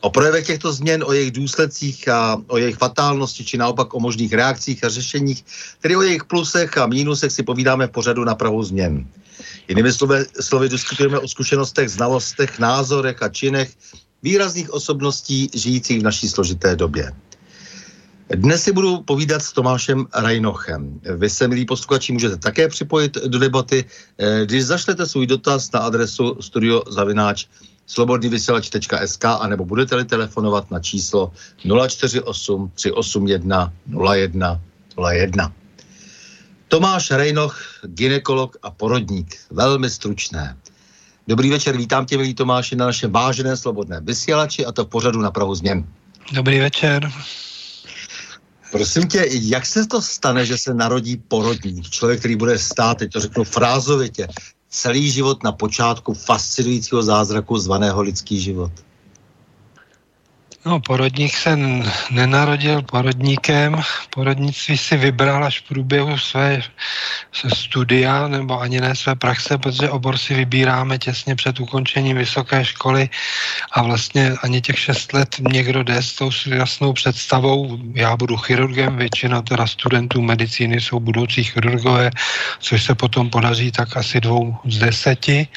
O projevech těchto změn, o jejich důsledcích a o jejich fatálnosti, či naopak o možných reakcích a řešeních, tedy o jejich plusech a mínusech si povídáme v pořadu na Prahu změn. Jinými slovy, slovy diskutujeme o zkušenostech, znalostech, názorech a činech výrazných osobností žijících v naší složité době. Dnes si budu povídat s Tomášem Rajnochem. Vy se, milí posluchači, můžete také připojit do debaty, eh, když zašlete svůj dotaz na adresu studiozavináč slobodnývysílač.sk a nebo budete-li telefonovat na číslo 048 381 01 01. Tomáš Rejnoch, ginekolog a porodník. Velmi stručné. Dobrý večer, vítám tě, milý Tomáši, na našem vážené slobodné vysílači a to v pořadu na Prahu změn. Dobrý večer. Prosím tě, jak se to stane, že se narodí porodník? Člověk, který bude stát, teď to řeknu frázovitě, celý život na počátku fascinujícího zázraku zvaného lidský život. No, porodník se nenarodil porodníkem, porodnictví si vybral až v průběhu své studia, nebo ani ne své praxe, protože obor si vybíráme těsně před ukončením vysoké školy. A vlastně ani těch šest let někdo jde s tou jasnou představou, já budu chirurgem, většina teda studentů medicíny jsou budoucí chirurgové, což se potom podaří tak asi dvou z deseti.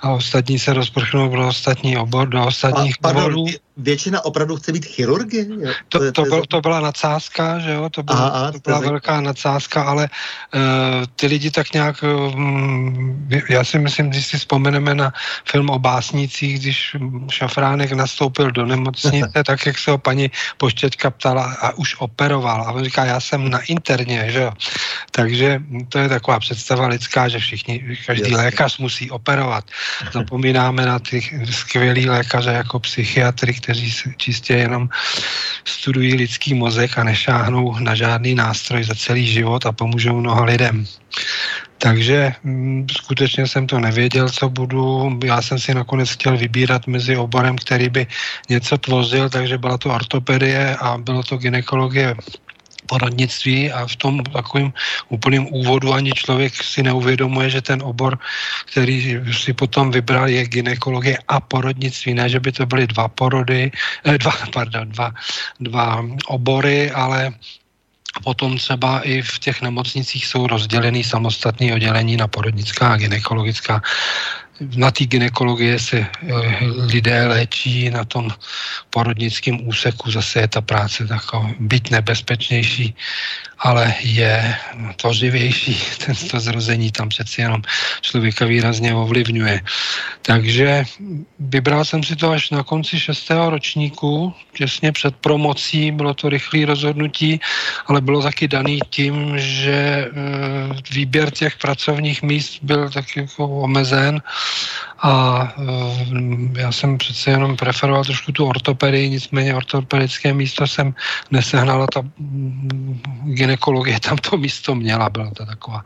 A ostatní se rozprchnou do ostatní obor, do ostatních oborů většina opravdu chce být chirurgy? To, to, to, byl, to byla nadsázka, že jo? To byla, Aha, to byla velká nadsázka, ale uh, ty lidi tak nějak, um, já si myslím, když si vzpomeneme na film o básnicích, když Šafránek nastoupil do nemocnice, tak jak se ho paní Poštěťka ptala a už operoval. A on říká, já jsem na interně, že jo? Takže to je taková představa lidská, že všichni, každý Jasně. lékař musí operovat. Zapomínáme na ty skvělý lékaře jako psychiatry, kteří čistě jenom studují lidský mozek a nešáhnou na žádný nástroj za celý život a pomůžou mnoha lidem. Takže m, mm, skutečně jsem to nevěděl, co budu. Já jsem si nakonec chtěl vybírat mezi oborem, který by něco tvořil, takže byla to ortopedie a bylo to ginekologie porodnictví a v tom takovým úplným úvodu ani člověk si neuvědomuje, že ten obor, který si potom vybral, je ginekologie a porodnictví. Ne, že by to byly dva porody, eh, dva, pardon, dva, dva obory, ale Potom třeba i v těch nemocnicích jsou rozdělený samostatné oddělení na porodnická a ginekologická na té ginekologie se eh, lidé léčí, na tom porodnickém úseku zase je ta práce taková byť nebezpečnější ale je tvořivější. to zrození tam přeci jenom člověka výrazně ovlivňuje. Takže vybral jsem si to až na konci šestého ročníku, těsně před promocí, bylo to rychlé rozhodnutí, ale bylo taky daný tím, že e, výběr těch pracovních míst byl tak jako omezen a e, já jsem přece jenom preferoval trošku tu ortopedii, nicméně ortopedické místo jsem nesehnala, ta mm, ginekologie tam to místo měla, byla to taková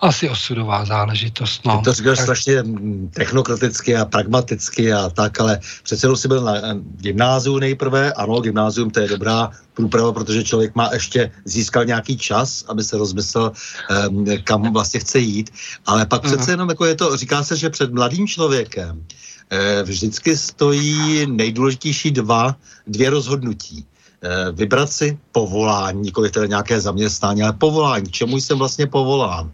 asi osudová záležitost. No. Ty to říkáš tak... strašně mm, technokraticky a pragmaticky a tak, ale přece jenom si byl na gymnáziu nejprve, ano, gymnázium to je dobrá průprava, protože člověk má ještě získal nějaký čas, aby se rozmyslel, um, kam vlastně chce jít, ale pak uh-huh. přece jenom jako je to, říká se, že před mladým člověkem eh, vždycky stojí nejdůležitější dva, dvě rozhodnutí. Eh, vybrat si povolání, nikoli tedy nějaké zaměstnání, ale povolání, čemu jsem vlastně povolán.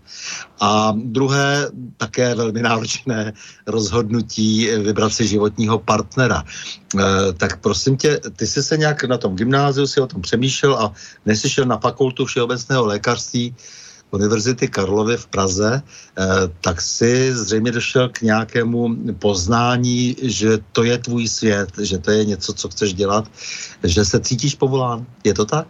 A druhé, také velmi náročné rozhodnutí, eh, vybrat si životního partnera. E, tak prosím tě, ty jsi se nějak na tom gymnáziu si o tom přemýšlel a než jsi šel na fakultu všeobecného lékařství, Univerzity Karlovy v Praze, eh, tak si zřejmě došel k nějakému poznání, že to je tvůj svět, že to je něco, co chceš dělat, že se cítíš povolán. Je to tak?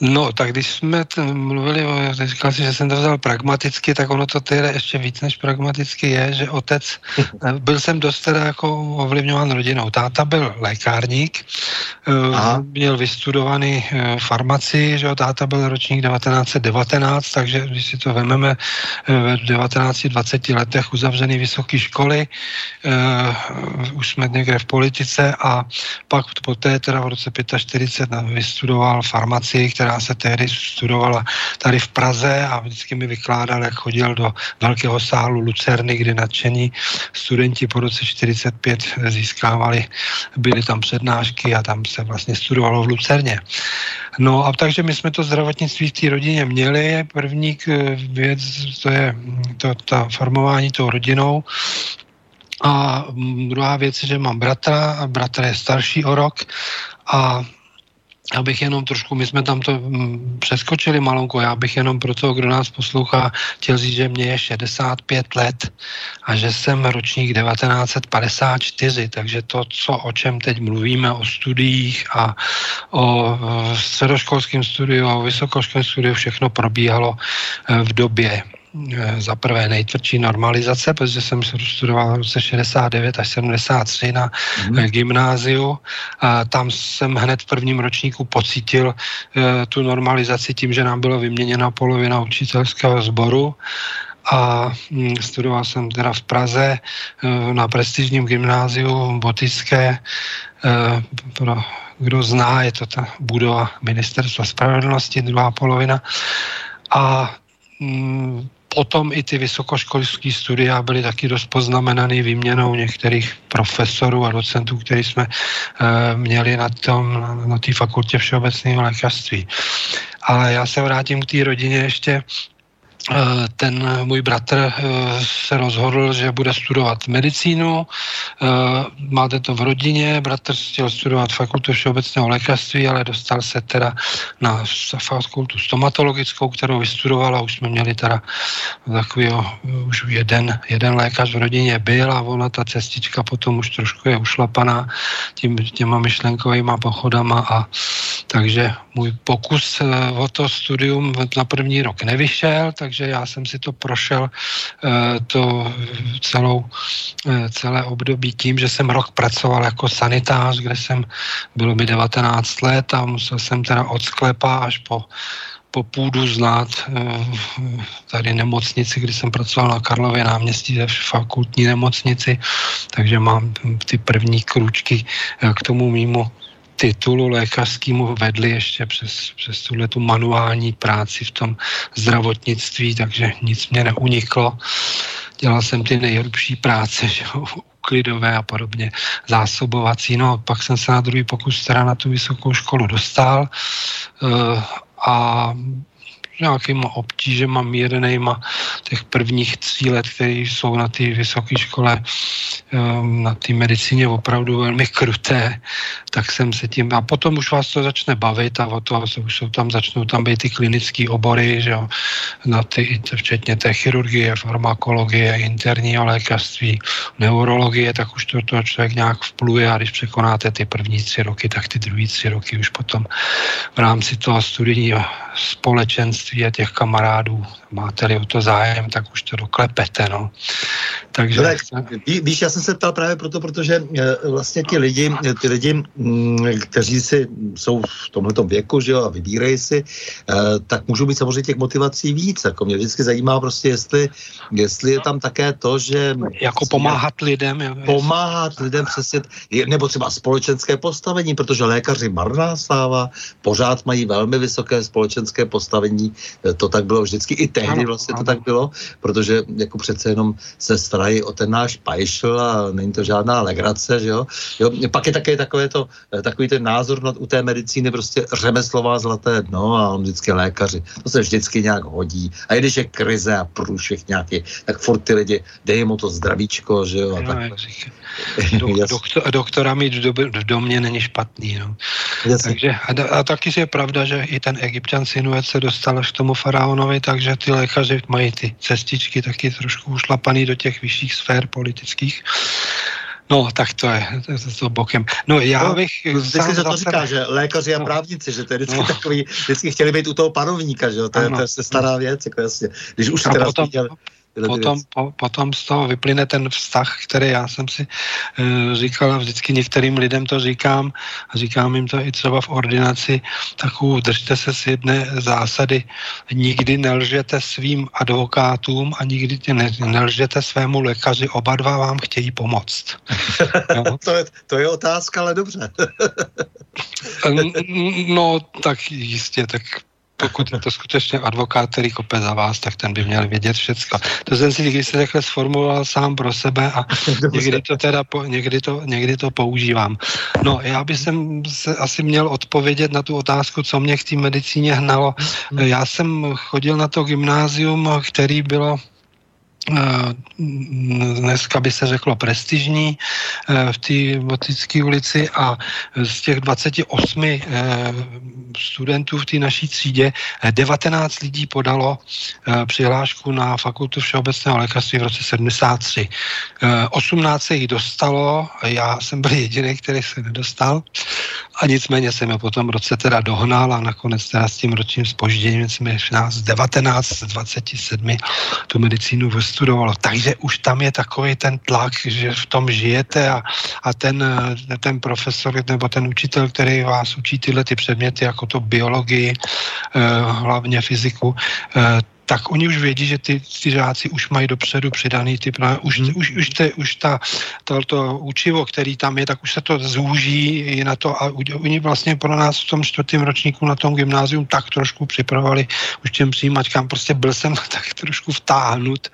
No, tak když jsme t- mluvili o, říkal si, že jsem to vzal pragmaticky, tak ono to teda ještě víc než pragmaticky je, že otec, eh, byl jsem dost teda jako ovlivňován rodinou. Táta byl lékárník, eh, Aha. měl vystudovaný eh, farmaci, že jo, táta byl ročník 1919, takže když si to vememe v 19-20 letech uzavřený vysoké školy, uh, už jsme někde v politice a pak poté teda v roce 45 vystudoval farmaci, která která se tehdy studovala tady v Praze a vždycky mi vykládal, jak chodil do velkého sálu Lucerny, kde nadšení studenti po roce 45 získávali, byly tam přednášky a tam se vlastně studovalo v Lucerně. No a takže my jsme to zdravotnictví v té rodině měli. První věc, to je to, ta formování tou rodinou, a druhá věc je, že mám bratra, a bratr je starší o rok a abych jenom trošku, my jsme tam to mm, přeskočili malonko, já bych jenom pro toho, kdo nás poslouchá, chtěl říct, že mě je 65 let a že jsem ročník 1954, takže to, co, o čem teď mluvíme, o studiích a o středoškolském studiu a o vysokoškolském studiu, všechno probíhalo eh, v době za prvé nejtvrdší normalizace, protože jsem se studoval v roce 69 až 73 na mm. gymnáziu. A tam jsem hned v prvním ročníku pocítil uh, tu normalizaci tím, že nám bylo vyměněna polovina učitelského sboru a hm, studoval jsem teda v Praze na prestižním gymnáziu Botické. Pro kdo zná, je to ta budova Ministerstva spravedlnosti, druhá polovina. A hm, potom i ty vysokoškolské studia byly taky dost poznamenaný výměnou některých profesorů a docentů, který jsme e, měli na tom, na té fakultě všeobecného lékařství. Ale já se vrátím k té rodině ještě ten můj bratr eh, se rozhodl, že bude studovat medicínu. Eh, máte to v rodině, bratr chtěl studovat fakultu všeobecného lékařství, ale dostal se teda na fakultu stomatologickou, kterou vystudoval a už jsme měli teda takového, už jeden, jeden lékař v rodině byl a ona ta cestička potom už trošku je ušlapaná tím, těma myšlenkovými pochodama a takže můj pokus o to studium na první rok nevyšel, tak takže já jsem si to prošel eh, to celou, eh, celé období tím, že jsem rok pracoval jako sanitář, kde jsem, bylo mi 19 let a musel jsem teda od sklepa až po po půdu znát eh, tady nemocnici, kdy jsem pracoval na Karlově náměstí ve fakultní nemocnici, takže mám ty první kručky k tomu mýmu titulu lékařskému vedli ještě přes, přes tuhle tu manuální práci v tom zdravotnictví, takže nic mě neuniklo. Dělal jsem ty nejhrubší práce, že uklidové a podobně, zásobovací. No, pak jsem se na druhý pokus teda na tu vysokou školu dostal uh, a nějakýma obtížema mírnejma těch prvních tří let, které jsou na té vysoké škole, ehm, na té medicíně opravdu velmi kruté, tak jsem se tím, a potom už vás to začne bavit a o to už jsou tam, začnou tam být ty klinické obory, že jo, na ty, včetně té chirurgie, farmakologie, interního lékařství, neurologie, tak už to, to člověk nějak vpluje a když překonáte ty první tři roky, tak ty druhý tři roky už potom v rámci toho studijního společenství a těch kamarádů, máte-li o to zájem, tak už to doklepete, no. Takže... Tak, víš, já jsem se ptal právě proto, protože eh, vlastně ti lidi, ty lidi, mm, kteří si jsou v tomhle věku, že jo, a vybírají si, eh, tak můžou být samozřejmě těch motivací víc. Jako mě vždycky zajímá prostě, jestli, jestli je tam také to, že... Jako pomáhat lidem. Jo, pomáhat lidem přesně, nebo třeba společenské postavení, protože lékaři marná sláva, pořád mají velmi vysoké společenské postavení, eh, to tak bylo vždycky, i tehdy vlastně to tak bylo, protože jako přece jenom se starají o ten náš pajšl a není to žádná legrace, že jo. jo pak je také takové to, eh, takový ten názor nad, u té medicíny prostě řemeslová zlaté dno a on vždycky lékaři. To se vždycky nějak hodí. A i když je krize a průšvih nějaký, tak furt ty lidi, dej mu to zdravíčko, že jo. A tak. Dok, doktor, doktora mít v, v domě není špatný. No. Takže, a, a taky je pravda, že i ten egyptian Sinuet se dostal až k tomu faraonovi, takže ty lékaři mají ty cestičky taky trošku ušlapaný do těch vyšších sfér politických. No, tak to je, to je to bokem. No, já no, bych... Vždycky se to říká, že lékaři a no. právníci, že to je vždycky no. takový, vždycky chtěli být u toho panovníka, že jo, to, je, to je stará věc, jako jasně. Když už teda potom, chtěli potom, po, potom z toho vyplyne ten vztah, který já jsem si e, říkal a vždycky některým lidem to říkám a říkám jim to i třeba v ordinaci, takovou držte se z jedné zásady, nikdy nelžete svým advokátům a nikdy ne, nelžete svému lékaři, oba dva vám chtějí pomoct. No. to, je, to je otázka, ale dobře. no, tak jistě, tak pokud je to skutečně advokát, který kope za vás, tak ten by měl vědět všecko. To jsem si když se takhle sformuloval sám pro sebe a někdy to teda po, někdy to, někdy to používám. No, já bych se asi měl odpovědět na tu otázku, co mě k té medicíně hnalo. Hmm. Já jsem chodil na to gymnázium, který bylo dneska by se řeklo prestižní eh, v té Botické ulici a z těch 28 eh, studentů v té naší třídě 19 lidí podalo přihlášku na fakultu všeobecného lékařství v roce 73. 18 se jich dostalo, já jsem byl jediný, který se nedostal a nicméně jsem je potom roce teda dohnal a nakonec teda s tím ročním spožděním jsme nás 19 z 27 tu medicínu vystudovalo. Takže už tam je takový ten tlak, že v tom žijete a, a ten, ten profesor nebo ten učitel, který vás učí tyhle ty předměty, jako to biologii, eh, hlavně fyziku, eh, tak oni už vědí, že ty, ty žáci už mají dopředu přidaný typ, no, už, hmm. už, už, te, už ta, to, to učivo, který tam je, tak už se to zúží i na to a oni vlastně pro nás v tom čtvrtém ročníku na tom gymnázium tak trošku připravovali už těm přijímačkám, prostě byl jsem tak trošku vtáhnut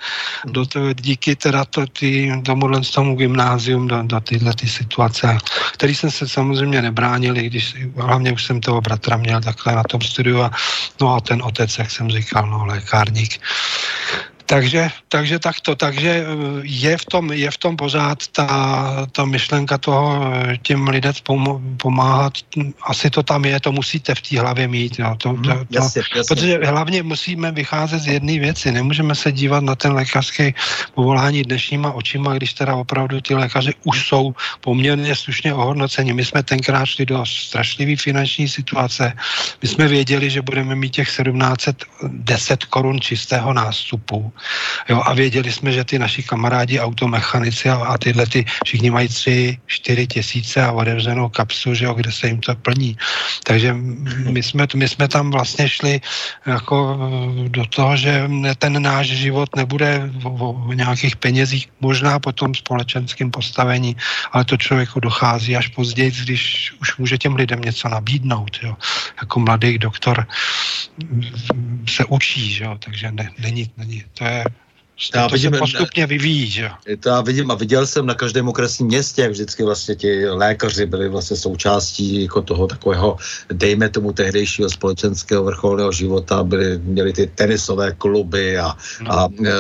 hmm. do toho, díky teda to, ty, tomuhle tomu gymnázium, do, do tyhle ty situace, který jsem se samozřejmě nebránil, i když hlavně už jsem toho bratra měl takhle na tom studiu a no a ten otec, jak jsem říkal, no lékař lékárník. Takže, takže takto, takže eh, je v tom, je v tom pořád ta, ta myšlenka toho eh, těm lidem pomáhat, asi to tam je, to musíte v té hlavě mít, jo, to, to, to, jasně, jasně. protože hlavně musíme vycházet z jedné věci, nemůžeme se dívat na ten lékařský povolání dnešníma očima, když teda opravdu ty lékaři už jsou poměrně slušně ohodnoceni. My jsme tenkrát šli do strašlivé finanční situace, my jsme věděli, že budeme mít těch 1710 korun čistého nástupu, Jo, a věděli jsme, že ty naši kamarádi automechanici a, a tyhle ty všichni mají tři, čtyři tisíce a otevřenou kapsu, že jo, kde se jim to plní. Takže my jsme, my jsme tam vlastně šli jako do toho, že ten náš život nebude o, o nějakých penězích, možná po tom společenském postavení, ale to člověku dochází až později, když už může těm lidem něco nabídnout. Jo. Jako mladý doktor se učí, že jo, takže ne, není, není, to je uh, Já to vidím, se postupně vyvíjí, že? To já vidím a viděl jsem na každém okresním městě, jak vždycky vlastně ti lékaři byli vlastně součástí jako toho takového, dejme tomu tehdejšího společenského vrcholného života, byli, měli ty tenisové kluby a, no. a e,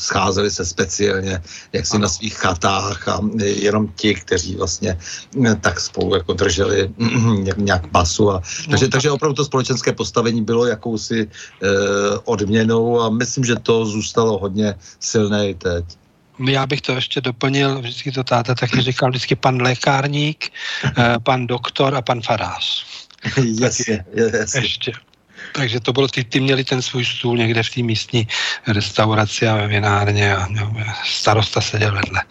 scházeli se speciálně jaksi ano. na svých chatách a jenom ti, kteří vlastně tak spolu jako drželi nějak pasu. A, takže, no, takže opravdu to společenské postavení bylo jakousi e, odměnou a myslím, že to zůstalo hodně silné teď. Já bych to ještě doplnil, vždycky to táta taky říkal, vždycky pan lékárník, eh, pan doktor a pan farář. jasně, jasně. Ještě. Takže to bylo, ty, ty měli ten svůj stůl někde v té místní restauraci a vinárně a no, starosta seděl vedle.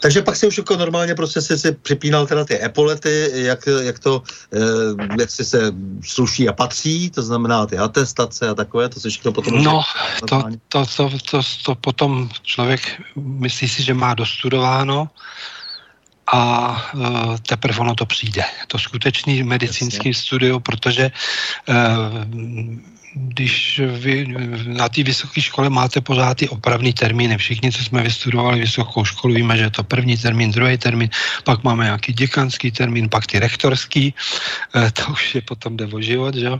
Takže pak si už jako normálně prostě si, si připínal teda ty epolety, jak, jak to, eh, jak si se sluší a patří, to znamená ty atestace a takové, to se všechno potom... No, to, to, to, to, to potom člověk myslí si, že má dostudováno, a uh, teprve ono to přijde. To skutečný medicínský Jasně. studio, protože uh, když vy na té vysoké škole máte pořád ty opravný termíny. Všichni, co jsme vystudovali vysokou školu, víme, že je to první termín, druhý termín, pak máme nějaký děkanský termín, pak ty rektorský, eh, to už je potom jde o život, že?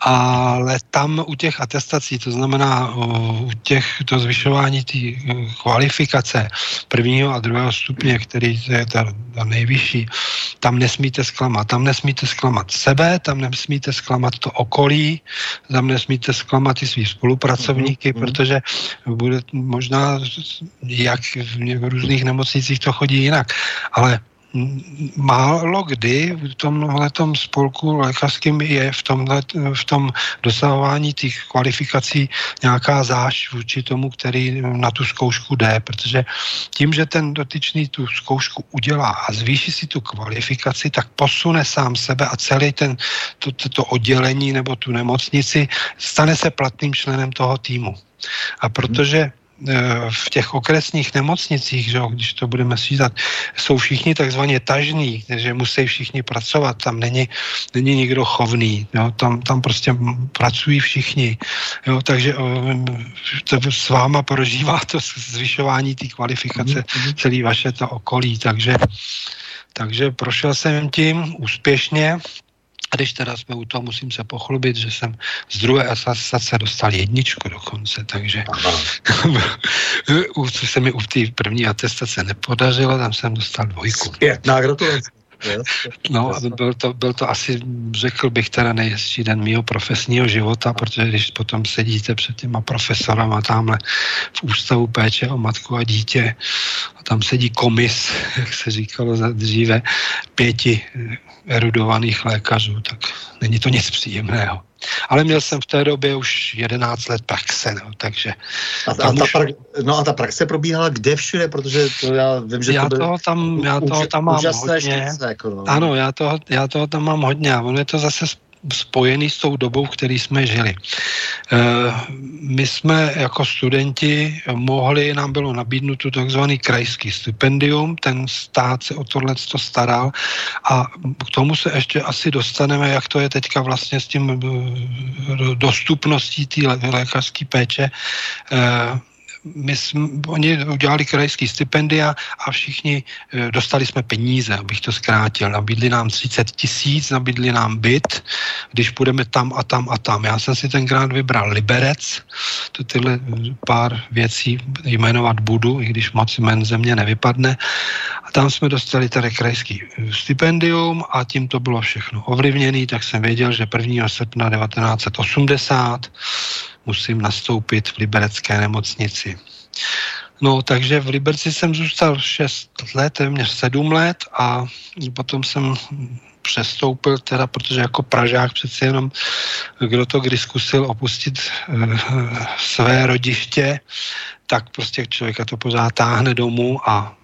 Ale tam u těch atestací, to znamená u těch, to zvyšování té kvalifikace prvního a druhého stupně, který je ta, ta nejvyšší, tam nesmíte zklamat. Tam nesmíte zklamat sebe, tam nesmíte zklamat to okolí, tam nesmíte zklamat i svý spolupracovníky, mm-hmm. protože bude možná, jak v různých nemocnicích to chodí jinak, ale málo kdy v tomhle spolku lékařským je v, tomhle, v tom dosahování těch kvalifikací nějaká záš vůči tomu, který na tu zkoušku jde, protože tím, že ten dotyčný tu zkoušku udělá a zvýší si tu kvalifikaci, tak posune sám sebe a celý ten, to, to, to oddělení nebo tu nemocnici stane se platným členem toho týmu. A protože v těch okresních nemocnicích, že, když to budeme sčítat, jsou všichni takzvaně tažní, že musí všichni pracovat, tam není, není nikdo chovný, jo, tam, tam prostě pracují všichni, jo, takže eh, to s váma prožívá to zvyšování té kvalifikace mm-hmm. celý vaše to okolí, takže takže prošel jsem tím úspěšně, a když teda jsme u toho, musím se pochlubit, že jsem z druhé asociace dostal jedničku dokonce, takže co se mi u té první atestace nepodařilo, tam jsem dostal dvojku. Zpětná gratulace. No, byl to, byl to asi, řekl bych, teda nejhezčí den mého profesního života, protože když potom sedíte před těma profesorama tamhle v ústavu péče o matku a dítě a tam sedí komis, jak se říkalo dříve, pěti erudovaných lékařů, tak není to nic příjemného. Ale měl jsem v té době už 11 let praxe, no, takže... A, ta už... pra, no a ta praxe probíhala kde všude, protože to já vím, že já to toho tam, já toho tam mám hodně. Štětce, jako no. Ano, já toho, já toho tam mám hodně a ono je to zase spojený s tou dobou, v které jsme žili. Eh, my jsme jako studenti mohli, nám bylo nabídnuto takzvaný krajský stipendium, ten stát se o tohle to staral a k tomu se ještě asi dostaneme, jak to je teďka vlastně s tím eh, dostupností té lékařské péče eh, my jsme, oni udělali krajský stipendia a všichni e, dostali jsme peníze, abych to zkrátil. Nabídli nám 30 tisíc, nabídli nám byt, když půjdeme tam a tam a tam. Já jsem si tenkrát vybral Liberec, to tyhle pár věcí jmenovat budu, i když moc jmen země nevypadne. A tam jsme dostali tady krajský stipendium a tím to bylo všechno ovlivněné, tak jsem věděl, že 1. srpna 1980 musím nastoupit v liberecké nemocnici. No, takže v Liberci jsem zůstal 6 let, téměř 7 let a potom jsem přestoupil, teda, protože jako Pražák přeci jenom, kdo to kdy zkusil opustit e, své rodiště, tak prostě člověka to pořád táhne domů a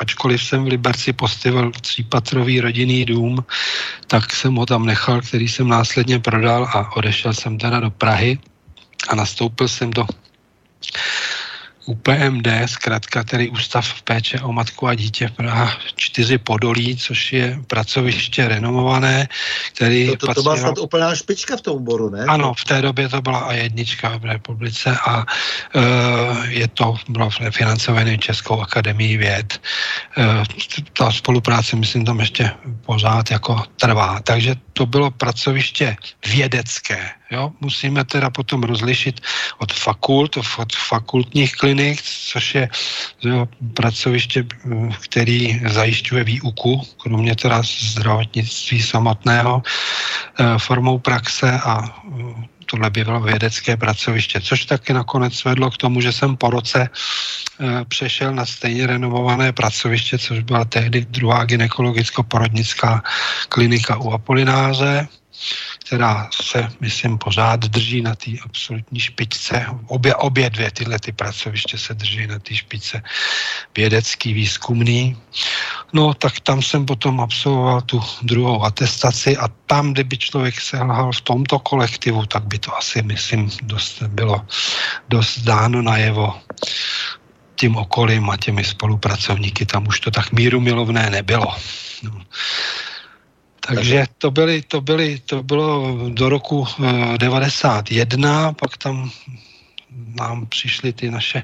ačkoliv jsem v Liberci postavil třípatrový rodinný dům, tak jsem ho tam nechal, který jsem následně prodal a odešel jsem teda do Prahy a nastoupil jsem do UPMD, zkrátka tedy Ústav péče o matku a dítě Praha 4 Podolí, což je pracoviště renomované, který... To, to, to byla snad úplná špička v tom oboru, ne? Ano, v té době to byla a jednička v republice a uh, je to bylo financované Českou akademií věd. Uh, ta spolupráce, myslím, tam ještě pořád jako trvá. Takže to bylo pracoviště vědecké. Jo? Musíme teda potom rozlišit od fakult, od fakultních klinik, což je jo, pracoviště, který zajišťuje výuku, kromě teda zdravotnictví samotného, e, formou praxe a e, tohle by bylo vědecké pracoviště, což taky nakonec vedlo k tomu, že jsem po roce e, přešel na stejně renovované pracoviště, což byla tehdy druhá gynekologicko-porodnická klinika u Apolináře která se, myslím, pořád drží na té absolutní špičce. Obě, obě dvě tyhle ty pracoviště se drží na té špičce vědecký, výzkumný. No, tak tam jsem potom absolvoval tu druhou atestaci a tam, kdyby člověk selhal v tomto kolektivu, tak by to asi, myslím, dost bylo dost dáno najevo tím okolím a těmi spolupracovníky. Tam už to tak míru milovné nebylo. No. Takže to, byly, to, byly, to bylo do roku 91, eh, pak tam nám přišly ty naše,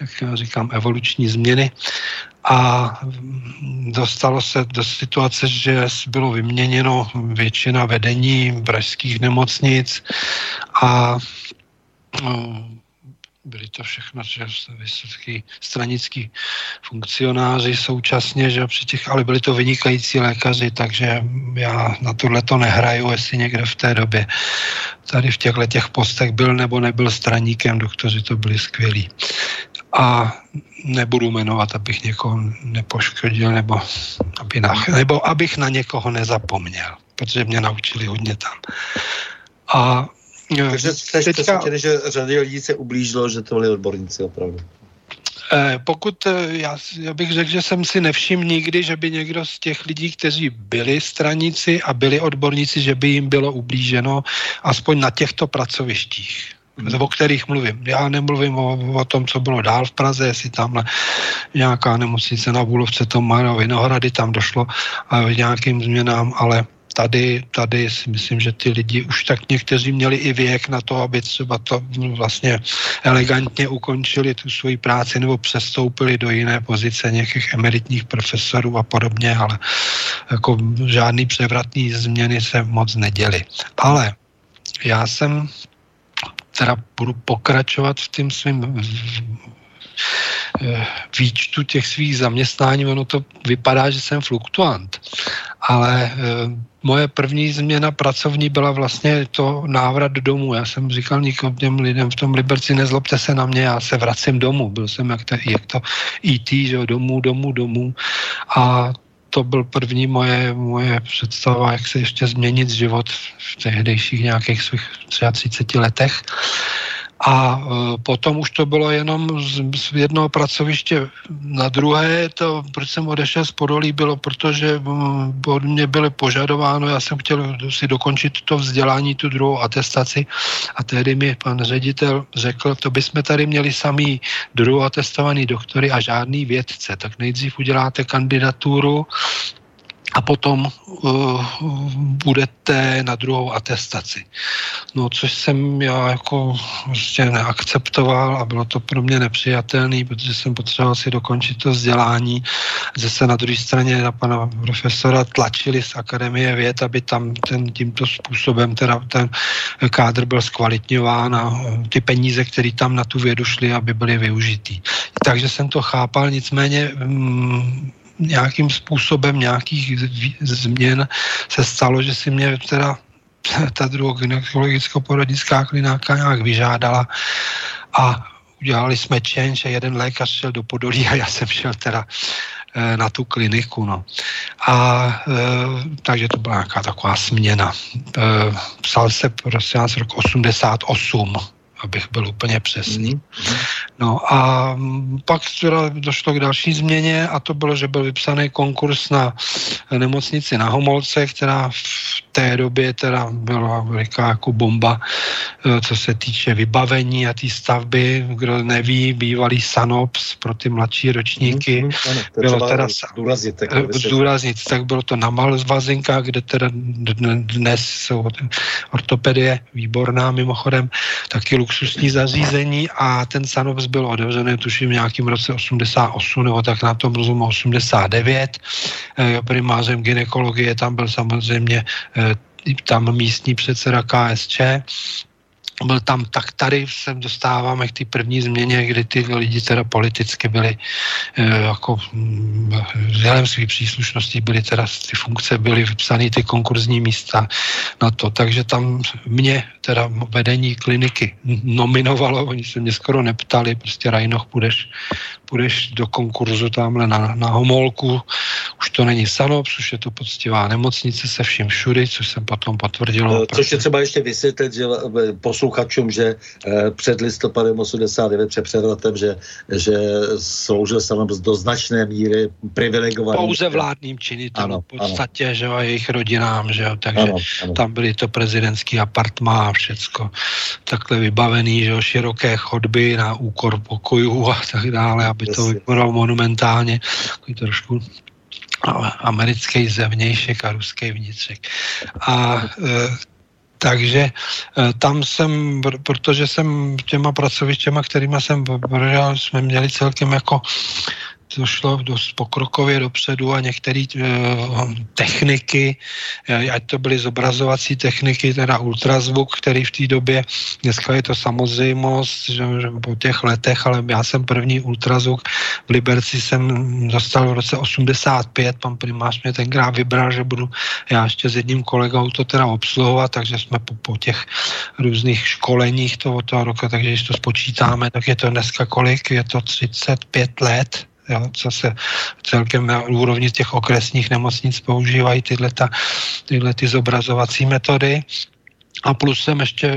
jak já říkám, evoluční změny. A dostalo se do situace, že bylo vyměněno většina vedení pražských nemocnic a no, byli to všechno vysoký stranický funkcionáři současně, že při těch, ale byli to vynikající lékaři, takže já na tohle to nehraju, jestli někde v té době tady v těchto těch postech byl nebo nebyl straníkem, doktoři to byli skvělí. A nebudu jmenovat, abych někoho nepoškodil, nebo, aby na, nebo abych na někoho nezapomněl, protože mě naučili hodně tam. A takže jste teďka... přesvědčený, že řadě lidí se ublížilo, že to byli odborníci opravdu. Eh, pokud, eh, já, já bych řekl, že jsem si nevšiml nikdy, že by někdo z těch lidí, kteří byli straníci a byli odborníci, že by jim bylo ublíženo, aspoň na těchto pracovištích hmm. o kterých mluvím. Já nemluvím o, o tom, co bylo dál v Praze, jestli tamhle nějaká nemocnice na Bulovce, to má Vinohrady, tam došlo a nějakým změnám, ale tady, tady si myslím, že ty lidi už tak někteří měli i věk na to, aby třeba to vlastně elegantně ukončili tu svoji práci nebo přestoupili do jiné pozice nějakých emeritních profesorů a podobně, ale jako žádný převratný změny se moc neděly. Ale já jsem teda budu pokračovat v tím svým výčtu těch svých zaměstnání, ono to vypadá, že jsem fluktuant, ale eh, moje první změna pracovní byla vlastně to návrat domů. Já jsem říkal někomu těm lidem v tom Liberci, nezlobte se na mě, já se vracím domů. Byl jsem jak to, jak to IT, že domů, domů, domů. A to byl první moje, moje představa, jak se ještě změnit život v tehdejších nějakých svých 33 letech. A e, potom už to bylo jenom z, jednoho pracoviště na druhé. To, proč jsem odešel z Podolí, bylo, protože od mě bylo požadováno, já jsem chtěl si dokončit to vzdělání, tu druhou atestaci a tehdy mi pan ředitel řekl, to bychom tady měli samý druhou atestovaný doktory a žádný vědce, tak nejdřív uděláte kandidaturu a potom uh, budete na druhou atestaci. No, což jsem já jako prostě neakceptoval a bylo to pro mě nepřijatelné, protože jsem potřeboval si dokončit to vzdělání. Zase na druhé straně na pana profesora tlačili z Akademie věd, aby tam ten, tímto způsobem teda ten kádr byl zkvalitňován a ty peníze, které tam na tu vědu šly, aby byly využitý. Takže jsem to chápal, nicméně mm, nějakým způsobem nějakých změn se stalo, že si mě teda ta druhogynekologicko-porodnická klináka nějak vyžádala a udělali jsme change a jeden lékař šel do Podolí a já jsem šel teda eh, na tu kliniku. No. A e, takže to byla nějaká taková směna. E, psal se prosím vás rok 88 abych byl úplně přesný. Mm-hmm. No a pak teda došlo k další změně a to bylo, že byl vypsaný konkurs na nemocnici na Homolce, která v té době teda byla veliká jako bomba, eh, co se týče vybavení a té stavby. Kdo neví, bývalý Sanops pro ty mladší ročníky. Mm, bylo teda zdůraznit, tak, zdůraznit, tak bylo to na Malvazinkách, kde teda dnes jsou ortopedie výborná mimochodem, taky luxusní zařízení a ten Sanops byl otevřený tuším v nějakým roce 88 nebo tak na tom rozumu 89. Primářem ginekologie tam byl samozřejmě eh, tam místní předseda KSČ, byl tam, tak tady se dostáváme k té první změně, kdy ty lidi teda politicky byli e, jako mm, vzhledem svých příslušností byly teda ty funkce, byly vypsané ty konkurzní místa na to, takže tam mě teda vedení kliniky nominovalo, oni se mě skoro neptali, prostě Rajnoch, půjdeš, půjdeš do konkurzu tamhle na, na Homolku, už to není Sanops, už je to poctivá nemocnice se vším všudy, což jsem potom potvrdil. Eh, což je třeba ještě vysvětlit, že eh, posluchačům, že eh, před listopadem 89 před převratem, že, že sloužil Sanops do značné míry privilegovaný. Pouze vládním činitelům, v podstatě, ano. že jo, a jejich rodinám, že jo, takže ano, ano. tam byly to prezidentský apartmá všecko takhle vybavený, že jo, široké chodby na úkor pokojů a tak dále, aby to vypadalo monumentálně, takový trošku americký zevnějšek a ruský vnitřek. A e, takže e, tam jsem, protože jsem těma pracovištěma, kterými jsem pobral, jsme měli celkem jako to šlo dost pokrokově dopředu a některé e, techniky, e, ať to byly zobrazovací techniky, teda ultrazvuk, který v té době, dneska je to samozřejmost, že, že po těch letech, ale já jsem první ultrazvuk v Liberci jsem dostal v roce 85, pan primář mě tenkrát vybral, že budu já ještě s jedním kolegou to teda obsluhovat, takže jsme po, po těch různých školeních toho, toho roku, takže když to spočítáme, tak je to dneska kolik? Je to 35 let, jo, co se celkem na úrovni těch okresních nemocnic používají tyhle, ta, tyhle ty zobrazovací metody. A plus jsem ještě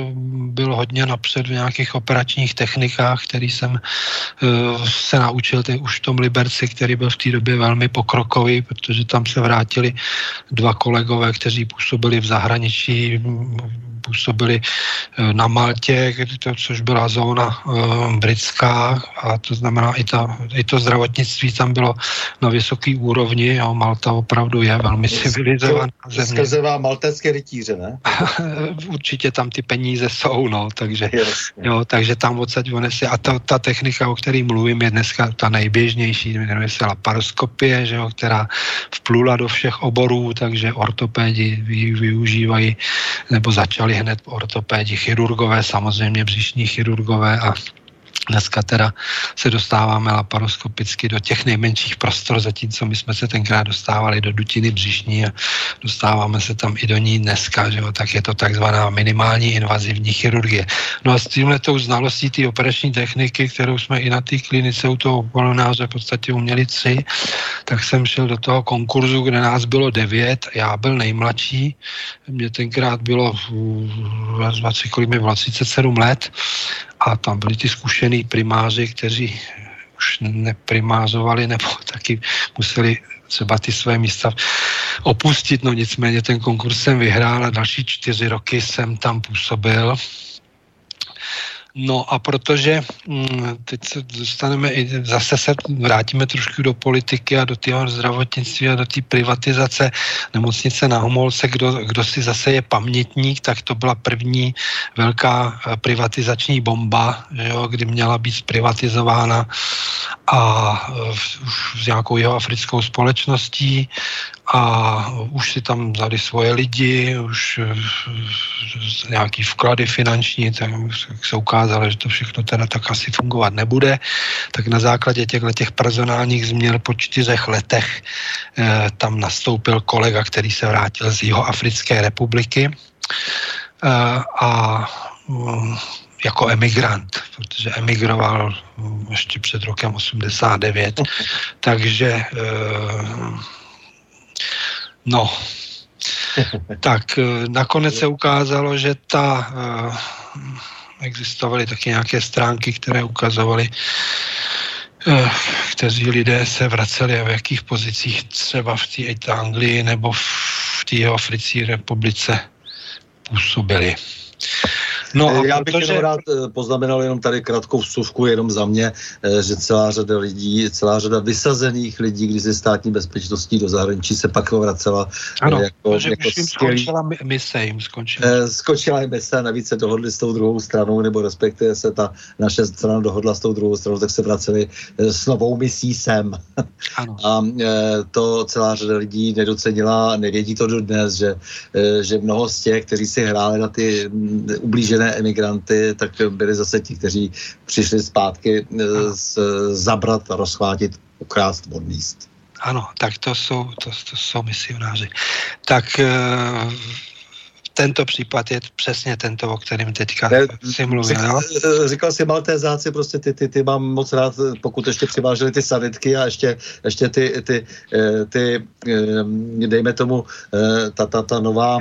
byl hodně napřed v nějakých operačních technikách, který jsem uh, se naučil teď už v tom Liberci, který byl v té době velmi pokrokový, protože tam se vrátili dva kolegové, kteří působili v zahraničí, působili eh, na Maltě, to, což byla zóna uh, britská a to znamená i, ta, i to zdravotnictví tam bylo na vysoké úrovni a Malta opravdu je velmi civilizovaná země. Skrze vám maltécké rytíře, ne? Určitě tam ty peníze jsou, no, takže, jo, takže tam odsaď onesi. A ta, ta technika, o které mluvím, je dneska ta nejběžnější, jmenuje se laparoskopie, že jo, která vplula do všech oborů, takže ortopédi využívají nebo začali hned ortopédi, chirurgové, samozřejmě břišní chirurgové a Dneska teda se dostáváme laparoskopicky do těch nejmenších prostor, zatímco my jsme se tenkrát dostávali do dutiny břišní a dostáváme se tam i do ní dneska, že jo, tak je to takzvaná minimální invazivní chirurgie. No a s tímhle tou znalostí té operační techniky, kterou jsme i na té klinice u toho polonáře v podstatě uměli tři, tak jsem šel do toho konkurzu, kde nás bylo devět, já byl nejmladší, mě tenkrát bylo 20, kolik mi bylo, 37 let a tam byli ty zkušený primáři, kteří už neprimářovali nebo taky museli třeba ty své místa opustit, no nicméně ten konkurs jsem vyhrál a další čtyři roky jsem tam působil No a protože hm, teď se dostaneme i zase se vrátíme trošku do politiky a do toho zdravotnictví a do té privatizace nemocnice na Homolce, kdo, kdo si zase je pamětník, tak to byla první velká eh, privatizační bomba, jo, kdy měla být zprivatizována a eh, už s nějakou jeho africkou společností a už si tam vzali svoje lidi, už eh, nějaký vklady finanční, tak se ukázalo, že to všechno teda tak asi fungovat nebude. Tak na základě těchto těch personálních změn po čtyřech letech eh, tam nastoupil kolega, který se vrátil z Jihoafrické republiky eh, a mm, jako emigrant, protože emigroval mm, ještě před rokem 89, takže eh, No, tak eh, nakonec se ukázalo, že ta uh, existovaly taky nějaké stránky, které ukazovaly, uh, kteří lidé se vraceli a v jakých pozicích třeba v té Anglii nebo v té jeho Fricí republice působili. No, a Já bych protože... jenom rád eh, poznamenal jenom tady krátkou vsuvku jenom za mě, eh, že celá řada lidí, celá řada vysazených lidí, když se státní bezpečností do zahraničí se pak vracela ano, jako, že jako jim skončila mise, jim skončila. Skončila jim mise a navíc se dohodli s tou druhou stranou, nebo respektive se ta naše strana dohodla s tou druhou stranou, tak se vraceli s novou misí sem. Ano. A to celá řada lidí nedocenila, nevědí to dodnes, že, že mnoho z těch, kteří si hráli na ty ublížené emigranty, tak byli zase ti, kteří přišli zpátky eh, z, zabrat, rozchvátit, ukrást od míst. Ano, tak to jsou, to, to jsou misionáři. Tak eh, tento případ je přesně tento, o kterém teďka ne, si mluvil. Říkal, říkal si Maltézáci, prostě ty, ty, ty mám moc rád, pokud ještě přiváželi ty sanitky a ještě, ještě ty, ty, eh, ty, eh, dejme tomu, eh, ta, ta, ta nová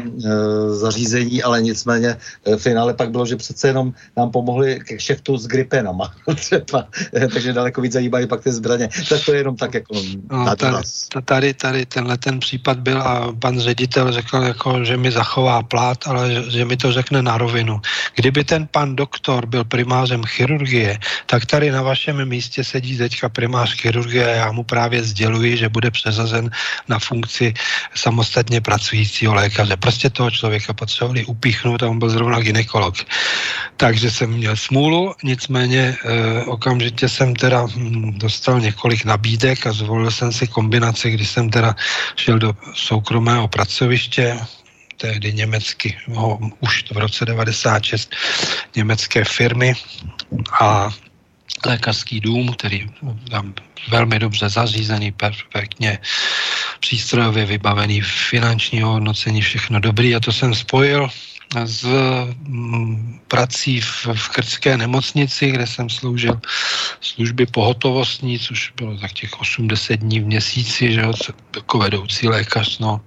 zařízení, ale nicméně v finále pak bylo, že přece jenom nám pomohli k šeftu s gripenama třeba, takže daleko víc zajímají pak ty zbraně. Tak to je jenom tak jako no, tady, tady, tady tenhle ten případ byl a pan ředitel řekl, jako, že mi zachová plán rád, ale že, mi to řekne na rovinu. Kdyby ten pan doktor byl primářem chirurgie, tak tady na vašem místě sedí teďka primář chirurgie a já mu právě sděluji, že bude přezazen na funkci samostatně pracujícího lékaře. Prostě toho člověka potřebovali upíchnout a on byl zrovna ginekolog. Takže jsem měl smůlu, nicméně e, okamžitě jsem teda hm, dostal několik nabídek a zvolil jsem si kombinaci, kdy jsem teda šel do soukromého pracoviště, tehdy německy, no, už v roce 96 německé firmy a lékařský dům, který tam velmi dobře zařízený, perfektně přístrojově vybavený, finančního hodnocení, všechno dobrý. A to jsem spojil s mm, prací v, v krtské nemocnici, kde jsem sloužil služby pohotovostní, což bylo tak těch 80 dní v měsíci, že jo, jako vedoucí lékař, no.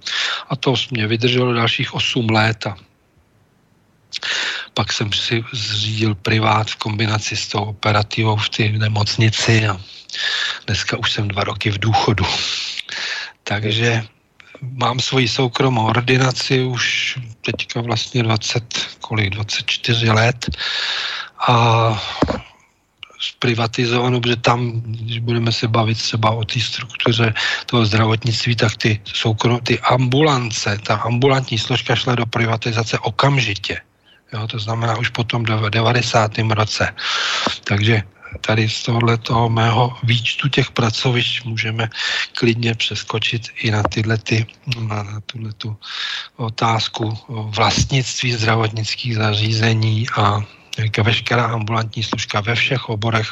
A to mě vydrželo dalších 8 let a pak jsem si zřídil privát v kombinaci s tou operativou v té nemocnici a dneska už jsem dva roky v důchodu. Takže mám svoji soukromou ordinaci už teďka vlastně 20, kolik, 24 let a zprivatizovanou, protože tam, když budeme se bavit třeba o té struktuře toho zdravotnictví, tak ty, soukrom, ty ambulance, ta ambulantní složka šla do privatizace okamžitě. Jo, to znamená už potom do 90. roce. Takže tady z tohohle toho mého výčtu těch pracovišť můžeme klidně přeskočit i na tyhle ty, na tuhle tu otázku vlastnictví zdravotnických zařízení a veškerá ambulantní služka ve všech oborech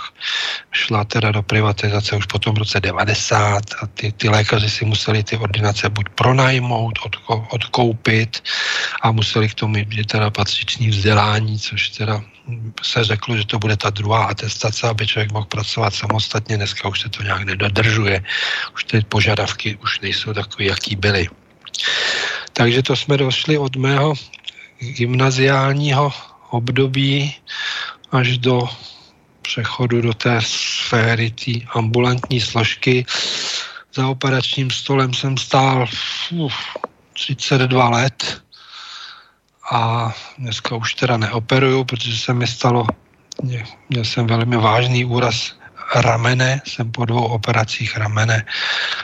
šla teda do privatizace už potom v roce 90 a ty, ty lékaři si museli ty ordinace buď pronajmout, odko, odkoupit a museli k tomu mít teda patřičný vzdělání, což teda se řeklo, že to bude ta druhá atestace, aby člověk mohl pracovat samostatně. Dneska už se to nějak nedodržuje. Už ty požadavky už nejsou takové, jaký byly. Takže to jsme došli od mého gymnaziálního období až do přechodu do té sféry té ambulantní složky. Za operačním stolem jsem stál uf, 32 let a dneska už teda neoperuju, protože se mi stalo, měl jsem velmi vážný úraz ramene, jsem po dvou operacích ramene,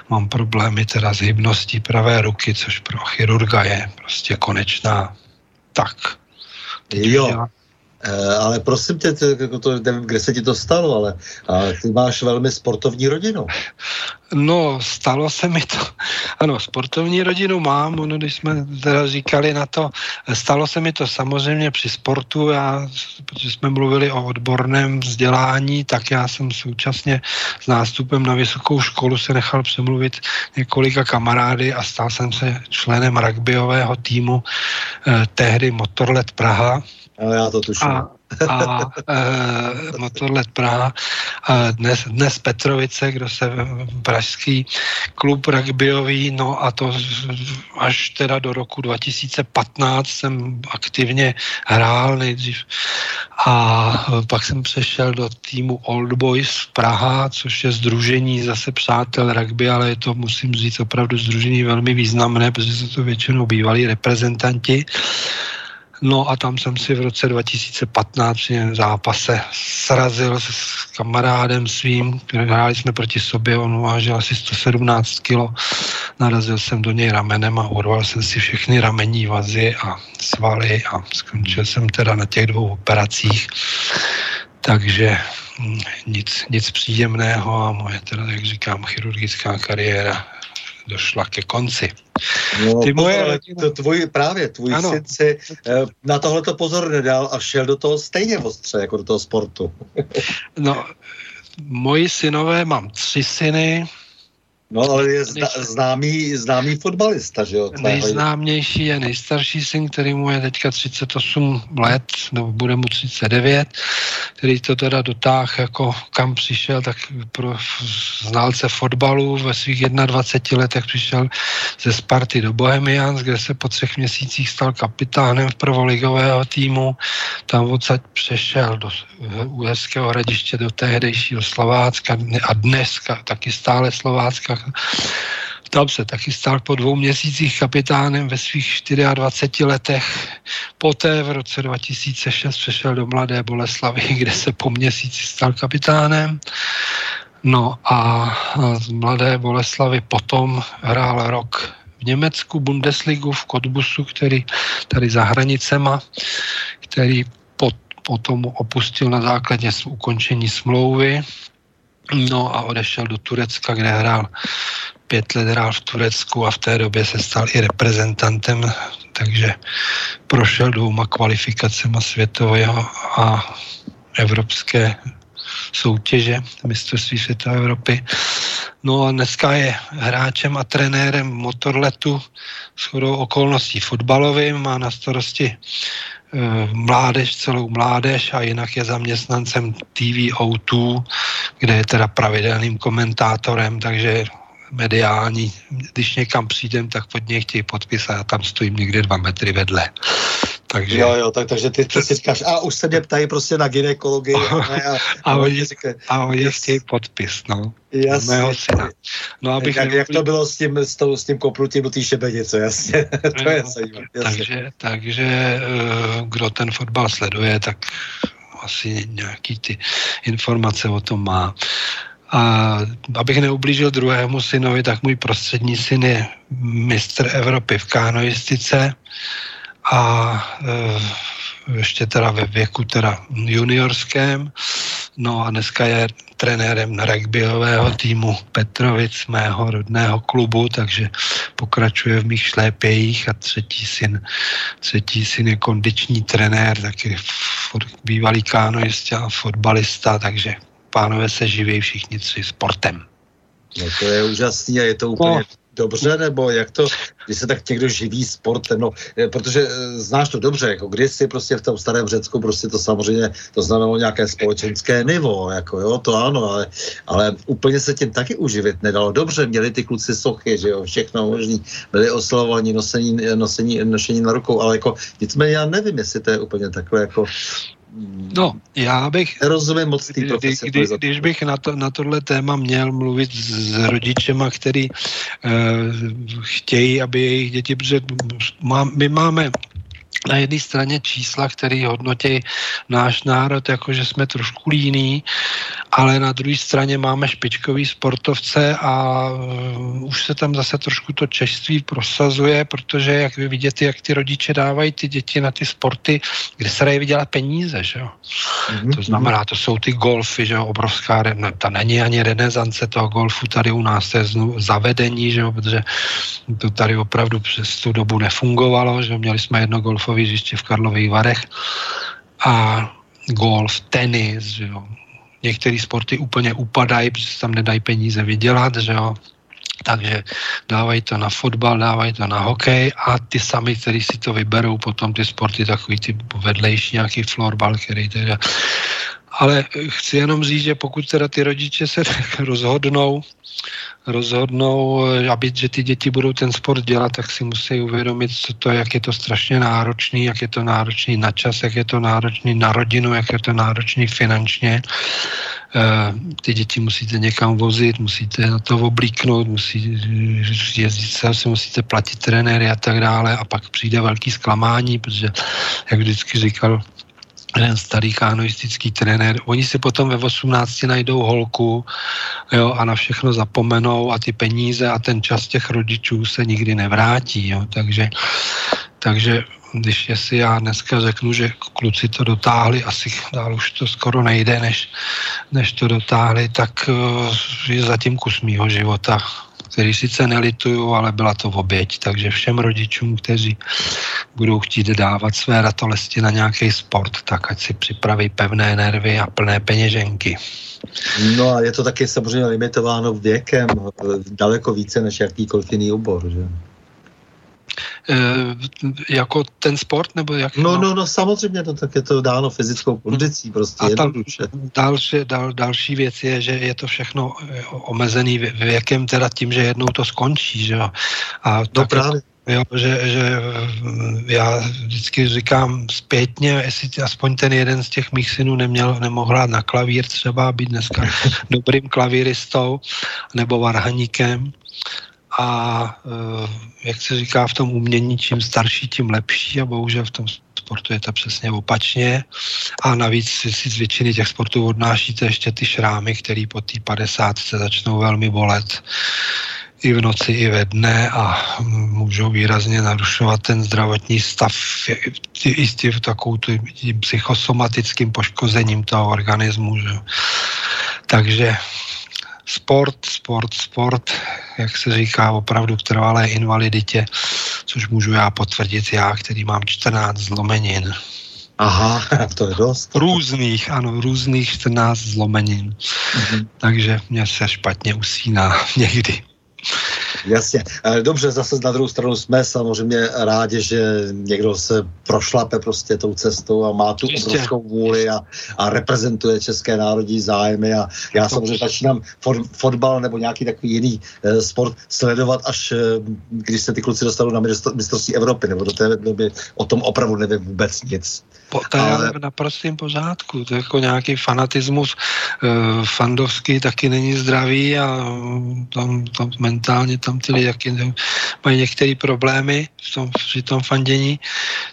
mám problémy teda s hybností pravé ruky, což pro chirurga je prostě konečná tak. Jo. Ale prosím tě, jako to, nevím, kde se ti to stalo, ale ale ty máš velmi sportovní rodinu. No, stalo se mi to. Ano, sportovní rodinu mám, ono, když jsme teda říkali na to, stalo se mi to samozřejmě při sportu, já, protože jsme mluvili o odborném vzdělání, tak já jsem současně s nástupem na vysokou školu se nechal přemluvit několika kamarády a stal jsem se členem rugbyového týmu eh, tehdy Motorlet Praha, ale já to tuším. A, a e, Motorlet Praha. A dnes, dnes Petrovice, kdo se pražský klub rugbyový, no a to až teda do roku 2015 jsem aktivně hrál nejdřív a pak jsem přešel do týmu Old Boys Praha, což je združení zase přátel rugby, ale je to, musím říct, opravdu združení velmi významné, protože jsou to většinou bývalí reprezentanti. No a tam jsem si v roce 2015 při zápase srazil s kamarádem svým, hráli jsme proti sobě, on vážil asi 117 kg. Narazil jsem do něj ramenem a urval jsem si všechny ramení vazy a svaly a skončil jsem teda na těch dvou operacích. Takže hm, nic, nic příjemného a moje teda, jak říkám, chirurgická kariéra došla ke konci. No, Ty moje ale to tvůj, právě tvůj ano. syn si eh, na tohle to pozor nedal a šel do toho stejně ostře, jako do toho sportu. no, moji synové, mám tři syny, No ale je zna, známý, známý fotbalista, že jo? Nejznámější je nejstarší syn, který mu je teďka 38 let, nebo bude mu 39, který to teda dotáhl, jako kam přišel, tak pro znalce fotbalu ve svých 21 letech přišel ze Sparty do Bohemians, kde se po třech měsících stal kapitánem prvoligového týmu. Tam odsaď přešel do Uherského hradiště, do tehdejšího Slovácka a dneska taky stále Slovácka tam se taky stal po dvou měsících kapitánem ve svých 24 letech. Poté v roce 2006 přešel do Mladé Boleslavy, kde se po měsíci stal kapitánem. No a z Mladé Boleslavy potom hrál rok v Německu Bundesligu v Kotbusu, který tady za hranicema, který pot, potom opustil na základě ukončení smlouvy No a odešel do Turecka, kde hrál pět let hrál v Turecku a v té době se stal i reprezentantem, takže prošel dvouma kvalifikacemi světového a evropské soutěže mistrovství světa Evropy. No a dneska je hráčem a trenérem motorletu s chodou okolností fotbalovým, má na starosti mládež, celou mládež a jinak je zaměstnancem TVO2, kde je teda pravidelným komentátorem, takže mediální, když někam přijdem, tak pod něj chtějí podpis a já tam stojím někde dva metry vedle. Takže... Jo, jo, tak, takže ty přesně říkáš, a už se mě ptají prostě na ginekologii. a, a, a, oni, a oni chtějí podpis, no. Jasně. Mého syna. No, abych jak, jak to bylo s tím, s, tou, s tím kopnutím do té šebenice, jasně. to je zajímavé. Takže, takže uh, kdo ten fotbal sleduje, tak asi nějaký ty informace o tom má. A abych neublížil druhému synovi, tak můj prostřední syn je mistr Evropy v kánoistice a e, ještě teda ve věku teda juniorském. No a dneska je trenérem rugbyového týmu Petrovic, mého rodného klubu, takže pokračuje v mých šlépějích a třetí syn, třetí syn je kondiční trenér, taky bývalý kánoista a fotbalista, takže pánové se živí všichni tři sportem. No to je úžasný a je to úplně no. dobře, nebo jak to, když se tak někdo živí sportem, no, protože eh, znáš to dobře, jako kdysi prostě v tom starém Řecku prostě to samozřejmě, to znamenalo nějaké společenské nivo, jako jo, to ano, ale, ale úplně se tím taky uživit nedalo. Dobře, měli ty kluci sochy, že jo, všechno možný, byli oslavovaní, nosení, nosení, nošení na rukou, ale jako nicméně já nevím, jestli to je úplně takhle jako No, já bych... Rozumím moc tý kdy, kdy, Když bych na, to, na tohle téma měl mluvit s rodičema, který uh, chtějí, aby jejich děti, protože má, my máme na jedné straně čísla, které hodnotí náš národ, jako že jsme trošku líní, ale na druhé straně máme špičkový sportovce a uh, už se tam zase trošku to češství prosazuje, protože jak vy vidíte, jak ty rodiče dávají ty děti na ty sporty, kde se dají vydělat peníze, že jo. Mm-hmm. To znamená, to jsou ty golfy, že jo, obrovská, ne, ta není ani renesance toho golfu tady u nás, to je znovu zavedení, že jo, protože to tady opravdu přes tu dobu nefungovalo, že jo, měli jsme jedno golfové hřiště v Karlových Varech a golf, tenis, že jo, některé sporty úplně upadají, protože se tam nedají peníze vydělat, že jo. takže dávají to na fotbal, dávají to na hokej a ty sami, kteří si to vyberou, potom ty sporty, takový ty vedlejší, nějaký florbal, který teda ale chci jenom říct, že pokud teda ty rodiče se rozhodnou, rozhodnou, aby, že ty děti budou ten sport dělat, tak si musí uvědomit, co to, jak je to strašně náročný, jak je to náročný na čas, jak je to náročný na rodinu, jak je to náročný finančně. Eh, ty děti musíte někam vozit, musíte na to oblíknout, musí jezdit se, si musíte platit trenéry a tak dále a pak přijde velký zklamání, protože, jak vždycky říkal jeden starý kanoistický trenér, oni si potom ve 18 najdou holku jo, a na všechno zapomenou a ty peníze a ten čas těch rodičů se nikdy nevrátí. Jo, takže, takže když jestli já dneska řeknu, že kluci to dotáhli, asi dál už to skoro nejde, než, než to dotáhli, tak uh, je zatím kus mýho života který sice nelituju, ale byla to oběť. Takže všem rodičům, kteří budou chtít dávat své ratolesti na nějaký sport, tak ať si připraví pevné nervy a plné peněženky. No a je to taky samozřejmě limitováno věkem, daleko více než jakýkoliv jiný obor, že? Eh, jako ten sport, nebo jak? No, no, no, samozřejmě, no, tak je to dáno fyzickou kondicí, prostě a jednoduše. Další, dal, další věc je, že je to všechno eh, omezený věkem, teda tím, že jednou to skončí, že jo. A no právě. Jo, že, že mm, já vždycky říkám zpětně, jestli aspoň ten jeden z těch mých synů neměl, nemohl hrát na klavír třeba, být dneska dobrým klavíristou nebo varhaníkem, a eh, jak se říká v tom umění, čím starší, tím lepší a bohužel v tom sportu je to přesně opačně a navíc si, z většiny těch sportů odnášíte ještě ty šrámy, které po té 50 se začnou velmi bolet i v noci, i ve dne a můžou výrazně narušovat ten zdravotní stav i s tím tím psychosomatickým poškozením toho organismu. Že? Takže sport, sport, sport, jak se říká, opravdu k trvalé invaliditě, což můžu já potvrdit já, který mám 14 zlomenin. Aha, to je dost. Různých, ano, různých 14 zlomenin. Mm-hmm. Takže mě se špatně usíná někdy. Jasně. Eh, dobře, zase na druhou stranu jsme samozřejmě rádi, že někdo se prošlape prostě tou cestou a má tu Jistě. obrovskou vůli a, a reprezentuje české národní zájmy a já samozřejmě začínám for, fotbal nebo nějaký takový jiný eh, sport sledovat, až eh, když se ty kluci dostanou na mistrovství Evropy, nebo do té doby o tom opravdu nevím vůbec nic. Po, to ale... je naprostým pořádku. To je jako nějaký fanatismus eh, fandovský taky není zdravý a tam, tam mentálně tam ty lidi mají některé problémy v tom, při tom fandění,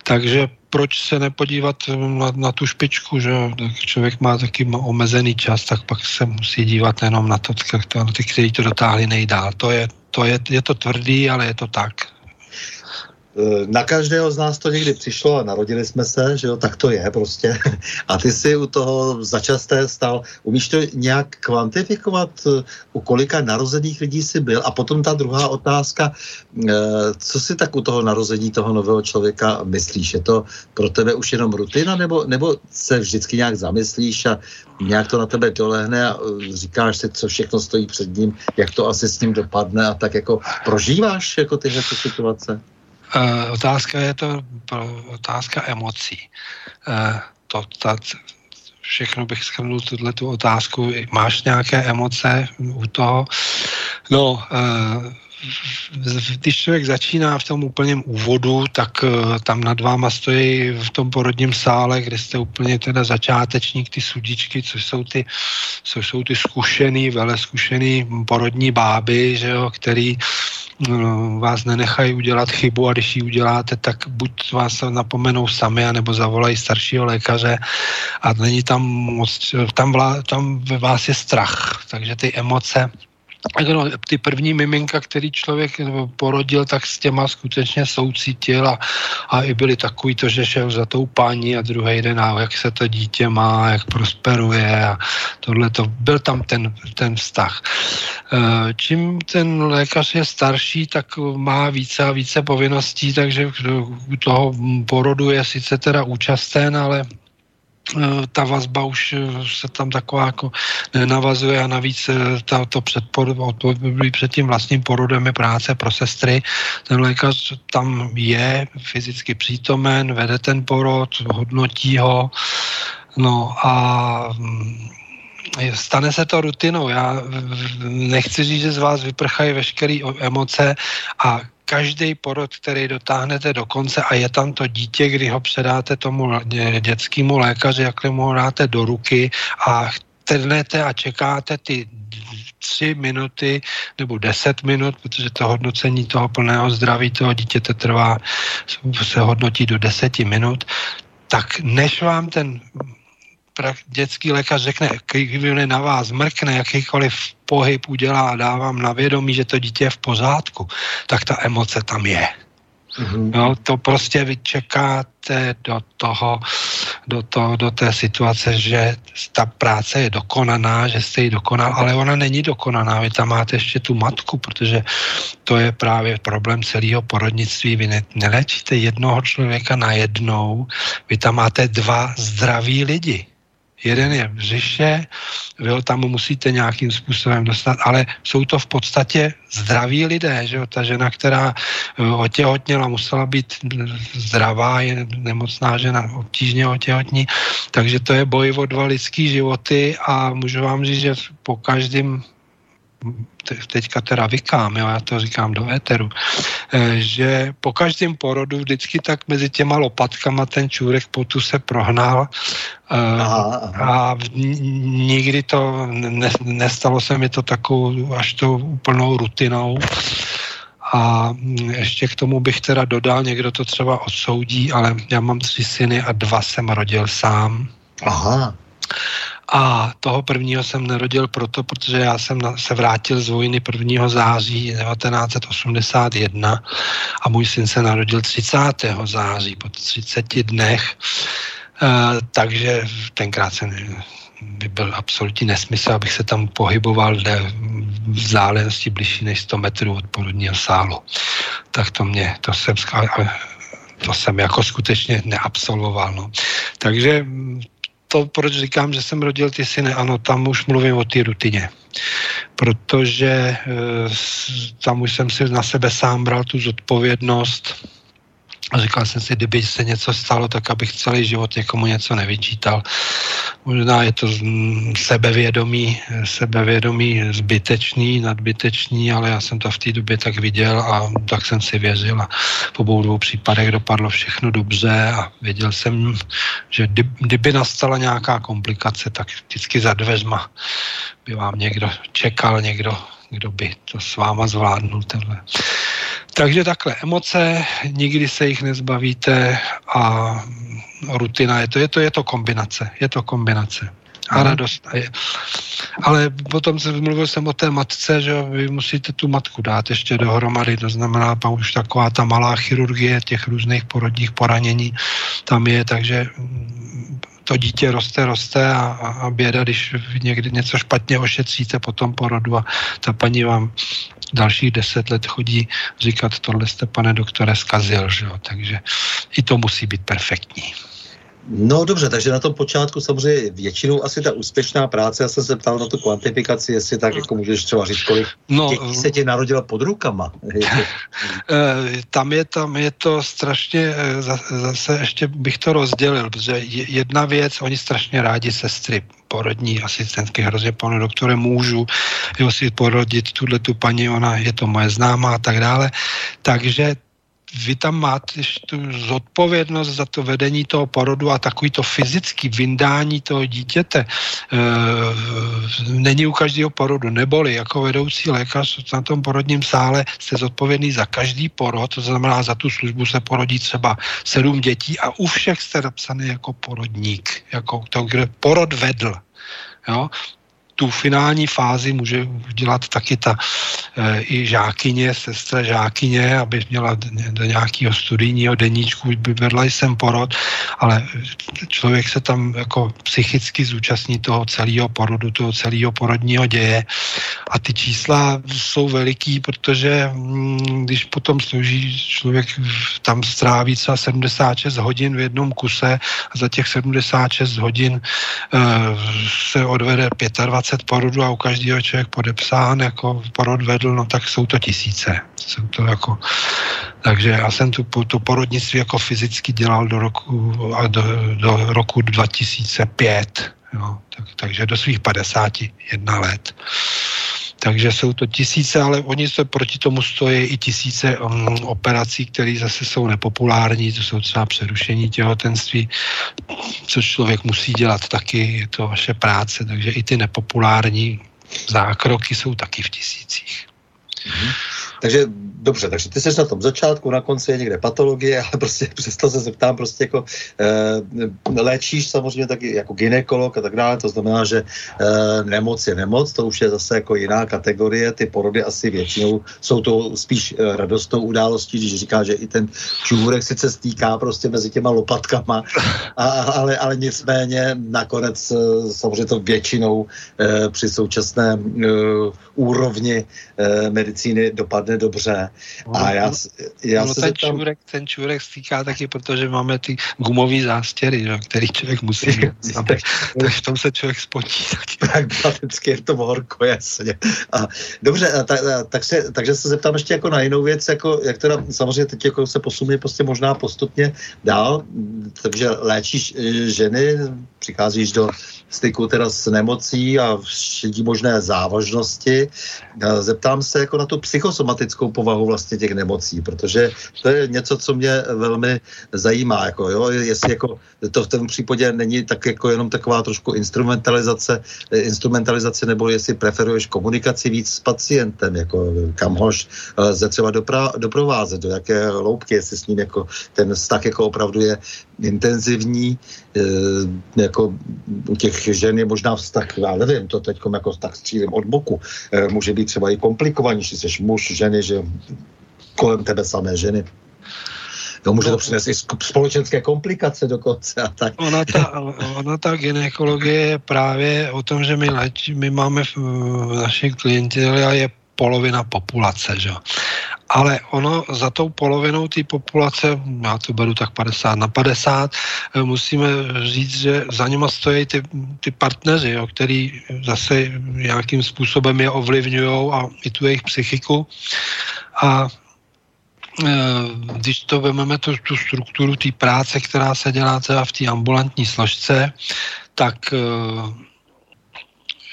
takže proč se nepodívat na, na tu špičku, že tak člověk má taky omezený čas, tak pak se musí dívat jenom na to, na ty, kteří to dotáhli nejdál. To je, to je, je to tvrdý, ale je to tak. Na každého z nás to někdy přišlo a narodili jsme se, že jo, tak to je prostě. A ty si u toho začasté stal. Umíš to nějak kvantifikovat, u kolika narozených lidí jsi byl? A potom ta druhá otázka, eh, co si tak u toho narození toho nového člověka myslíš? Je to pro tebe už jenom rutina, nebo, nebo se vždycky nějak zamyslíš a nějak to na tebe dolehne a eh, říkáš si, co všechno stojí před ním, jak to asi s ním dopadne a tak jako prožíváš jako tyhle situace? Uh, otázka je to otázka emocí. Uh, to, ta, všechno bych schrnul tuhle tu otázku. Máš nějaké emoce u toho? No, uh, když člověk začíná v tom úplném úvodu, tak tam nad váma stojí v tom porodním sále, kde jste úplně teda začátečník, ty sudičky, což jsou ty, což jsou ty zkušený, vele zkušený porodní báby, že jo, který vás nenechají udělat chybu a když ji uděláte, tak buď vás napomenou sami, anebo zavolají staršího lékaře a není tam moc, tam, vlá, tam ve vás je strach, takže ty emoce no, ty první miminka, který člověk porodil, tak s těma skutečně soucítil a, a i byli takový to, že šel za tou paní a druhý den a jak se to dítě má, jak prosperuje a tohle to, byl tam ten, ten vztah. E, čím ten lékař je starší, tak má více a více povinností, takže u toho porodu je sice teda účasten, ale ta vazba už eh, se tam taková jako nenavazuje a navíc eh, ta, to před, před tím vlastním porodem je práce pro sestry. Ten lékař tam je fyzicky přítomen, vede ten porod, hodnotí ho, no a mm, stane se to rutinou. Já nechci říct, že z vás vyprchají veškeré emoce a každý porod, který dotáhnete do konce a je tam to dítě, kdy ho předáte tomu dětskému lékaři, jak mu ho dáte do ruky a trnete a čekáte ty tři minuty nebo deset minut, protože to hodnocení toho plného zdraví toho dítěte trvá, se hodnotí do deseti minut, tak než vám ten dětský lékař řekne, když na vás mrkne, jakýkoliv pohyb udělá a dá vám na vědomí, že to dítě je v pořádku, tak ta emoce tam je. Mm-hmm. No, to prostě vy čekáte do toho, do, toho, do té situace, že ta práce je dokonaná, že jste ji dokonal, ale ona není dokonaná. Vy tam máte ještě tu matku, protože to je právě problém celého porodnictví. Vy ne, nelečíte jednoho člověka na jednou, vy tam máte dva zdraví lidi jeden je v břiše, vy ho tam musíte nějakým způsobem dostat, ale jsou to v podstatě zdraví lidé, že jo? ta žena, která eh, otěhotněla, musela být zdravá, je nemocná žena, obtížně otěhotní, takže to je boj o dva lidský životy a můžu vám říct, že po každém teďka teda vykám, jo, já to říkám do éteru, eh, že po každém porodu vždycky tak mezi těma lopatkama ten čůrek potu se prohnal eh, aha, aha. a nikdy to ne, nestalo se mi to takovou až tou úplnou rutinou. A ještě k tomu bych teda dodal, někdo to třeba odsoudí, ale já mám tři syny a dva jsem rodil sám. Aha. A toho prvního jsem narodil proto, protože já jsem se vrátil z vojny 1. září 1981 a můj syn se narodil 30. září po 30 dnech. Uh, takže tenkrát jsem by byl absolutní nesmysl, abych se tam pohyboval v vzdálenosti blížší než 100 metrů od porodního sálu. Tak to mě, to jsem, to jsem jako skutečně neabsolvoval. No. Takže to, proč říkám, že jsem rodil ty syny, ano, tam už mluvím o té rutině. Protože e, tam už jsem si na sebe sám bral tu zodpovědnost říkal jsem si, kdyby se něco stalo, tak abych celý život někomu něco nevyčítal. Možná je to sebevědomí, sebevědomí zbytečný, nadbytečný, ale já jsem to v té době tak viděl a tak jsem si věřil a v obou dvou případech dopadlo všechno dobře a věděl jsem, že kdyby nastala nějaká komplikace, tak vždycky za dveřma by vám někdo čekal, někdo, kdo by to s váma zvládnul. Tenhle. Takže takhle, emoce, nikdy se jich nezbavíte a rutina, je to, je to, je to kombinace, je to kombinace. A hmm. radost. Ale potom jsem mluvil jsem o té matce, že vy musíte tu matku dát ještě dohromady, to znamená, pak už taková ta malá chirurgie těch různých porodních poranění tam je, takže to dítě roste, roste a, a běda, když někdy něco špatně ošetříte po tom porodu a ta paní vám dalších deset let chodí říkat, tohle jste, pane doktore, zkazil, že jo? takže i to musí být perfektní. No dobře, takže na tom počátku samozřejmě většinou asi ta úspěšná práce, já jsem se ptal na tu kvantifikaci, jestli tak jako můžeš třeba říct, kolik no, dětí se tě narodila pod rukama. Eh, tam je, tam je to strašně, eh, zase ještě bych to rozdělil, protože jedna věc, oni strašně rádi sestry, porodní asistentky hrozně, pane doktore, můžu jo, si porodit tuhle tu paní, ona je to moje známá a tak dále. Takže vy tam máte tu zodpovědnost za to vedení toho porodu a takový to fyzický vyndání toho dítěte e, není u každého porodu. Neboli jako vedoucí lékař na tom porodním sále jste zodpovědný za každý porod, to znamená za tu službu se porodí třeba sedm dětí a u všech jste napsaný jako porodník, jako to, kde porod vedl. Jo? Tu finální fázi může udělat taky ta e, i žákyně, sestra žákyně, aby měla do nějakého studijního deníčku, by vedla jsem porod, ale člověk se tam jako psychicky zúčastní toho celého porodu, toho celého porodního děje. A ty čísla jsou veliký, protože mm, když potom slouží člověk tam stráví třeba 76 hodin v jednom kuse a za těch 76 hodin e, se odvede 25 porodů a u každého člověk podepsán, jako porod vedl, no tak jsou to tisíce. Jsou to jako, takže já jsem tu, tu porodnictví jako fyzicky dělal do roku, do, do roku 2005. Jo, tak, takže do svých 51 let. Takže jsou to tisíce, ale oni se proti tomu stojí i tisíce um, operací, které zase jsou nepopulární, to jsou třeba přerušení těhotenství, což člověk musí dělat taky, je to vaše práce, takže i ty nepopulární zákroky jsou taky v tisících. Mm-hmm. Takže dobře, takže ty jsi na tom začátku, na konci je někde patologie, ale prostě přesto se zeptám, prostě jako e, léčíš samozřejmě taky jako ginekolog a tak dále, to znamená, že e, nemoc je nemoc, to už je zase jako jiná kategorie, ty porody asi většinou jsou to spíš e, radostnou událostí, když říká, že i ten čůrek sice stýká prostě mezi těma lopatkama, a, ale, ale nicméně nakonec e, samozřejmě to většinou e, při současné e, úrovni e, medicíny dopadne dobře. No, a já, já no, se ten, zeptám... čůrek, ten čůrek stýká taky, protože máme ty gumové zástěry, že, který člověk musí mít. tak, tak v tom se člověk spotí. tak vždycky je to horko, jasně. A, dobře, a ta, a, tak se, takže se zeptám ještě jako na jinou věc, jako, jak teda samozřejmě teď jako se posunuje prostě možná postupně dál, takže léčíš e, ženy, přicházíš do styku teda s nemocí a všedí možné závažnosti. Zeptám se jako na tu psychosomatickou povahu vlastně těch nemocí, protože to je něco, co mě velmi zajímá, jako, jo, jestli jako to v tom případě není tak jako jenom taková trošku instrumentalizace, instrumentalizace nebo jestli preferuješ komunikaci víc s pacientem, jako kam hož lze třeba dopra, doprovázet, do jaké hloubky, jestli s ním jako ten vztah jako opravdu je intenzivní, e, jako u těch žen je možná vztah, já nevím, to teď jako tak střílím od boku, e, může být třeba i komplikovanější, jsi muž, ženy, že kolem tebe samé ženy. No, může to přinést i společenské komplikace dokonce a tak. Ona ta, ona ta gynekologie je právě o tom, že my, leč, my máme v, v naší klientele je polovina populace, že? Ale ono za tou polovinou té populace, já to beru tak 50 na 50, eh, musíme říct, že za nima stojí ty, ty partneři, jo, který zase nějakým způsobem je ovlivňují a i tu jejich psychiku. A eh, když to vezmeme tu, tu strukturu té práce, která se dělá třeba v té ambulantní složce, tak eh,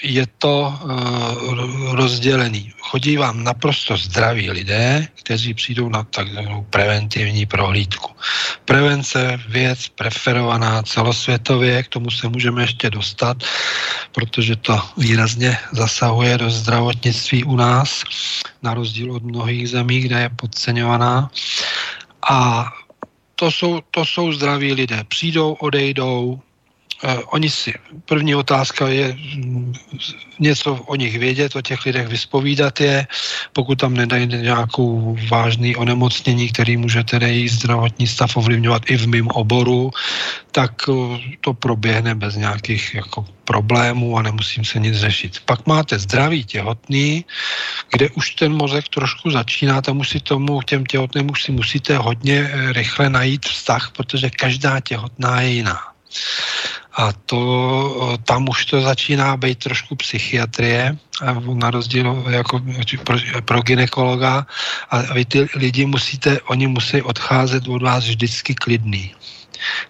je to uh, rozdělený. Chodí vám naprosto zdraví lidé, kteří přijdou na takzvanou preventivní prohlídku. Prevence, věc preferovaná celosvětově, k tomu se můžeme ještě dostat, protože to výrazně zasahuje do zdravotnictví u nás, na rozdíl od mnohých zemí, kde je podceňovaná. A to jsou, to jsou zdraví lidé. Přijdou, odejdou, oni si, první otázka je mm, něco o nich vědět, o těch lidech vyspovídat je, pokud tam nedají nějakou vážný onemocnění, který může tedy jejich zdravotní stav ovlivňovat i v mém oboru, tak uh, to proběhne bez nějakých jako problémů a nemusím se nic řešit. Pak máte zdravý těhotný, kde už ten mozek trošku začíná, tam si tomu, těm těhotným už si musíte hodně eh, rychle najít vztah, protože každá těhotná je jiná. A to, tam už to začíná být trošku psychiatrie, na rozdíl jako pro, pro ginekologa. A vy ty lidi musíte, oni musí odcházet od vás vždycky klidný.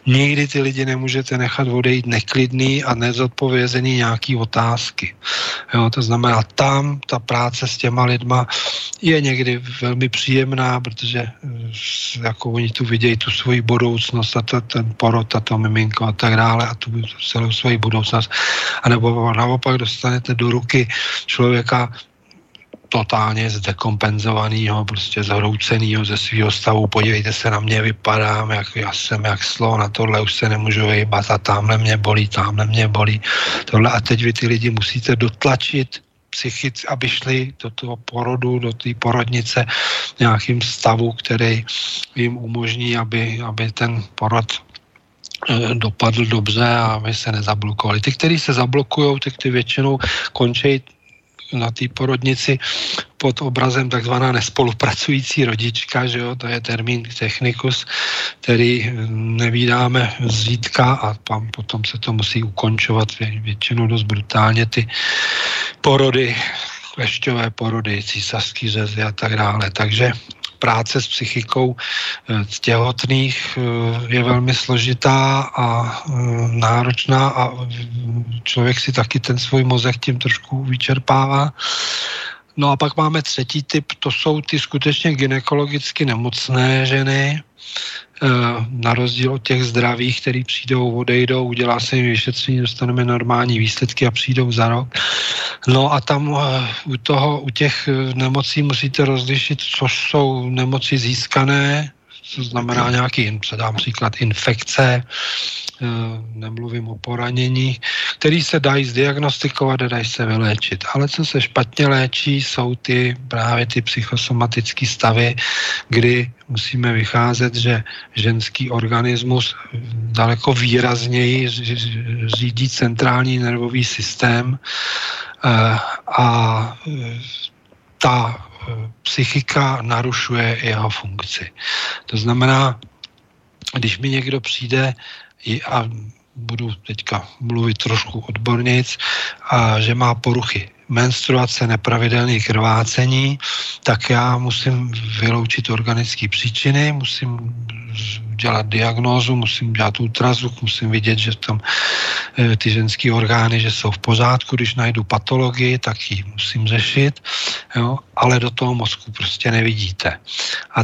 Nikdy ty lidi nemůžete nechat odejít neklidný a nezodpovězený nějaký otázky. Jo, to znamená, tam ta práce s těma lidma je někdy velmi příjemná, protože eh, jako oni tu vidějí tu svoji budoucnost a to, ten porod a to miminko a tak dále a tu celou svoji budoucnost. A nebo naopak dostanete do ruky člověka, totálně zdekompenzovanýho, prostě zhroucenýho ze svého stavu, podívejte se na mě, vypadám, jak já jsem jak slo, na tohle už se nemůžu vyjíbat a tamhle mě bolí, tamhle mě bolí, tohle a teď vy ty lidi musíte dotlačit psychic, aby šli do toho porodu, do té porodnice nějakým stavu, který jim umožní, aby, aby ten porod eh, dopadl dobře a aby se nezablokovali. Ty, kteří se zablokují, tak ty většinou končí na té porodnici pod obrazem takzvaná nespolupracující rodička, že jo, to je termín technikus, který nevídáme zřídka a tam potom se to musí ukončovat většinou dost brutálně ty porody, klešťové porody, císařský řezy a tak dále. Takže práce s psychikou eh, těhotných eh, je velmi složitá a eh, náročná a člověk si taky ten svůj mozek tím trošku vyčerpává. No a pak máme třetí typ, to jsou ty skutečně gynekologicky nemocné ženy, Eh, na rozdíl od těch zdravých, který přijdou, odejdou, udělá se jim vyšetření, dostaneme normální výsledky a přijdou za rok. No a tam eh, u toho, u těch eh, nemocí musíte rozlišit, co jsou nemoci získané, co znamená nějaký, předám příklad, infekce, nemluvím o poranění, který se dají zdiagnostikovat a dají se vyléčit. Ale co se špatně léčí, jsou ty právě ty psychosomatické stavy, kdy musíme vycházet, že ženský organismus daleko výrazněji řídí centrální nervový systém eh, a eh, ta psychika narušuje jeho funkci. To znamená, když mi někdo přijde a budu teďka mluvit trošku odbornic, a že má poruchy menstruace, nepravidelné krvácení, tak já musím vyloučit organické příčiny, musím dělat diagnózu, musím dělat ultrazvuk, musím vidět, že tam e, ty ženské orgány, že jsou v pořádku, když najdu patologii, tak ji musím řešit, jo, ale do toho mozku prostě nevidíte. A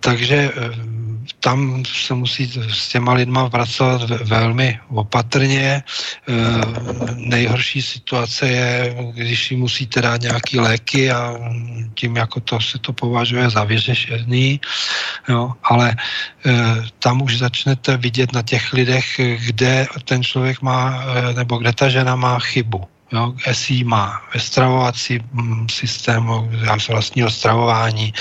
takže e, tam se musí s těma lidma pracovat velmi opatrně. Eh, nejhorší situace je, když si musíte dát nějaký léky a tím jako to se to považuje za vyřešený, jo, ale eh, tam už začnete vidět na těch lidech, kde ten člověk má, eh, nebo kde ta žena má chybu. Jo, SI má ve stravovací mm, systému vlastního stravování,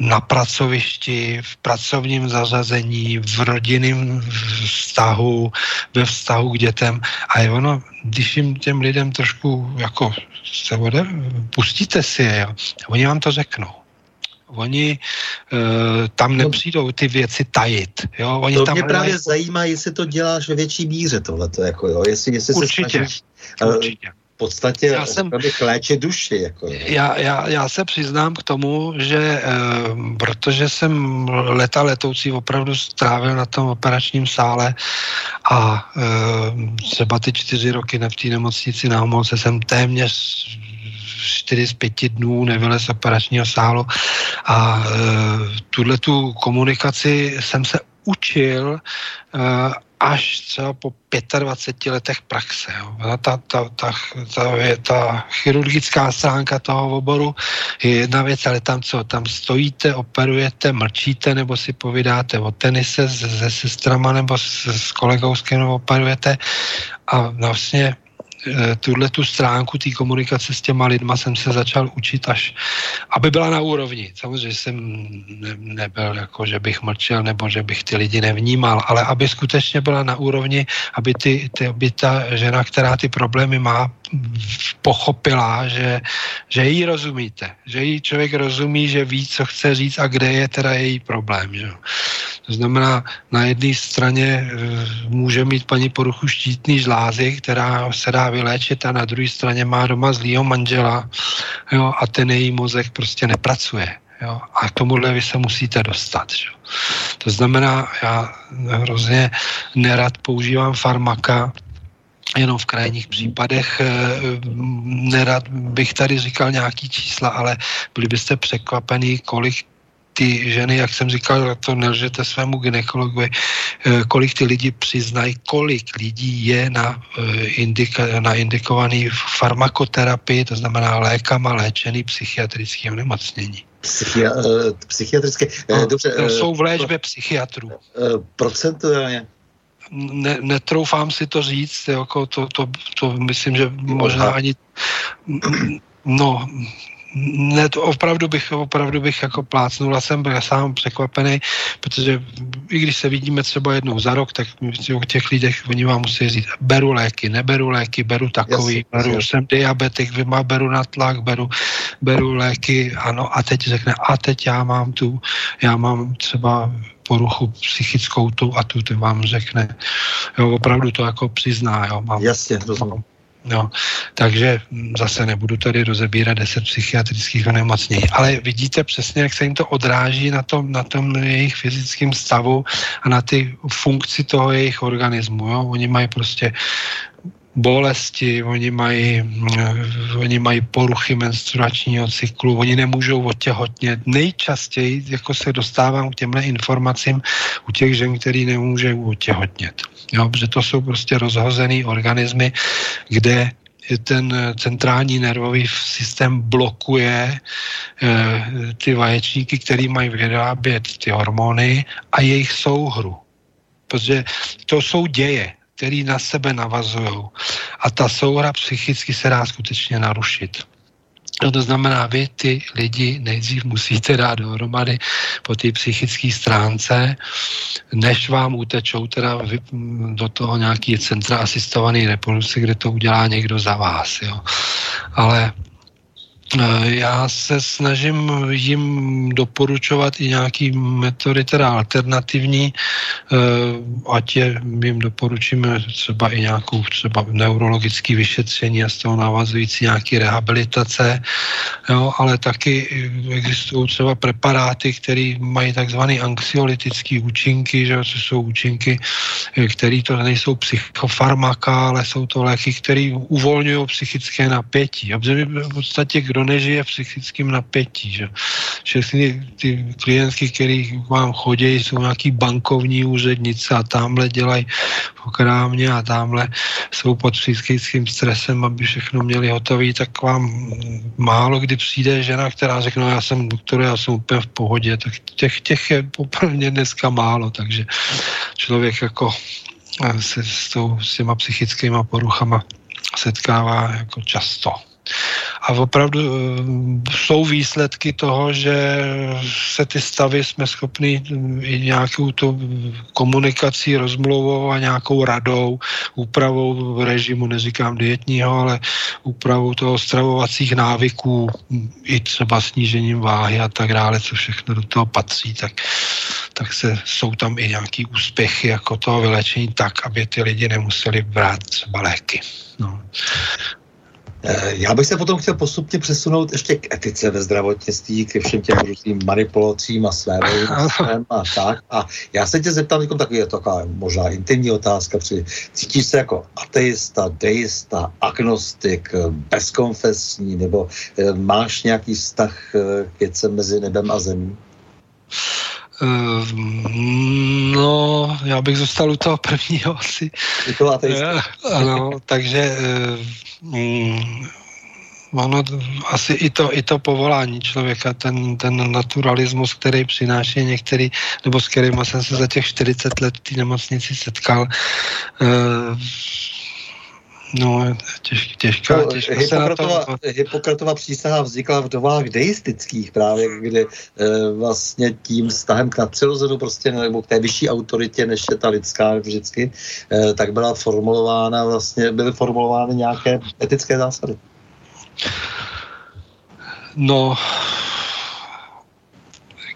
na pracovišti, v pracovním zařazení, v rodinném vztahu, ve vztahu k dětem. A je ono, když jim těm lidem trošku jako se vode, pustíte si je, jo, oni vám to řeknou oni uh, tam no. nepřijdou ty věci tajit. Jo? Oni to tam mě právě zajímá, jestli to děláš ve větší míře tohleto, jako jo, jestli, jestli určitě, se snažíš, určitě. Uh, v podstatě já jsem, léčit duši. Jako, já, já, já se přiznám k tomu, že e, protože jsem leta letoucí opravdu strávil na tom operačním sále a e, třeba ty čtyři roky v té nemocnici na Homolce jsem téměř 4 z 5 dnů nevylez operačního sálu a e, tuhle tu komunikaci jsem se učil e, až třeba po 25 letech praxe. Jo. Ta, ta, ta, ta, ta chirurgická stránka toho oboru je jedna věc, ale tam co, tam stojíte, operujete, mlčíte nebo si povídáte o tenise se sestrama nebo s, s kolegou, s kým operujete a vlastně tuhle tu stránku té komunikace s těma lidma jsem se začal učit až, aby byla na úrovni. Samozřejmě jsem ne, nebyl jako, že bych mlčel nebo že bych ty lidi nevnímal, ale aby skutečně byla na úrovni, aby, ty, ty, aby ta žena, která ty problémy má, pochopila, že, že jí rozumíte, že jí člověk rozumí, že ví, co chce říct a kde je teda její problém. Že? To znamená, na jedné straně e, může mít paní poruchu štítný žlázy, která se dá vyléčit a na druhé straně má doma zlýho manžela jo, a ten její mozek prostě nepracuje. Jo? A k tomuhle vy se musíte dostat. Jo? To znamená, já hrozně nerad používám farmaka, jenom v krajních případech. Eh, nerad bych tady říkal nějaký čísla, ale byli byste překvapení, kolik ty ženy, jak jsem říkal, to nelžete svému ginekologovi, eh, kolik ty lidi přiznají, kolik lidí je na, eh, indika, na indikovaný farmakoterapii, to znamená lékama léčený psychiatrický onemocnění. Psychia, psychiatrické. No, dobře, jsou v léčbě psychiatrů. Procentuálně? Ne, netroufám si to říct, jako to, to, to myslím, že možná ani no, ne, to opravdu bych, opravdu bych jako plácnul a jsem byl sám překvapený, protože i když se vidíme třeba jednou za rok, tak u těch lidech oni vám musí říct, beru léky, neberu léky, beru takový, jasně, beru, jasně. jsem diabetik, vyma, beru na tlak, beru, beru léky, ano, a teď řekne, a teď já mám tu, já mám třeba poruchu psychickou tu a tu, ty vám řekne. Jo, opravdu to jako přizná. Jo, mám, Jasně, rozumím. No, takže zase nebudu tady rozebírat deset psychiatrických onemocnění, ale vidíte přesně, jak se jim to odráží na tom, na tom jejich fyzickém stavu a na ty funkci toho jejich organismu. Jo? Oni mají prostě bolesti, oni mají, oni mají poruchy menstruačního cyklu, oni nemůžou otěhotnět. Nejčastěji jako se dostávám k těmhle informacím u těch žen, který nemůžou otěhotnět. Jo, protože to jsou prostě rozhozený organismy, kde ten centrální nervový systém blokuje e, ty vaječníky, které mají vyrábět ty hormony a jejich souhru. Protože to jsou děje který na sebe navazují. A ta souhra psychicky se dá skutečně narušit. No to znamená, vy ty lidi nejdřív musíte dát dohromady po té psychické stránce, než vám utečou teda do toho nějaký centra asistovaný reprodukce, kde to udělá někdo za vás. Jo. Ale já se snažím jim doporučovat i nějaký metody, teda alternativní, eh, ať je, jim doporučíme třeba i nějakou třeba neurologické vyšetření a z toho navazující nějaký rehabilitace, jo, ale taky existují třeba preparáty, které mají takzvané anxiolytické účinky, že to jsou účinky, eh, které to nejsou psychofarmaka, ale jsou to léky, které uvolňují psychické napětí. A v podstatě, kdo nežije v psychickém napětí. Že? Všechny ty klientky, který vám chodí, jsou nějaký bankovní úřednice a tamhle dělají v krámě a tamhle jsou pod psychickým stresem, aby všechno měli hotové, tak vám málo kdy přijde žena, která řekne, no, já jsem doktor, já jsem úplně v pohodě, tak těch, těch je poprvé dneska málo, takže člověk jako se s, tou, s těma psychickými poruchama setkává jako často. A opravdu eh, jsou výsledky toho, že se ty stavy jsme schopni eh, i nějakou to komunikací, rozmluvou a nějakou radou, úpravou režimu, neříkám dietního, ale úpravou toho stravovacích návyků, i třeba snížením váhy a tak dále, co všechno do toho patří, tak, tak se, jsou tam i nějaký úspěchy jako toho vylečení tak, aby ty lidi nemuseli brát třeba léky. No. Eh, já bych se potom chtěl postupně přesunout ještě k etice ve zdravotnictví, ke všem těm různým manipulacím a svém a tak. A já se tě zeptám, jako takový je taková možná intimní otázka, při, cítíš se jako ateista, deista, agnostik, bezkonfesní, nebo e, máš nějaký vztah eh, k věcem mezi nebem a zemí? No, já bych zůstal u toho prvního asi. Jako ano, takže Mm, ono asi i to, i to povolání člověka, ten, ten naturalismus, který přináší některý, nebo s kterým jsem se za těch 40 let v té nemocnici setkal, uh, No, těž, těžká, no, těžká Hippokratova, to... Hippokratova přísaha vznikla v dobách deistických právě, kdy e, vlastně tím vztahem k nadpřirozenu prostě, nebo k té vyšší autoritě, než je ta lidská vždycky, e, tak byla formulována vlastně, byly formulovány nějaké etické zásady. No,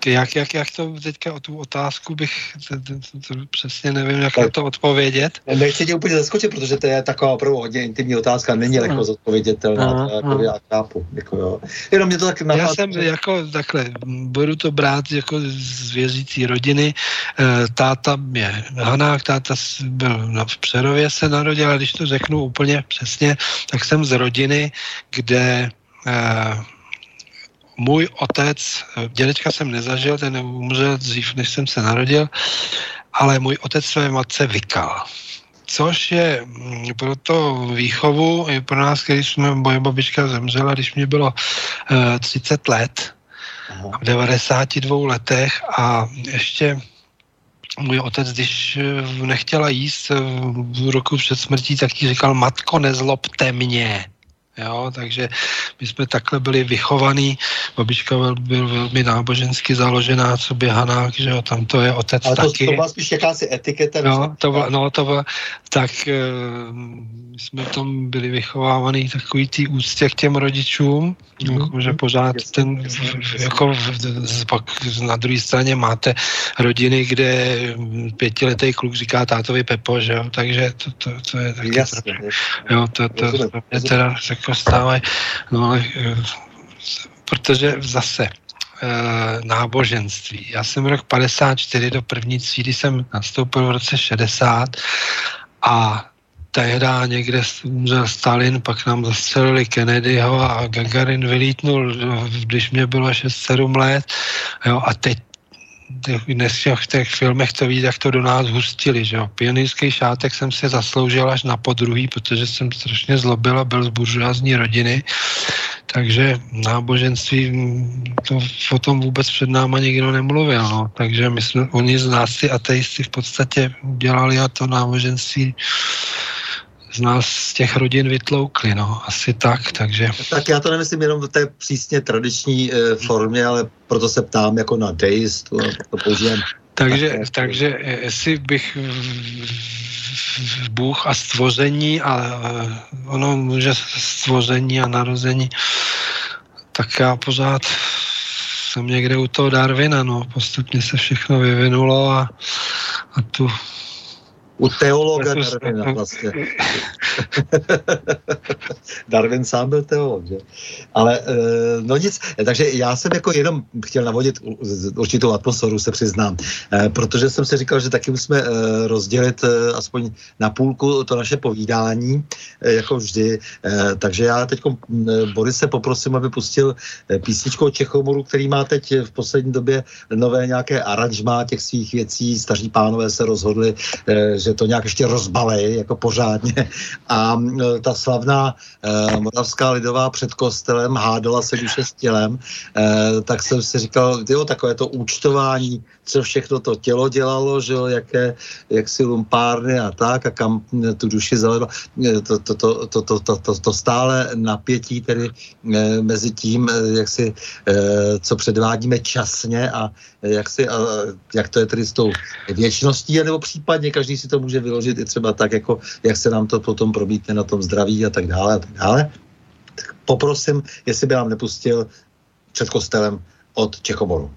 jak, jak, jak to teďka o tu otázku bych, to, to, to, to přesně nevím, jak na to odpovědět. Nechci tě úplně zaskočit, protože to je taková opravdu hodně intimní otázka, není lehko zodpovědětelná, jako já chápu. Jako, jo. Jenom mě to tak napadlo. Já jsem jako takhle, budu to brát jako z věřící rodiny. Eh, táta je Hanák, táta byl na Přerově se narodil, a když to řeknu úplně přesně, tak jsem z rodiny, kde eh, můj otec, dědečka jsem nezažil, ten umřel dřív, než jsem se narodil, ale můj otec své matce vykal což je mm, pro to výchovu, i pro nás, když jsme, moje babička zemřela, když mě bylo uh, eh, 30 let, v 92 letech a ještě můj otec, když eh, nechtěla jíst eh, v roku před smrtí, tak ti říkal, matko, nezlobte mě. Jo, takže my jsme takhle byli vychovaní. Babička byl, byl velmi nábožensky založená, co běhaná, že jo, tam to je otec Ale to, taky. to byla spíš jakási etiketa. No, to byla, no, to byla, tak my jsme tam byli vychovávaný takový tý úctě k těm rodičům, mm-hmm. jako, že pořád jasně, ten, jasně, jako v, pak na druhé straně máte rodiny, kde pětiletý kluk říká tátovi Pepo, že jo, takže to, to, to je taky jasně, trochu, jo, to, to, to, to mě teda jako stále, no ale protože zase e, náboženství. Já jsem rok 54 do první třídy jsem nastoupil v roce 60 a tehdy někde umřel Stalin, pak nám zastřelili Kennedyho a Gagarin vylítnul, když mě bylo 6-7 let. Jo, a teď dnes v těch filmech to ví, jak to do nás hustili, že jo. Pionýrský šátek jsem si zasloužil až na podruhý, protože jsem strašně zlobil a byl z buržoázní rodiny, takže náboženství, to o tom vůbec před náma nikdo nemluvil, no. Takže my jsme, oni z nás ty ateisti v podstatě udělali a to náboženství z nás z těch rodin vytloukli, no, asi tak, takže... Tak já to nemyslím jenom v té přísně tradiční e, formě, ale proto se ptám jako na deistu, to používám. Takže, tak, takže eh, jestli bych Bůh a stvoření a eh, ono může stvoření a narození, tak já pořád jsem někde u toho Darwina, no, postupně se všechno vyvinulo a, a tu u teologa Darwina vlastně. Darwin sám byl teolog, že? Ale eh, no nic, takže já jsem jako jenom chtěl navodit určitou atmosféru, se přiznám, eh, protože jsem si říkal, že taky musíme eh, rozdělit aspoň na půlku to naše povídání, jako vždy. Takže já teď Boris se poprosím, aby pustil písničku o Čechomoru, který má teď v poslední době nové nějaké aranžmá těch svých věcí. Staří pánové se rozhodli, že to nějak ještě rozbalej, jako pořádně. A ta slavná e, moravská lidová před kostelem hádala se duše s tělem, e, tak jsem si říkal, jo, takové to účtování, co všechno to tělo dělalo, že jo, jaké, jak si lumpárny a tak, a kam tu duši zavedlo. To, to, to, to, to, to, to, to stále napětí tedy e, mezi tím, jak si, e, co předvádíme časně a jak, si, a, jak to je tedy s tou věčností, nebo případně každý si to může vyložit i třeba tak, jako jak se nám to potom probítne na tom zdraví a tak dále a tak dále. Tak poprosím, jestli by nám nepustil před kostelem od Čechoboru.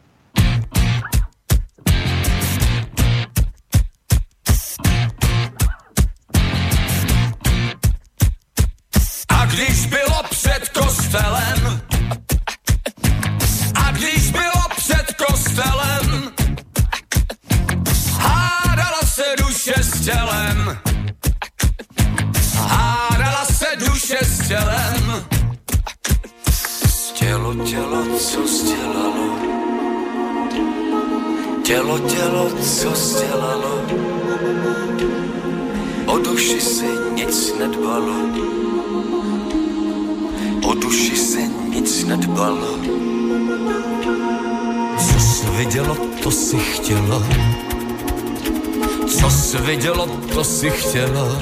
Co jsi vidělo, to si chtěla.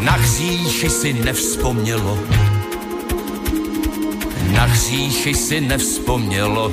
Na hříchy si nevzpomnělo. Na hříchy si nevzpomnělo.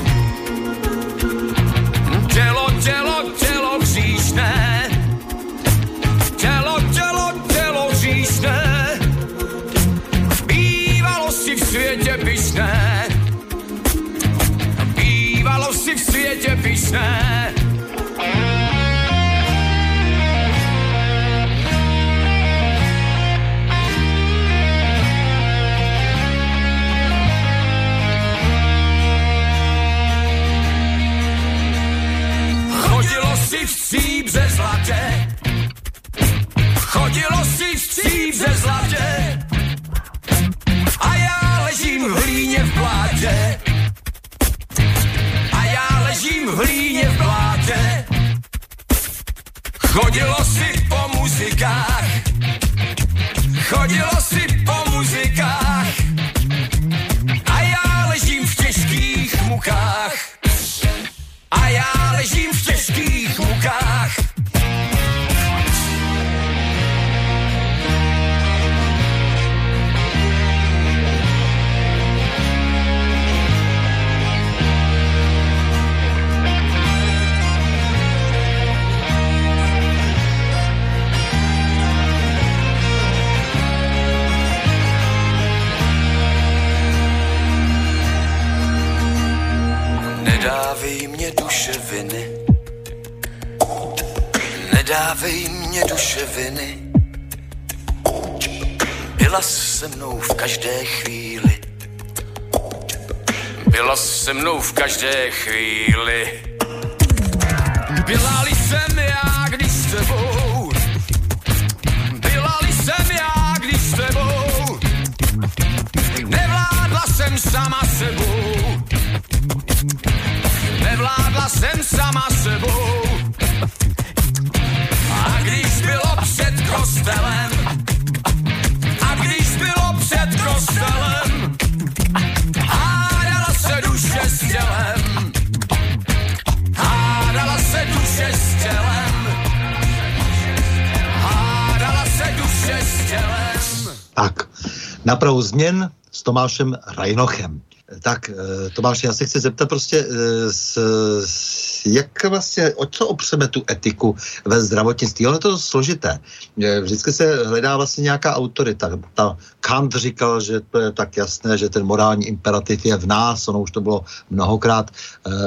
Změn s Tomášem Rajnochem. Tak, eh, Tomáš, já se chci zeptat prostě, eh, s, s, jak vlastně, o co opřeme tu etiku ve zdravotnictví? Ono je to složité. Eh, vždycky se hledá vlastně nějaká autorita. Ta Kant říkal, že to je tak jasné, že ten morální imperativ je v nás, ono už to bylo mnohokrát,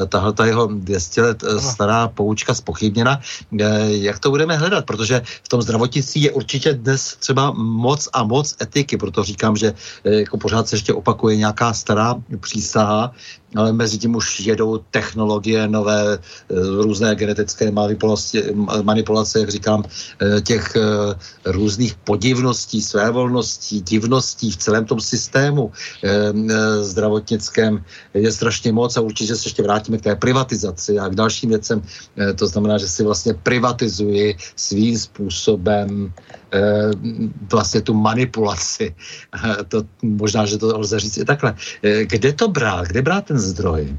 tahle ta jeho 200 let stará poučka spochybněna. Jak to budeme hledat? Protože v tom zdravotnictví je určitě dnes třeba moc a moc etiky, proto říkám, že jako pořád se ještě opakuje nějaká stará přísaha, ale mezi tím už jedou technologie nové, eh, různé genetické manipulace, jak říkám, eh, těch eh, různých podivností, svévolností, divností v celém tom systému zdravotnickém je strašně moc a určitě se ještě vrátíme k té privatizaci a k dalším věcem. To znamená, že si vlastně privatizuji svým způsobem vlastně tu manipulaci. To, možná, že to lze říct i takhle. Kde to brát? Kde brát ten zdroj?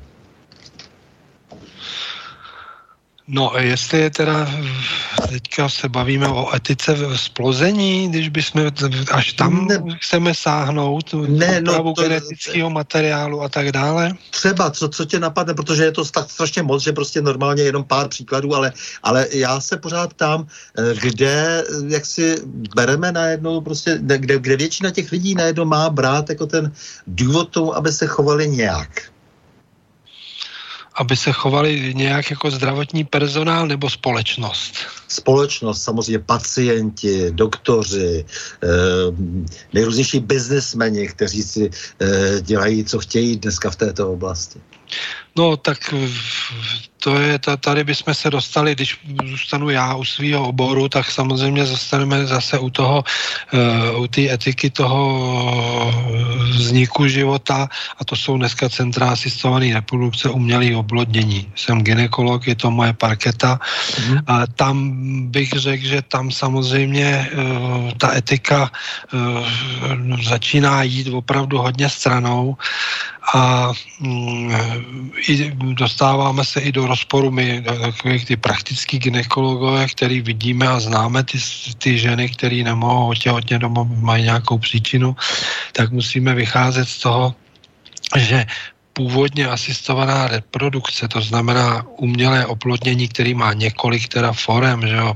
No, jestli je teda, teďka se bavíme o etice v splození, když bychom až tam ne, chceme sáhnout, ne, no, to, genetického materiálu a tak dále? Třeba, co, co tě napadne, protože je to tak strašně moc, že prostě normálně jenom pár příkladů, ale, ale já se pořád ptám, eh, kde, jak si bereme najednou prostě, kde, kde většina těch lidí najednou má brát jako ten důvod tomu, aby se chovali nějak aby se chovali nějak jako zdravotní personál nebo společnost? Společnost, samozřejmě pacienti, doktoři, eh, nejrůznější biznesmeni, kteří si eh, dělají, co chtějí dneska v této oblasti. No tak to je, tady bychom se dostali, když zůstanu já u svého oboru, tak samozřejmě zostaneme zase u toho, uh, u té etiky toho vzniku života a to jsou dneska centra asistované reprodukce umělé oblodnění. Jsem ginekolog, je to moje parketa mm. a tam bych řekl, že tam samozřejmě uh, ta etika uh, začíná jít opravdu hodně stranou a um, i dostáváme se i do rozporu. My, takových ty praktický ginekologové, který vidíme a známe ty, ty ženy, které nemohou otěhotně doma, mají nějakou příčinu, tak musíme vycházet z toho, že původně asistovaná reprodukce, to znamená umělé oplodnění, který má několik teda forem, že jo,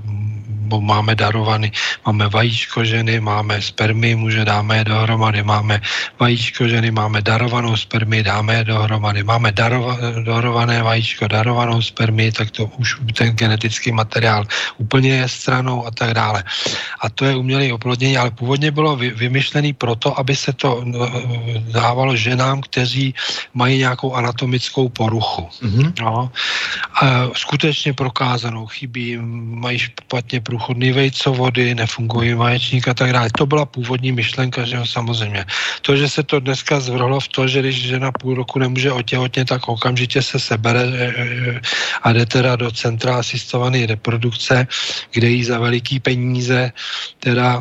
máme darovaný, máme vajíčko ženy, máme spermy, muže dáme je dohromady, máme vajíčko ženy, máme darovanou spermy, dáme je dohromady, máme darova, darované vajíčko, darovanou spermy, tak to už ten genetický materiál úplně je stranou a tak dále. A to je umělé oplodnění, ale původně bylo vy, vymyšlené proto, aby se to no, dávalo ženám, kteří mají nějakou anatomickou poruchu. Mm-hmm. No. A skutečně prokázanou chybí, mají špatně prů průchodný vejcovody, nefungují vaječník a tak dále. To byla původní myšlenka, že jo, samozřejmě. To, že se to dneska zvrhlo v to, že když žena půl roku nemůže otěhotně, tak okamžitě se sebere e, e, a jde teda do centra asistované reprodukce, kde jí za veliký peníze teda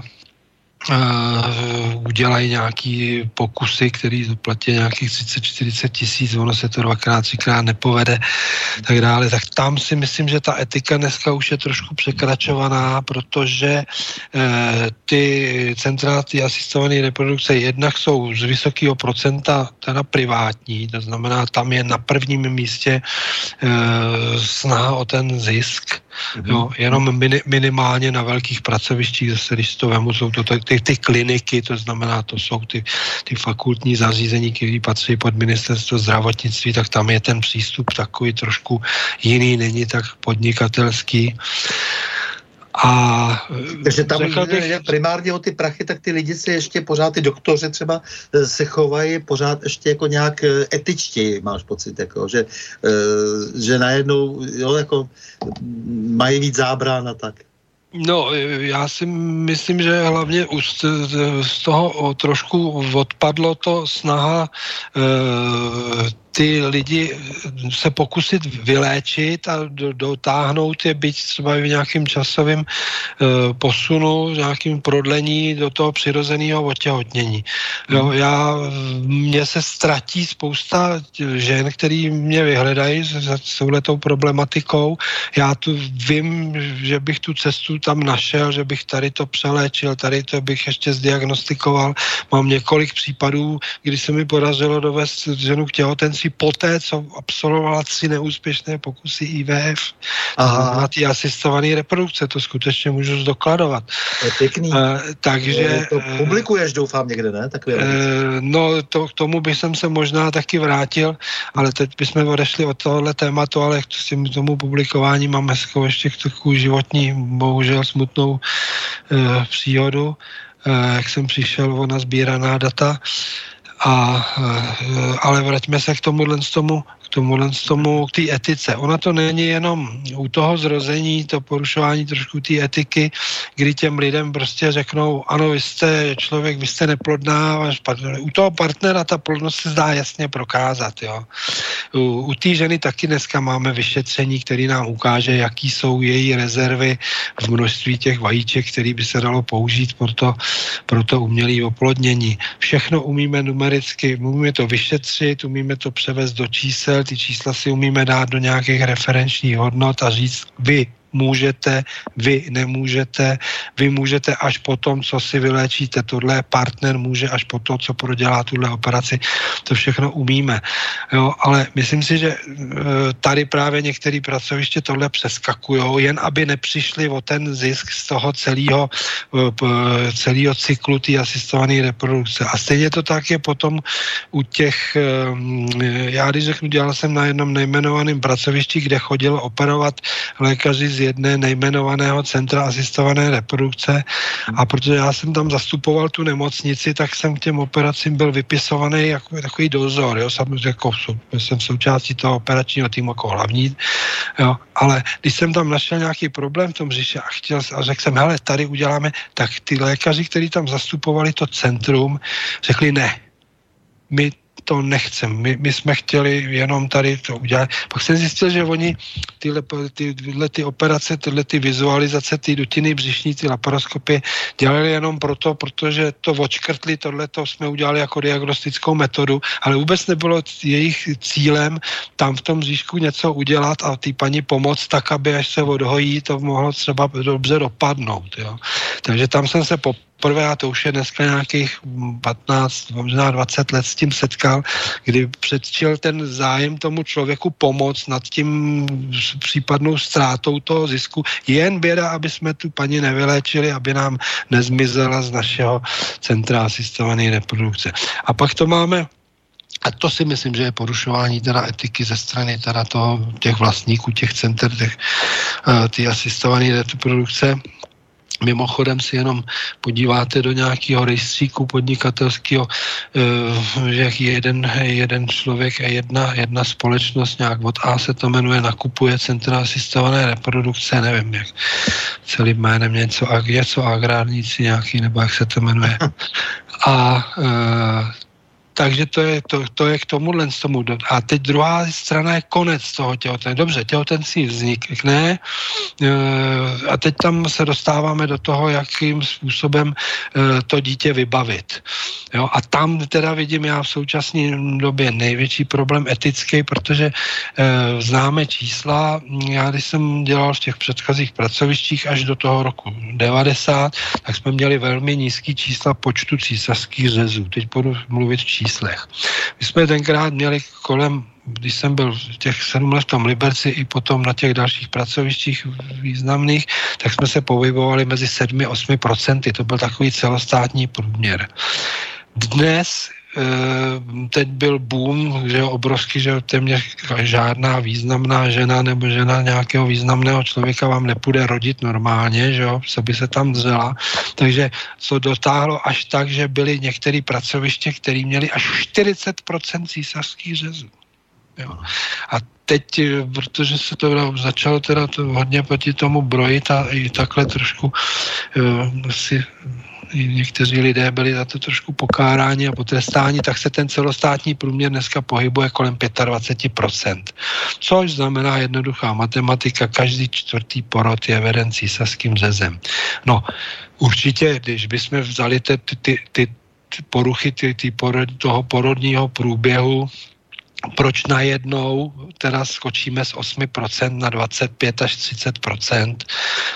udělají nějaký pokusy, který zaplatí nějakých 30-40 tisíc, ono se to dvakrát, třikrát nepovede, tak dále. Tak tam si myslím, že ta etika dneska už je trošku překračovaná, protože uh, ty centra, ty asistované reprodukce jednak jsou z vysokého procenta teda privátní, to znamená, tam je na prvním místě uh, snaha o ten zisk. Jo, jenom mini, minimálně na velkých pracovištích, zase když to vemu, jsou to ty ty, ty kliniky, to znamená, to jsou ty, ty fakultní zařízení, které patří pod ministerstvo zdravotnictví, tak tam je ten přístup takový trošku jiný, není tak podnikatelský. A Takže tam bych, primárně o ty prachy, tak ty lidi se ještě pořád, ty doktoři třeba eh, se chovají pořád ještě jako nějak eh, etičtěji, máš pocit, jako, že, eh, že najednou jo, jako mají víc zábrán a tak. No, já si myslím, že hlavně z, z toho trošku odpadlo to snaha e, ty lidi se pokusit vyléčit a dotáhnout je, byť třeba v nějakým časovým e, posunu, nějakým prodlení do toho přirozeného otěhotnění. Jo, hmm. já, mně se ztratí spousta žen, který mě vyhledají s, s touhletou problematikou. Já tu vím, že bych tu cestu tam našel, že bych tady to přeléčil, tady to bych ještě zdiagnostikoval. Mám několik případů, kdy se mi podařilo dovést ženu k těhotenství si poté, co absolvovala tři neúspěšné pokusy IVF, na ty asistované reprodukce, to skutečně můžu zdokladovat. Je pěkný. Uh, takže... To eh, publikuješ, doufám, někde, ne? Takové no, to, k tomu bych jsem se možná taky vrátil, ale teď bychom odešli od tohohle tématu, ale k tomu publikování mám hezkou ještě k takovou životní, bohužel smutnou uh, příhodu, uh, jak jsem přišel o nazbíraná data. A, eh, ale vraťme se k tomuhle z tomu, tomuhle tomu, k té etice. Ona to není jenom u toho zrození, to porušování trošku té etiky, kdy těm lidem prostě řeknou, ano, vy jste člověk, vy jste neplodná, váš partner. U toho partnera ta plodnost se zdá jasně prokázat. Jo. U, u té ženy taky dneska máme vyšetření, který nám ukáže, jaký jsou její rezervy v množství těch vajíček, který by se dalo použít pro to, pro to umělé oplodnění. Všechno umíme numericky, umíme to vyšetřit, umíme to převést do čísel, ty čísla si umíme dát do nějakých referenčních hodnot a říct, vy můžete, vy nemůžete, vy můžete až po tom, co si vyléčíte, tohle partner může až po to, co prodělá tuhle operaci, to všechno umíme. Jo, ale myslím si, že e, tady právě některé pracoviště tohle přeskakují, jen aby nepřišli o ten zisk z toho celého, e, celého cyklu té asistované reprodukce. A stejně to tak je potom u těch, e, já když řeknu, dělal jsem na jednom nejmenovaném pracovišti, kde chodil operovat lékaři z jedné nejmenovaného centra asistované reprodukce. A protože já jsem tam zastupoval tu nemocnici, tak jsem k těm operacím byl vypisovaný jako takový dozor, jo, samozřejmě jako, jsem součástí toho operačního týmu jako hlavní, jo, ale když jsem tam našel nějaký problém v tom břiše a chtěl a řekl jsem, hele, tady uděláme, tak ty lékaři, kteří tam zastupovali to centrum, řekli ne, my to nechcem. My, my jsme chtěli jenom tady to udělat. Pak jsem zjistil, že oni tyhle, ty, tyhle ty operace, tyhle ty vizualizace, ty dutiny břišní, ty laparoskopy dělali jenom proto, protože to očkrtli, tohle to jsme udělali jako diagnostickou metodu, ale vůbec nebylo jejich cílem tam v tom bříšku něco udělat a ty paní pomoct tak, aby až se odhojí, to mohlo třeba dobře dopadnout. Jo. Takže tam jsem se poprvé, a to už je dneska nějakých 15, možná 20 let s tím setkal, kdy předčil ten zájem tomu člověku pomoct nad tím případnou ztrátou toho zisku. Jen běda, aby jsme tu paní nevyléčili, aby nám nezmizela z našeho centra asistované reprodukce. A pak to máme a to si myslím, že je porušování teda etiky ze strany teda toho, těch vlastníků, těch center, těch, uh, ty asistované reprodukce, Mimochodem si jenom podíváte do nějakého rejstříku podnikatelského, eh, že jak jeden, jeden člověk a jedna, jedna společnost nějak od A se to jmenuje, nakupuje centra asistované reprodukce, nevím jak celým jménem něco, něco agrárníci nějaký, nebo jak se to jmenuje. A e, takže to je, to, to je k tomuhle z tomu. A teď druhá strana je konec toho těhotenství. Dobře, těhotenství vznikne e, a teď tam se dostáváme do toho, jakým způsobem e, to dítě vybavit. Jo? A tam teda vidím já v současné době největší problém etický, protože e, známe čísla. Já když jsem dělal v těch předchozích pracovištích až do toho roku 90, tak jsme měli velmi nízký čísla počtu císařských řezů. Teď budu mluvit čísla číslech. My jsme tenkrát měli kolem když jsem byl v těch sedm let v tom Liberci i potom na těch dalších pracovištích významných, tak jsme se pohybovali mezi 7-8 procenty. To byl takový celostátní průměr. Dnes teď byl boom, že jo, obrovský, že téměř žádná významná žena nebo žena nějakého významného člověka vám nepůjde rodit normálně, že jo, co by se tam dřela. Takže co dotáhlo až tak, že byly některé pracoviště, které měly až 40% císařských řezů. Jo. A teď, protože se to začalo teda to hodně proti tomu brojit a i takhle trošku uh, si někteří lidé byli za to trošku pokáráni a potrestáni, tak se ten celostátní průměr dneska pohybuje kolem 25%. Což znamená jednoduchá matematika, každý čtvrtý porod je veden císařským řezem. No, určitě, když bychom vzali ty, ty, ty, poruchy ty, ty porod, toho porodního průběhu proč najednou teda skočíme z 8% na 25 až 30%,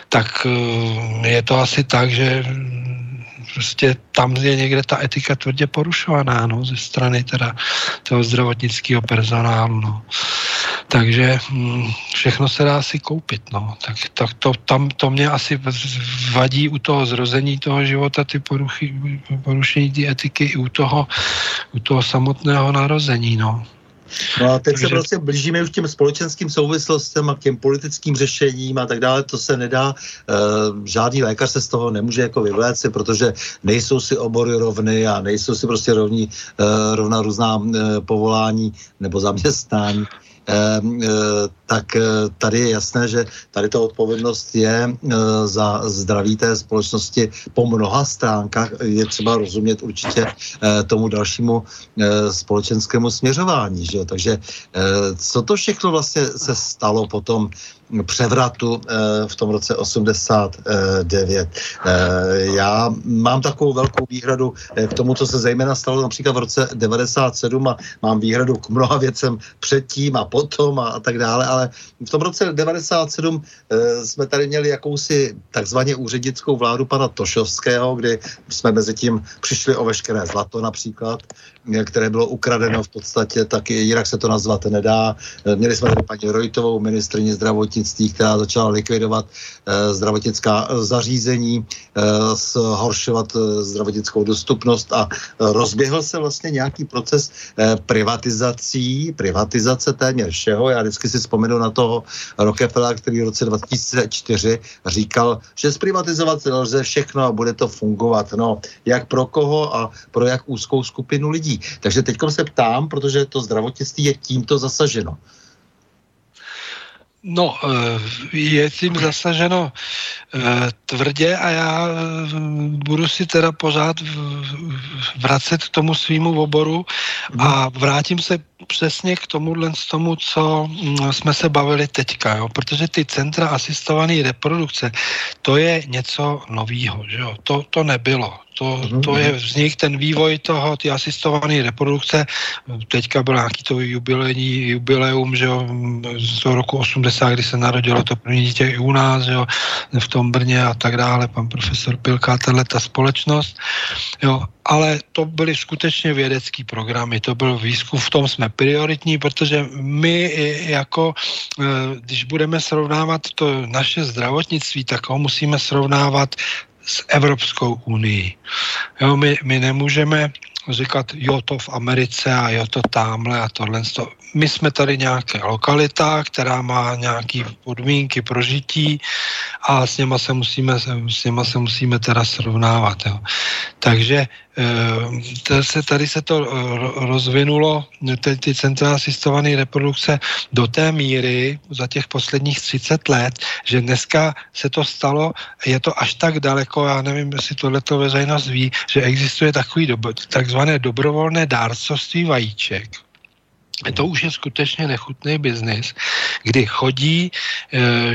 tak eh, je to asi tak, že prostě tam je někde ta etika tvrdě porušovaná, no, ze strany teda toho zdravotnického personálu, no. Takže hm, všechno se dá si koupit, no. Tak, tak to, tam, to mě asi vadí u toho zrození toho života, ty poruchy, porušení ty etiky i u toho, u toho samotného narození, no. No a teď Takže... se prostě blížíme už těm společenským souvislostem a k těm politickým řešením a tak dále. To se nedá, uh, žádný lékař se z toho nemůže jako vyvléci, protože nejsou si obory rovny a nejsou si prostě rovní, uh, rovna různá uh, povolání nebo zaměstnání. Ehm, eh, tak eh, tady je jasné, že tady ta odpovědnost je eh, za zdraví té společnosti po mnoha stránkách. Je třeba rozumět určitě tomu dalšímu společenskému směřování. Že? Takže co to všechno vlastně se stalo potom převratu v tom roce 89. Já mám takovou velkou výhradu k tomu, co se zejména stalo například v roce 97 a mám výhradu k mnoha věcem předtím a po potom a, a tak dále, ale v tom roce 97 e, jsme tady měli jakousi takzvaně úřednickou vládu pana Tošovského, kdy jsme mezi tím přišli o veškeré zlato například, které bylo ukradeno v podstatě, tak jinak se to nazvat nedá. E, měli jsme tady paní Rojtovou, ministrině zdravotnictví, která začala likvidovat e, zdravotnická zařízení, e, zhoršovat zdravotnickou dostupnost a rozběhl se vlastně nějaký proces privatizací, privatizace téměř všeho. Já vždycky si vzpomenu na toho Rockefella, který v roce 2004 říkal, že zprivatizovat lze všechno a bude to fungovat. No, jak pro koho a pro jak úzkou skupinu lidí. Takže teď se ptám, protože to zdravotnictví je tímto zasaženo. No, eh, je tím zasaženo eh, tvrdě a já eh, budu si teda pořád vracet k tomu svýmu oboru a vrátím se přesně k tomuhle z tomu, co mm, jsme se bavili teďka, jo? protože ty centra asistované reprodukce, to je něco novýho, že jo? To, to nebylo. To, to je vznik, ten vývoj toho, ty asistované reprodukce. Teďka byl nějaký to jubilejní jubileum, že jo, z toho roku 80, kdy se narodilo to první dítě i u nás, že jo, v tom Brně a tak dále, pan profesor Pilka, tahle ta společnost. Jo, ale to byly skutečně vědecké programy, to byl výzkum, v tom jsme prioritní, protože my jako, e, když budeme srovnávat to naše zdravotnictví, tak ho musíme srovnávat s Evropskou unii. Jo, my, my nemůžeme říkat, jo, to v Americe a jo, to tamhle a tohle. My jsme tady nějaké lokalita, která má nějaké podmínky pro žití a s něma se musíme, s něma se musíme teda srovnávat. Jo. Takže eh, tady se to rozvinulo, ty, ty centra asistované reprodukce do té míry za těch posledních 30 let, že dneska se to stalo, je to až tak daleko, já nevím, jestli tohleto veřejnost ví, že existuje takový do, takzvané dobrovolné dárcovství vajíček to už je skutečně nechutný biznis, kdy chodí e,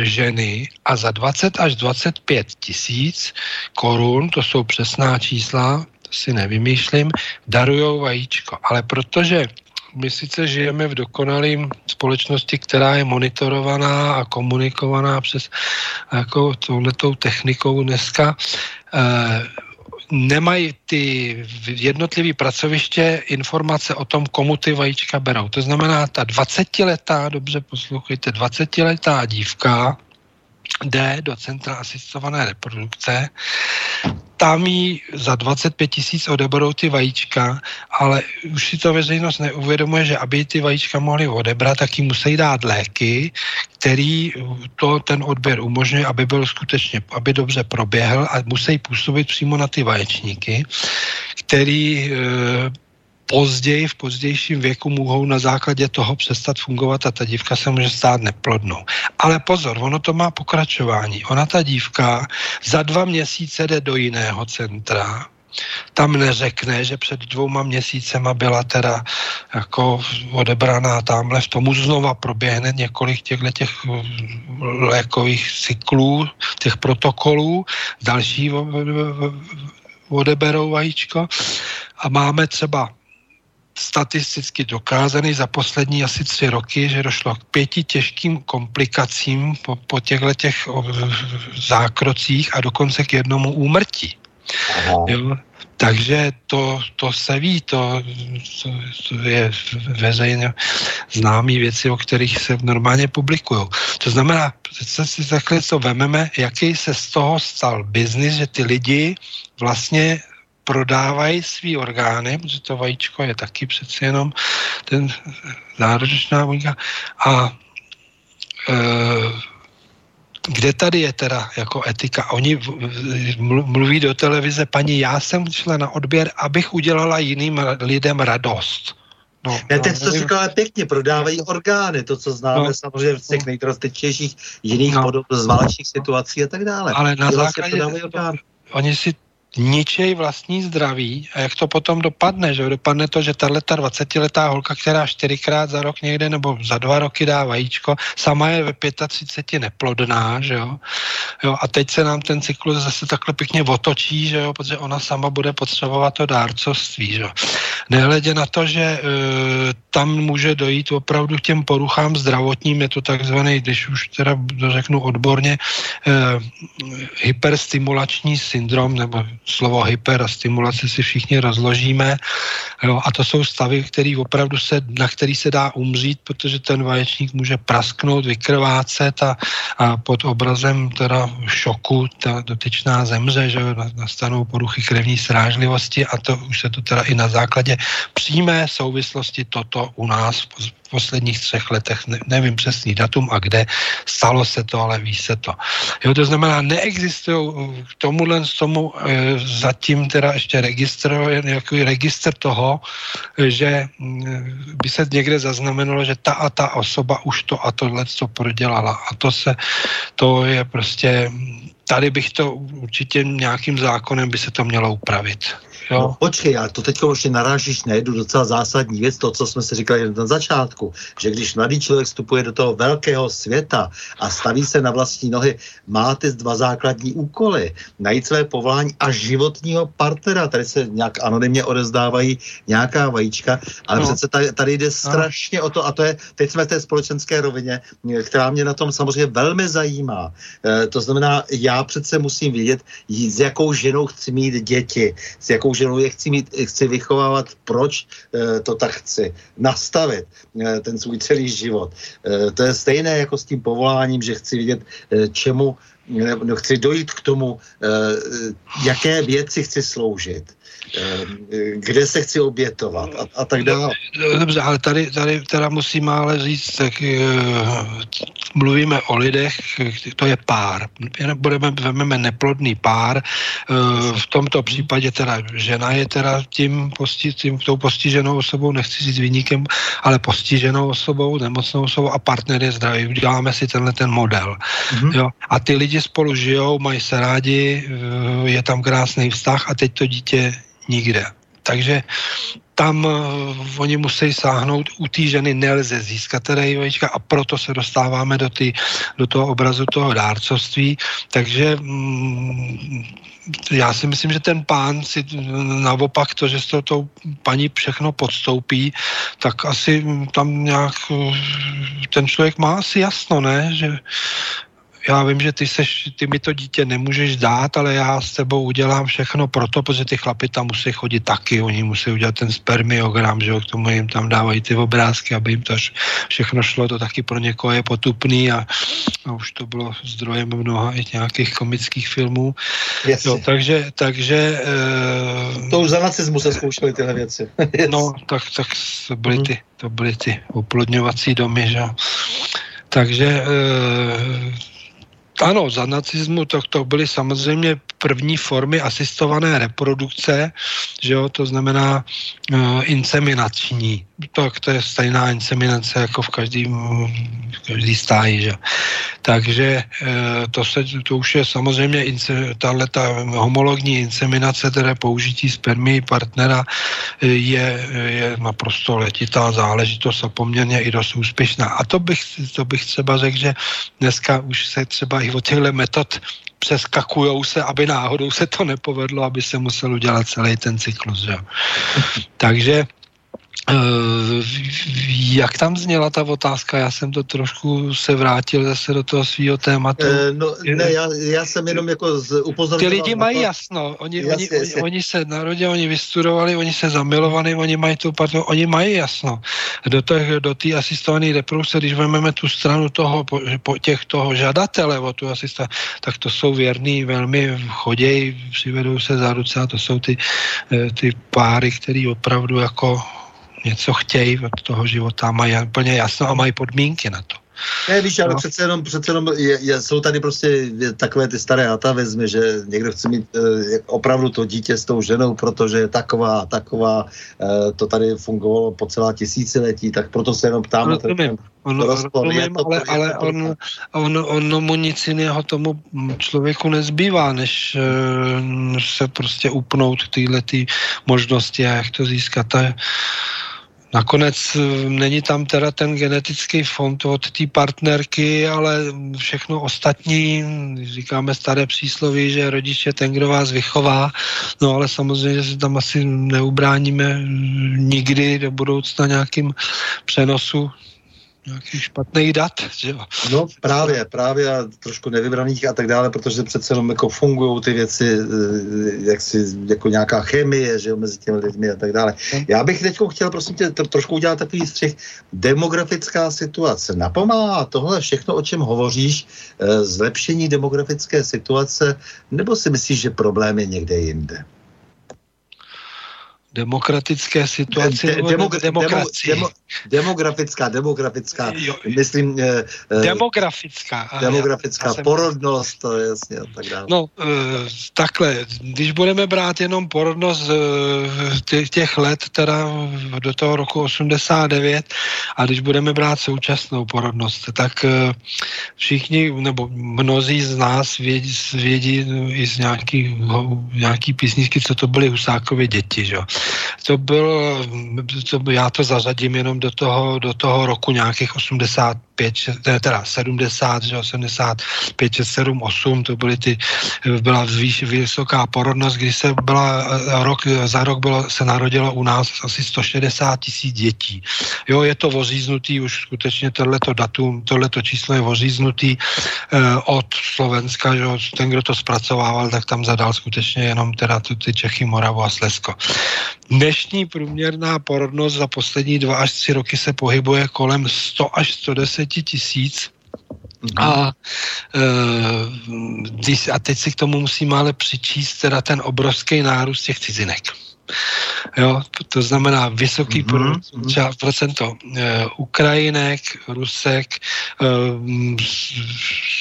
ženy a za 20 až 25 tisíc korun, to jsou přesná čísla, to si nevymýšlím, darujou vajíčko. Ale protože my sice žijeme v dokonalém společnosti, která je monitorovaná a komunikovaná přes jako touhletou technikou dneska, e, nemají ty jednotlivé pracoviště informace o tom, komu ty vajíčka berou. To znamená, ta 20-letá, dobře poslouchejte, 20-letá dívka jde do centra asistované reprodukce, tam jí za 25 tisíc odeberou ty vajíčka, ale už si to veřejnost neuvědomuje, že aby ty vajíčka mohly odebrat, tak jí musí dát léky, který to ten odběr umožňuje, aby byl skutečně, aby dobře proběhl a musí působit přímo na ty vaječníky, který e, později, v pozdějším věku mohou na základě toho přestat fungovat a ta dívka se může stát neplodnou. Ale pozor, ono to má pokračování. Ona ta dívka za dva měsíce jde do jiného centra, tam neřekne, že před dvouma měsícema byla teda jako odebraná tamhle, v tomu znova proběhne několik těchto těch lékových cyklů, těch protokolů, další odeberou vajíčko a máme třeba statisticky dokázaný za poslední asi tři roky, že došlo k pěti těžkým komplikacím po, po těchto těch zákrocích a dokonce k jednomu úmrtí. Jo? Takže to, to se ví, to, to, to je veřejně známé věci, o kterých se normálně publikují. To znamená, že si takhle to vememe, jaký se z toho stal biznis, že ty lidi vlastně prodávají svý orgány, protože to vajíčko je taky přeci jenom ten národečná buňka. A e, kde tady je teda jako etika? Oni mluví do televize, paní, já jsem šla na odběr, abych udělala jiným lidem radost. No, ne, teď to říkala pěkně, prodávají orgány, to, co známe no, samozřejmě v těch no. nejdrastičtějších jiných no. podob, z válečných situací a tak dále. Ale na základě, oni si ničej vlastní zdraví a jak to potom dopadne, že dopadne to, že tahle 20-letá holka, která čtyřikrát za rok někde nebo za dva roky dá vajíčko, sama je ve 35 neplodná, že jo? jo a teď se nám ten cyklus zase takhle pěkně otočí, že jo, protože ona sama bude potřebovat to dárcovství, že jo. Nehledě na to, že e, tam může dojít opravdu k těm poruchám zdravotním, je to takzvaný, když už teda řeknu odborně, e, hyperstimulační syndrom nebo slovo hyper a stimulace si všichni rozložíme. Jo, a to jsou stavy, který opravdu se, na který se dá umřít, protože ten vaječník může prasknout, vykrvácet a, a pod obrazem teda šoku ta dotyčná zemře, že nastanou poruchy krevní srážlivosti a to už se to teda i na základě přímé souvislosti toto u nás posledních třech letech, ne, nevím přesný datum a kde, stalo se to, ale ví se to. Jo, to znamená, neexistují k tomuhle tomu e, zatím teda ještě registr, nějaký registr toho, že mm, by se někde zaznamenalo, že ta a ta osoba už to a tohle to prodělala. A to se, to je prostě, tady bych to určitě nějakým zákonem by se to mělo upravit. Jo. No, počkej, ale to teď ještě narážíš na jednu docela zásadní věc, to, co jsme si říkali na začátku, že když mladý člověk vstupuje do toho velkého světa a staví se na vlastní nohy, má ty dva základní úkoly. Najít své povolání a životního partnera. Tady se nějak anonymně odezdávají nějaká vajíčka, ale no. přece tady, tady jde no. strašně no. o to, a to je, teď jsme v té společenské rovině, která mě na tom samozřejmě velmi zajímá. E, to znamená, já já přece musím vědět, s jakou ženou chci mít děti, s jakou ženou je chci, mít, chci vychovávat, proč e, to tak chci nastavit, e, ten svůj celý život. E, to je stejné jako s tím povoláním, že chci vědět, e, čemu no, chci dojít k tomu, jaké věci chci sloužit kde se chci obětovat a, a tak dále. Dobře, ale tady, tady teda musím ale říct, tak mluvíme o lidech, to je pár. Budeme, vezmeme neplodný pár, uh, v tomto případě teda žena je teda tím, posti, tím tou postiženou osobou, nechci říct výnikem, ale postiženou osobou, nemocnou osobou a partner je zdravý. Uděláme si tenhle ten model. Mm-hmm. Jo? A ty lidi spolu žijou, mají se rádi, uh, je tam krásný vztah a teď to dítě nikde. Takže tam uh, oni musí sáhnout, u té ženy nelze získat teda IVčka a proto se dostáváme do, ty, do toho obrazu toho dárcovství. Takže mm, já si myslím, že ten pán si naopak to, že se to tou paní všechno podstoupí, tak asi tam nějak uh, ten člověk má asi jasno, ne? Že já vím, že ty, seš, ty mi to dítě nemůžeš dát, ale já s tebou udělám všechno proto, protože ty chlapi tam musí chodit taky, oni musí udělat ten spermiogram, že jo, k tomu jim tam dávají ty obrázky, aby jim to všechno šlo, to taky pro někoho je potupný a, a už to bylo zdrojem mnoha i nějakých komických filmů. Jo, takže, takže... E, to už za nacismu se zkoušely tyhle věci. No, tak, tak to byly ty, to byly ty oplodňovací domy, že jo. Takže e, ano, za nacismu to, to byly samozřejmě první formy asistované reprodukce, že jo, to znamená uh, inseminační. Tak to je stejná inseminace jako v každý, v každý stáji, že Takže uh, to, se, to už je samozřejmě tahle ta homologní inseminace, teda použití spermii partnera eh, je, je naprosto letitá záležitost a poměrně i dost úspěšná. A to bych, to bych třeba řekl, že dneska už se třeba i o těchto metod přeskakujou se, aby náhodou se to nepovedlo, aby se musel udělat celý ten cyklus. Že? Takže Uh, jak tam zněla ta otázka? Já jsem to trošku se vrátil zase do toho svého tématu. Uh, no, ne, já, já jsem jenom jako z, upozorňoval. Ty lidi mají jasno. Oni, jasně, oni, jasně. Oni, oni se narodili, oni vystudovali, oni se zamilovali, oni mají tu partneru, oni mají jasno. Do té do asistované reprodukce, když vezmeme tu stranu toho, po, po těch toho žadatele o tu asista, tak to jsou věrný, velmi chodějí, přivedou se za ruce a to jsou ty, eh, ty páry, který opravdu jako něco chtějí od toho života, mají úplně jasno a mají podmínky na to. Ne, víš, ale no. přece jenom, přece jenom je, je, jsou tady prostě takové ty staré atavezmy, že někdo chce mít e, opravdu to dítě s tou ženou, protože je taková, taková, e, to tady fungovalo po celá tisíciletí, tak proto se jenom ptám. Rozumím, on, rozpor, rozumím to, ale, ale on, on, on mu nic jiného tomu člověku nezbývá, než e, se prostě upnout tyhle ty možnosti a jak to získat. Je, Nakonec eh, není tam teda ten genetický fond od té partnerky, ale všechno ostatní, říkáme staré přísloví, že rodič je ten, kdo vás vychová, no ale samozřejmě, že se tam asi neubráníme nikdy do budoucna nějakým přenosu nějakých špatných dat, že jo? No právě, právě a trošku nevybraných a tak dále, protože přece jenom jako fungují ty věci, eh, jak si, jako nějaká chemie, že jo, mezi těmi lidmi a tak dále. Já bych teď chtěl, prosím tě, trošku udělat takový střih. Demografická situace. Napomáhá tohle všechno, o čem hovoříš, eh, zlepšení demografické situace, nebo si myslíš, že problém je někde jinde? Demokratické situaci de, demo, demo, demo, demografická, demografická, jo, myslím... Eh, eh demografická. Demografická já, já porodnost, to je jasně a tak dále. No, eh, takhle, když budeme brát jenom porodnost eh, těch let, teda do toho roku 89, a když budeme brát současnou porodnost, tak eh, všichni, nebo mnozí z nás vědí, vědí i z nějaký, nějaký písničky, co to byly Husákově děti, že? To byl, to, já to zařadím jenom do toho, do toho roku nějakých 85 5, teda 70, že 75, 6, 7, 8, to byly ty, byla výš, vysoká porodnost, když se byla rok, za rok bylo, se narodilo u nás asi 160 tisíc dětí. Jo, je to voříznutý, už skutečně tohleto datum, tohleto číslo je voříznutý eh, od Slovenska, že ten, kdo to zpracovával, tak tam zadal skutečně jenom teda ty Čechy, Moravu a Slesko. Dnešní průměrná porodnost za poslední dva až tři roky se pohybuje kolem 100 až 110 tisíc. Mhm. A, e, a teď si k tomu musíme ale přičíst teda ten obrovský nárůst těch cizinek. Jo, to znamená vysoký mm-hmm. procento e, Ukrajinek, Rusek, e,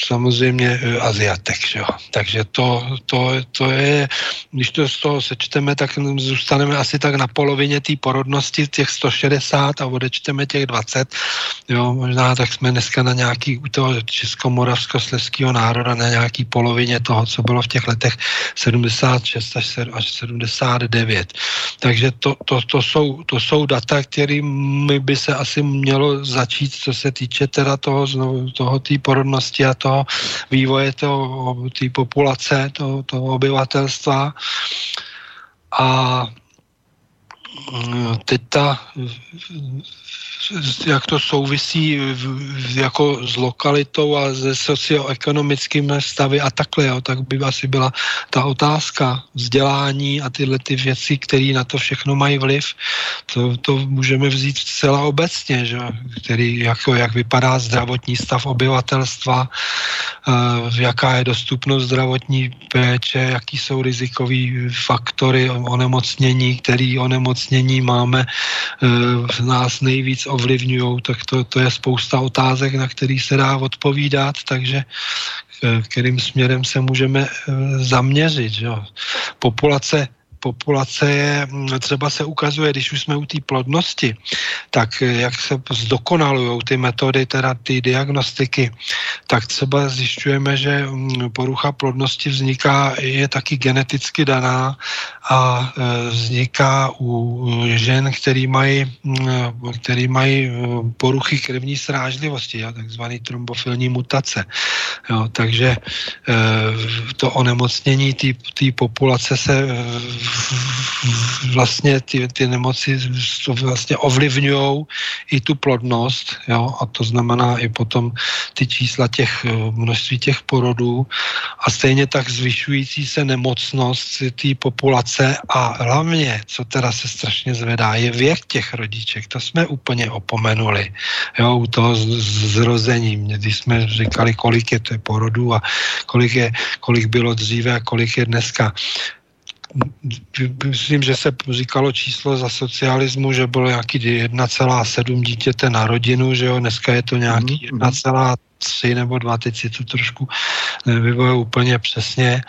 samozřejmě e, Aziatek. Jo. Takže to, to, to je, když to z toho sečteme, tak zůstaneme asi tak na polovině té porodnosti, těch 160 a odečteme těch 20. Jo, možná tak jsme dneska na nějaký u toho českomoravsko-sleského národa na nějaký polovině toho, co bylo v těch letech 76 až 79. Takže to, to, to, jsou, to jsou data, kterými by se asi mělo začít, co se týče teda toho, toho té porodnosti a toho vývoje té populace, toho, toho obyvatelstva. A mm, teď ta jak to souvisí jako s lokalitou a se socioekonomickými stavy a takhle, jo, tak by asi byla ta otázka vzdělání a tyhle ty věci, které na to všechno mají vliv, to, to můžeme vzít zcela obecně, že? Který, jako, jak vypadá zdravotní stav obyvatelstva, uh, jaká je dostupnost zdravotní péče, jaký jsou rizikové faktory onemocnění, který onemocnění máme uh, nás nejvíc ovlivňují, tak to, to je spousta otázek, na který se dá odpovídat, takže eh, kterým směrem se můžeme eh, zaměřit. Jo. Populace populace je, mm, třeba se ukazuje, když už jsme u té plodnosti, tak eh, jak se zdokonalují ty metody, teda ty diagnostiky, tak třeba zjišťujeme, že mm, porucha plodnosti vzniká, je taky geneticky daná a eh, vzniká u žen, který mají, mm, který mají eh, poruchy krevní srážlivosti, takzvaný trombofilní mutace. Jo, takže to onemocnění té populace se vlastně ty, ty nemoci vlastně ovlivňují i tu plodnost, jo, a to znamená i potom ty čísla těch eh, množství těch porodů a stejně tak zvyšující se nemocnost té populace a hlavně, co teda se strašně zvedá, je věk těch rodiček. To jsme úplně opomenuli, jo, u toho zrození. Když jsme říkali, kolik je to porodů a kolik, je, kolik bylo dříve a kolik je dneska myslím, že se říkalo číslo za socialismu, že bylo nějaký 1,7 dítěte na rodinu, že jo, dneska je to nějaký 1,3 mhm. nebo 2, teď si to trošku nevyvoje úplně přesně,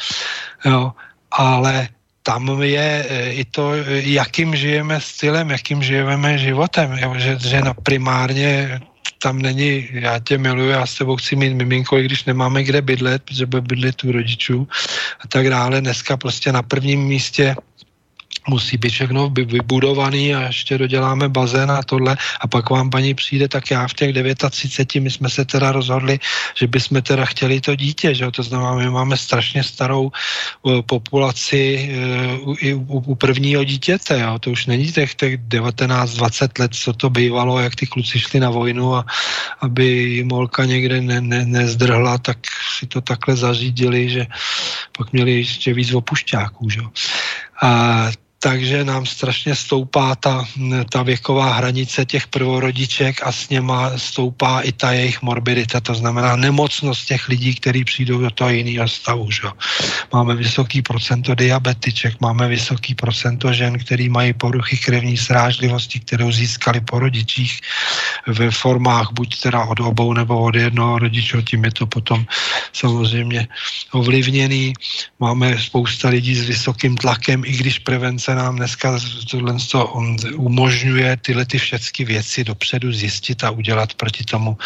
jo, ale tam je e, i to, jakým žijeme stylem, jakým žijeme životem, jo, že, že na primárně tam není, já tě miluji, já s tebou chci mít miminko, i když nemáme kde bydlet, protože bude bydlet u rodičů a tak dále. Dneska prostě na prvním místě musí být všechno vybudovaný a ještě doděláme bazén a tohle a pak vám paní přijde, tak já v těch 39, my jsme se teda rozhodli, že bychom teda chtěli to dítě, že to znamená, my máme strašně starou uh, populaci uh, i u, u prvního dítěte, jo? to už není těch, těch 19-20 let, co to bývalo, jak ty kluci šli na vojnu a aby molka někde ne, ne, nezdrhla, tak si to takhle zařídili, že pak měli ještě víc opušťáků, že? A takže nám strašně stoupá ta, ta věková hranice těch prvorodiček a s něma stoupá i ta jejich morbidita, to znamená nemocnost těch lidí, kteří přijdou do toho jiného stavu. Že? Máme vysoký procento diabetiček, máme vysoký procento žen, který mají poruchy krevní srážlivosti, kterou získali po rodičích ve formách buď teda od obou nebo od jednoho rodiče, tím je to potom samozřejmě ovlivněný. Máme spousta lidí s vysokým tlakem, i když prevence nám dneska tohle umožňuje tyhle ty všechny věci dopředu zjistit a udělat proti tomu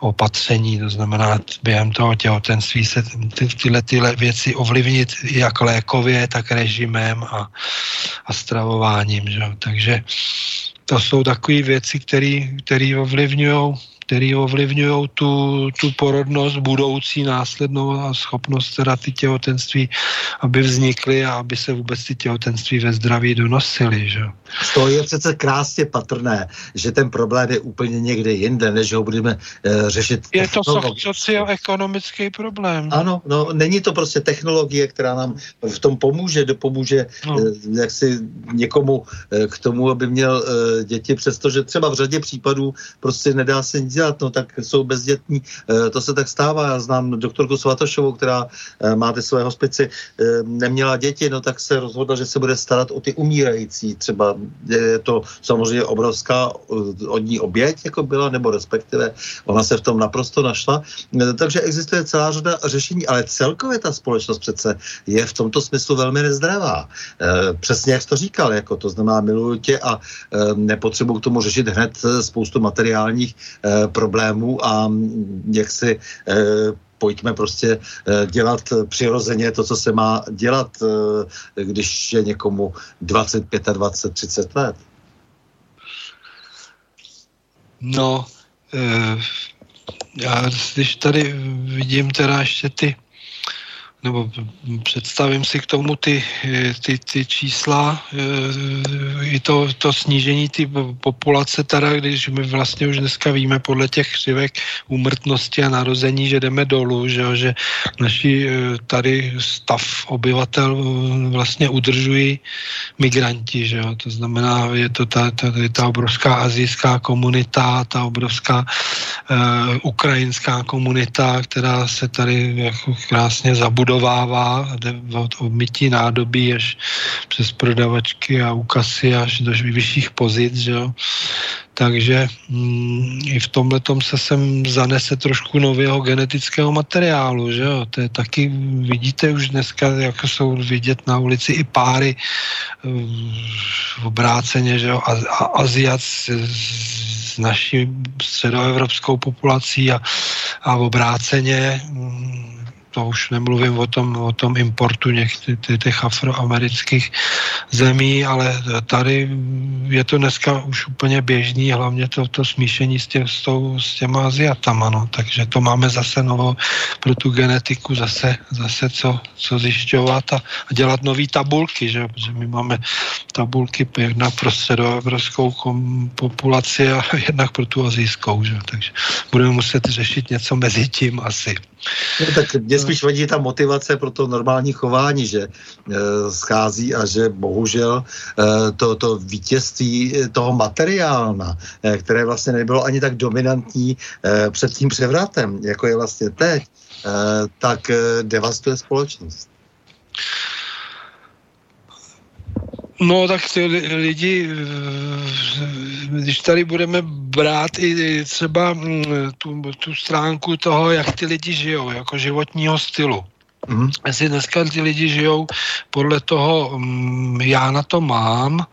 opatření. To znamená, během toho těhotenství se ty, tyhle, tyhle věci ovlivnit jak lékově, tak režimem a, a stravováním. Že? Takže to jsou takové věci, které ovlivňují který ovlivňují tu, tu porodnost budoucí následnou a schopnost teda ty těhotenství, aby vznikly a aby se vůbec ty těhotenství ve zdraví donosily. Že? To je přece krásně patrné, že ten problém je úplně někde jinde, než ho budeme uh, řešit. Je to socioekonomický problém. Ano, no, není to prostě technologie, která nám v tom pomůže, dopomůže no. uh, jak si někomu uh, k tomu, aby měl uh, děti, přestože třeba v řadě případů prostě nedá se nic dělat, no tak jsou bezdětní. Uh, to se tak stává. Já znám doktorku Svatošovou, která uh, má ty své hospici, uh, neměla děti, no tak se rozhodla, že se bude starat o ty umírající. Třeba je to samozřejmě obrovská od ní oběť, jako byla, nebo respektive ona se v tom naprosto našla. Takže existuje celá řada řešení, ale celkově ta společnost přece je v tomto smyslu velmi nezdravá. Přesně jak jsi to říkal, jako to znamená miluju tě a nepotřebuji k tomu řešit hned spoustu materiálních problémů a jak si pojďme prostě dělat přirozeně to, co se má dělat, když je někomu 25, 20, 30 let. No, eh, já když tady vidím teda ještě ty nebo představím si k tomu ty, ty, ty čísla, eh, i to, to snížení ty populace, teda, když my vlastně už dneska víme podle těch křivek úmrtnosti a narození, že jdeme dolů, že, že naši eh, tady stav obyvatel eh, vlastně udržují migranti, že jo? to znamená, je to ta, ta, ta obrovská azijská komunita, ta obrovská uh, ukrajinská komunita, která se tady jako krásně zabuduje budovává od mytí nádobí až přes prodavačky a úkasy až do vyšších pozic, že jo. Takže mm, i v tomhle se sem zanese trošku nového genetického materiálu, že jo. To je taky, vidíte už dneska, jak jsou vidět na ulici i páry v obráceně, že jo, a, a Aziat s, naší středoevropskou populací a, a obráceně mm, to už nemluvím o tom, o tom importu některých těch afroamerických zemí, ale tady je to dneska už úplně běžný, hlavně to, to smíšení s, tě, s, tou, s těma Aziatama, no. takže to máme zase novo pro tu genetiku zase, zase co, co zjišťovat a, a dělat nové tabulky, že? protože my máme tabulky jednak pro středoevropskou populaci a jednak pro tu azijskou, že? takže budeme muset řešit něco mezi tím asi. No, tak mě spíš vadí ta motivace pro to normální chování, že e, schází a že bohužel e, to, to vítězství toho materiálna, e, které vlastně nebylo ani tak dominantní e, před tím převratem, jako je vlastně teď, e, tak e, devastuje společnost. No tak ty lidi, když tady budeme brát i třeba mm, tu, tu stránku toho, jak ty lidi žijou, jako životního stylu. Mm. Jestli dneska ty lidi žijou podle toho, mm, já na to mám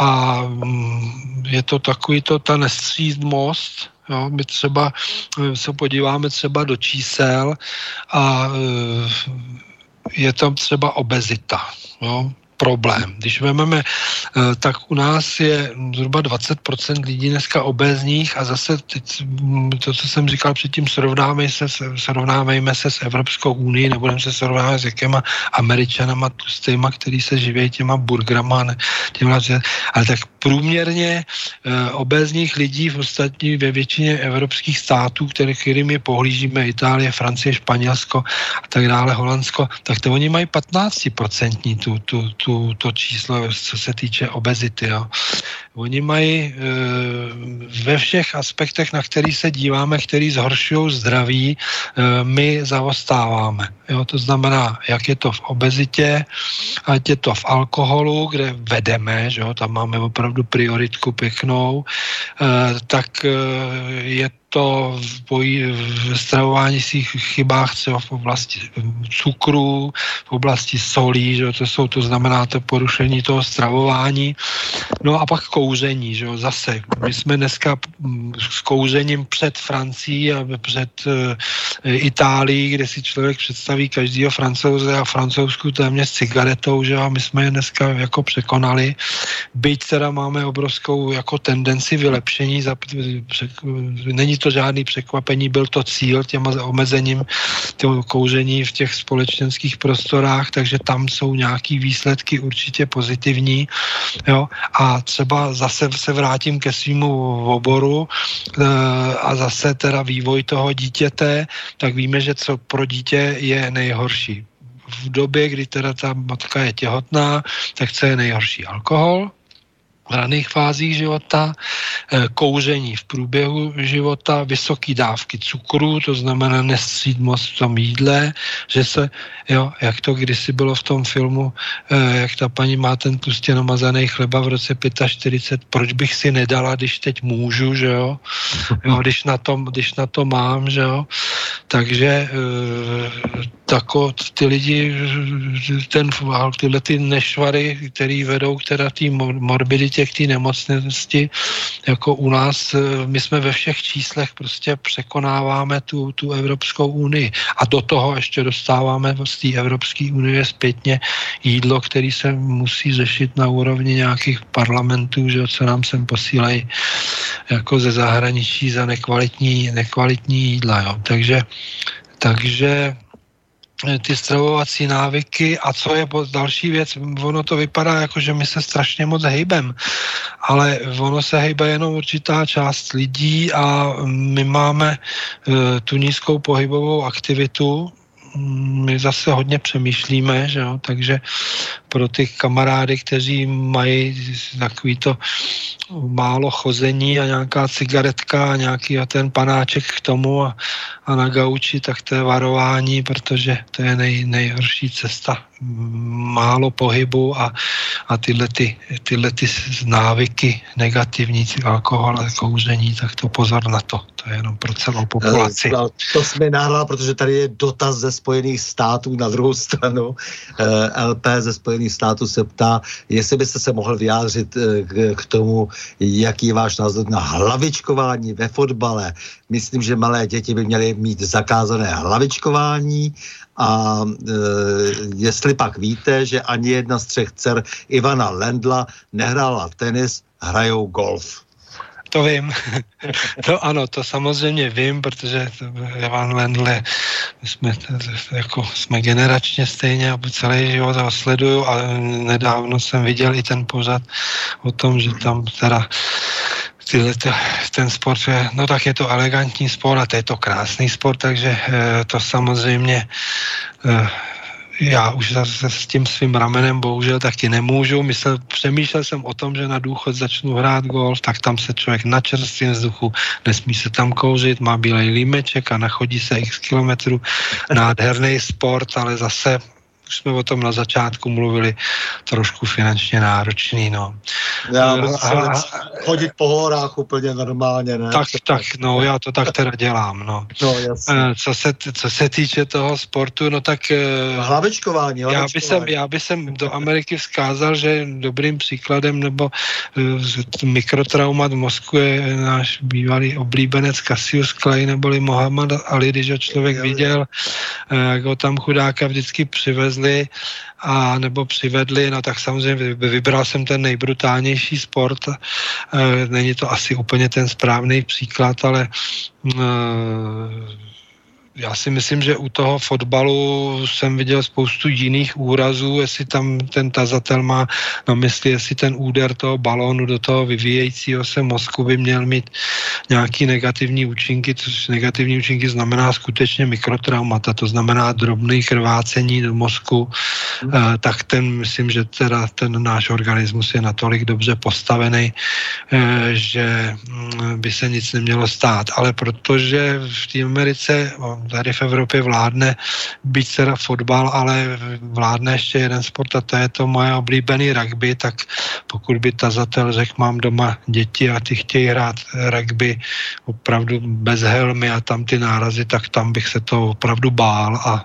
a mm, je to takový to, ta nestřídmost, Jo, my třeba eh, se podíváme třeba do čísel a eh, je tam třeba obezita. Jo problém. Když vezmeme, eh, tak u nás je zhruba 20% lidí dneska obézních a zase teď, mm, to, co jsem říkal předtím, srovnáme se, srovnávejme se s Evropskou unii, nebudeme se srovnávat s jakýma američanama, tlustýma, který se živí těma burgrama, těma, ale tak průměrně e, obézních lidí v ostatní ve většině evropských států, který, kterými pohlížíme, Itálie, Francie, Španělsko a tak dále, Holandsko, tak to oni mají 15% tu, tu, tu to číslo, co se týče obezity. Jo. Oni mají e, ve všech aspektech, na který se díváme, který zhoršují zdraví, e, my zaostáváme. Jo. To znamená, jak je to v obezitě, ať je to v alkoholu, kde vedeme, že jo, tam máme opravdu prioritku pěknou, e, tak e, je to v, boji, v stravování svých chybách třeba v oblasti cukru, v oblasti solí, že to jsou, to znamená to porušení toho stravování. No a pak kouření, že jo, zase. My jsme dneska s kouřením před Francií a před uh, Itálií, kde si člověk představí každýho francouze a francouzsku téměř cigaretou, že jo, a my jsme je dneska jako překonali. Byť teda máme obrovskou jako tendenci vylepšení, za, není to žádný překvapení, byl to cíl těma omezením toho kouření v těch společenských prostorách, takže tam jsou nějaký výsledky určitě pozitivní. Jo? A třeba zase se vrátím ke svýmu oboru e, a zase teda vývoj toho dítěte, tak víme, že co pro dítě je nejhorší v době, kdy teda ta matka je těhotná, tak co je nejhorší? Alkohol, raných fázích života, eh, kouření v průběhu života, vysoké dávky cukru, to znamená nestřít moc v tom jídle, že se, jo, jak to kdysi bylo v tom filmu, eh, jak ta paní má ten tlustě namazaný chleba v roce 45, proč bych si nedala, když teď můžu, že jo, jo když, na tom, když na to mám, že jo, takže eh, tako, ty lidi, ten, tyhle ty nešvary, které vedou k teda té morbiditě, k té nemocnosti, jako u nás, eh, my jsme ve všech číslech prostě překonáváme tu, tu Evropskou unii. A do toho ještě dostáváme z té Evropské unie zpětně jídlo, který se musí řešit na úrovni nějakých parlamentů, že co nám sem posílají jako ze zahraničí za nekvalitní, nekvalitní jídla. Jo. Takže takže ty stravovací návyky a co je další věc, ono to vypadá jako, že my se strašně moc hejbem, ale ono se hejbe jenom určitá část lidí a my máme uh, tu nízkou pohybovou aktivitu, my zase hodně přemýšlíme, že jo? takže pro ty kamarády, kteří mají takový to málo chození a nějaká cigaretka a nějaký a ten panáček k tomu a, a na gauči, tak to je varování, protože to je nej, nejhorší cesta. Málo pohybu a, a tyhle, ty, tyhle ty návyky negativní, alkohol a kouření, tak to pozor na to. To je jenom pro celou populaci. Uh, to jsme nahrál, protože tady je dotaz ze Spojených států na druhou stranu. Eh, LP ze Spojených států se ptá, jestli byste se mohl vyjádřit k, k tomu, jaký je váš názor na hlavičkování ve fotbale. Myslím, že malé děti by měly mít zakázané hlavičkování a e, jestli pak víte, že ani jedna z třech dcer Ivana Lendla nehrála tenis, hrajou golf. To vím. to ano, to samozřejmě vím, protože Ivan Lendle, jsme, jako, jsme generačně stejně a celý život ho sleduju a nedávno jsem viděl i ten pořad o tom, že tam teda tyhle, ten sport je, no tak je to elegantní sport a to je to krásný sport, takže eh, to samozřejmě eh, já už zase s tím svým ramenem bohužel taky nemůžu. Myslel, přemýšlel jsem o tom, že na důchod začnu hrát golf, tak tam se člověk na čerstvém vzduchu, nesmí se tam kouřit, má bílej límeček a nachodí se x kilometrů. Nádherný sport, ale zase už jsme o tom na začátku mluvili, trošku finančně náročný, no. Já a, chodit po horách úplně normálně, ne? Tak, tak, no, já to tak teda dělám, no. no jasně. Eh, co, se, co se týče toho sportu, no tak... Eh, hlavečkování, Já bych jsem, já by jsem do Ameriky vzkázal, že dobrým příkladem nebo uh, mikrotraumat mozku je náš bývalý oblíbenec Cassius Clay neboli Mohamed Ali, když ho člověk viděl, jak ho tam chudáka vždycky přivezl přivezli a nebo přivedli, no tak samozřejmě vybral jsem ten nejbrutálnější sport. E, není to asi úplně ten správný příklad, ale e, já si myslím, že u toho fotbalu jsem viděl spoustu jiných úrazů, jestli tam ten tazatel má na mysli, jestli ten úder toho balónu do toho vyvíjejícího se mozku by měl mít nějaký negativní účinky, což negativní účinky znamená skutečně mikrotraumata, to znamená drobné krvácení do mozku, eh, tak ten, myslím, že teda ten náš organismus je natolik dobře postavený, eh, že mm, by se nic nemělo stát. Ale protože v té Americe tady v Evropě vládne, byť teda fotbal, ale vládne ještě jeden sport a to je to moje oblíbený rugby, tak pokud by tazatel řekl, mám doma děti a ty chtějí hrát rugby opravdu bez helmy a tam ty nárazy, tak tam bych se to opravdu bál a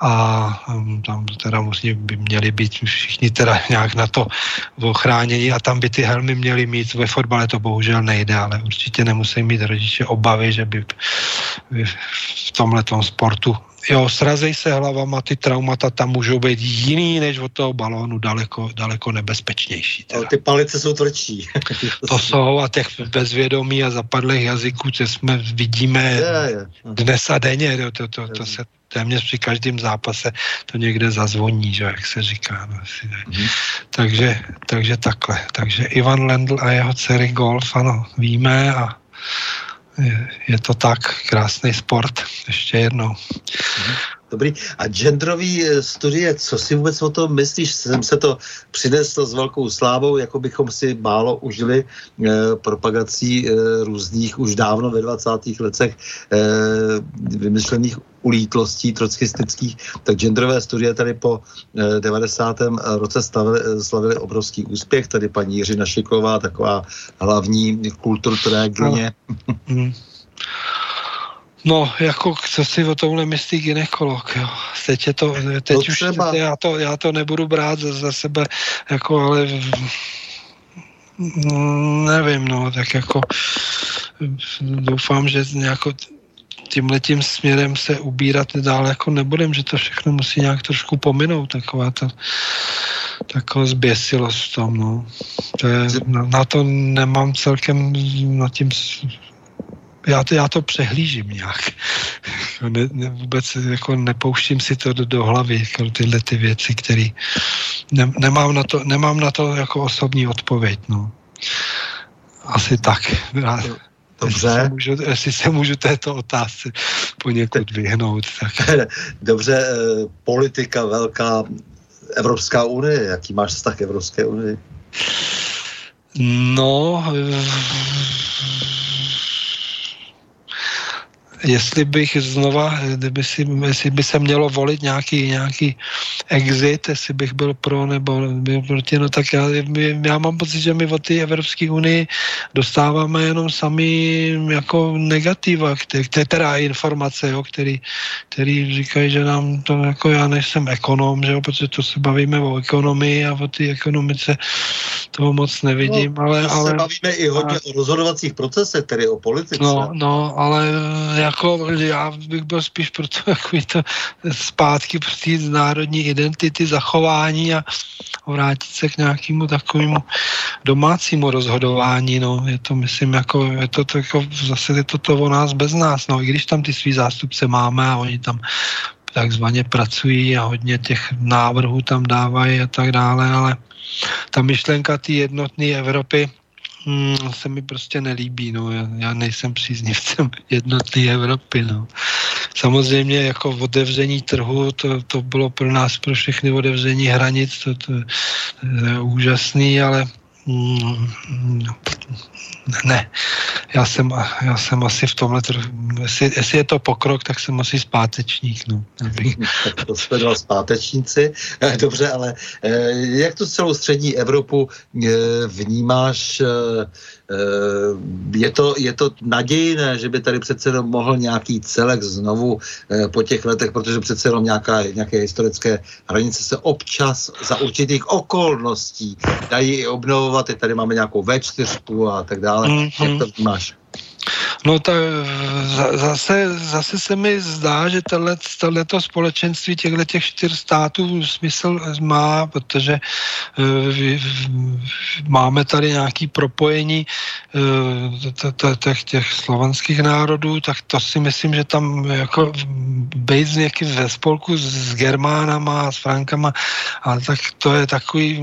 a um, tam teda musí, by měli být všichni teda nějak na to ochráněni a tam by ty helmy měly mít. Ve fotbale to bohužel nejde, ale určitě nemusí mít rodiče obavy, že by v tomhle sportu jo, srazej se hlavama, ty traumata tam můžou být jiný než od toho balónu, daleko, daleko nebezpečnější. Teda. Ty palice jsou tvrdší. to jsou a těch bezvědomí a zapadlých jazyků, co jsme vidíme je, je. dnes a denně, to, to, to, to se téměř při každém zápase to někde zazvoní, že, jak se říká. No, asi, mm-hmm. takže, takže takhle. Takže Ivan Lendl a jeho dcery golf, ano, víme a je, je to tak, krásný sport, ještě jednou. Mm-hmm. Dobrý. A genderový eh, studie, co si vůbec o tom myslíš? Jsem se to přinesl s velkou slávou, jako bychom si málo užili eh, propagací eh, různých už dávno ve 20. letech eh, vymyšlených ulítlostí trockistických, tak genderové studie tady po eh, 90. roce stavili, slavili obrovský úspěch. Tady paní Jiřina Šiková, taková hlavní kulturtrégyně. Mm. No, jako co si o tomhle myslí ginekolog, jo. Teď je to, teď to už, třeba. já to, já to nebudu brát za, za sebe, jako, ale nevím, no, tak jako doufám, že jako tímhletím směrem se ubírat dál jako nebudem, že to všechno musí nějak trošku pominout, taková ta taková zběsilost v tom, no. To je, na, na to nemám celkem nad tím já to, já to přehlížím nějak. Ne, ne, vůbec jako nepouštím si to do, do hlavy, jako tyhle ty věci, které ne, nemám, na to, nemám na to jako osobní odpověď. No. Asi tak. Dobře. Jestli se, můžu, jestli se můžu této otázce poněkud vyhnout. Tak. Dobře, eh, politika velká, Evropská unie, jaký máš vztah k Evropské unii? No, jestli bych znova, kdyby si, jestli by se mělo volit nějaký, nějaký exit, jestli bych byl pro nebo byl proti, no tak já, já mám pocit, že my od té Evropské unii dostáváme jenom sami jako negativa, které, teda informace, jo, který, který říkají, že nám to jako já nejsem ekonom, že jo, protože to se bavíme o ekonomii a o té ekonomice toho moc nevidím, no, ale... ale se bavíme i hodně a, o rozhodovacích procesech, tedy o politice. No, no, ale jako já bych byl spíš pro to, jako to zpátky pro ty národní identity, zachování a vrátit se k nějakému takovému domácímu rozhodování, no, je to, myslím, jako, je to, to jako, zase je to to o nás bez nás, no, i když tam ty svý zástupce máme a oni tam takzvaně pracují a hodně těch návrhů tam dávají a tak dále, ale ta myšlenka té jednotné Evropy, hmm, se mi prostě nelíbí, no. Já, já nejsem příznivcem jednotné Evropy, no. Samozřejmě jako otevření trhu, to, to bylo pro nás, pro všechny otevření hranic, to, to, to je úžasný, ale mm, ne, já jsem, já jsem asi v tomhle, jestli, jestli je to pokrok, tak jsem asi zpátečník. No. to jsme dva zpátečníci. Eh, dobře, ale eh, jak tu celou střední Evropu eh, vnímáš je to, je to nadějné, že by tady přece jenom mohl nějaký celek znovu eh, po těch letech, protože přece jenom nějaká, nějaké historické hranice se občas za určitých okolností dají i obnovovat. I tady máme nějakou V4 a tak dále. Mm-hmm. Jak to vnímáš? No tak zase, zase se mi zdá, že tohleto společenství těchto těch čtyř států smysl má, protože uh, máme tady nějaký propojení uh, těch, těch slovanských národů, tak to si myslím, že tam jako být nějaký ve spolku s Germánama a s Frankama, ale tak to je takový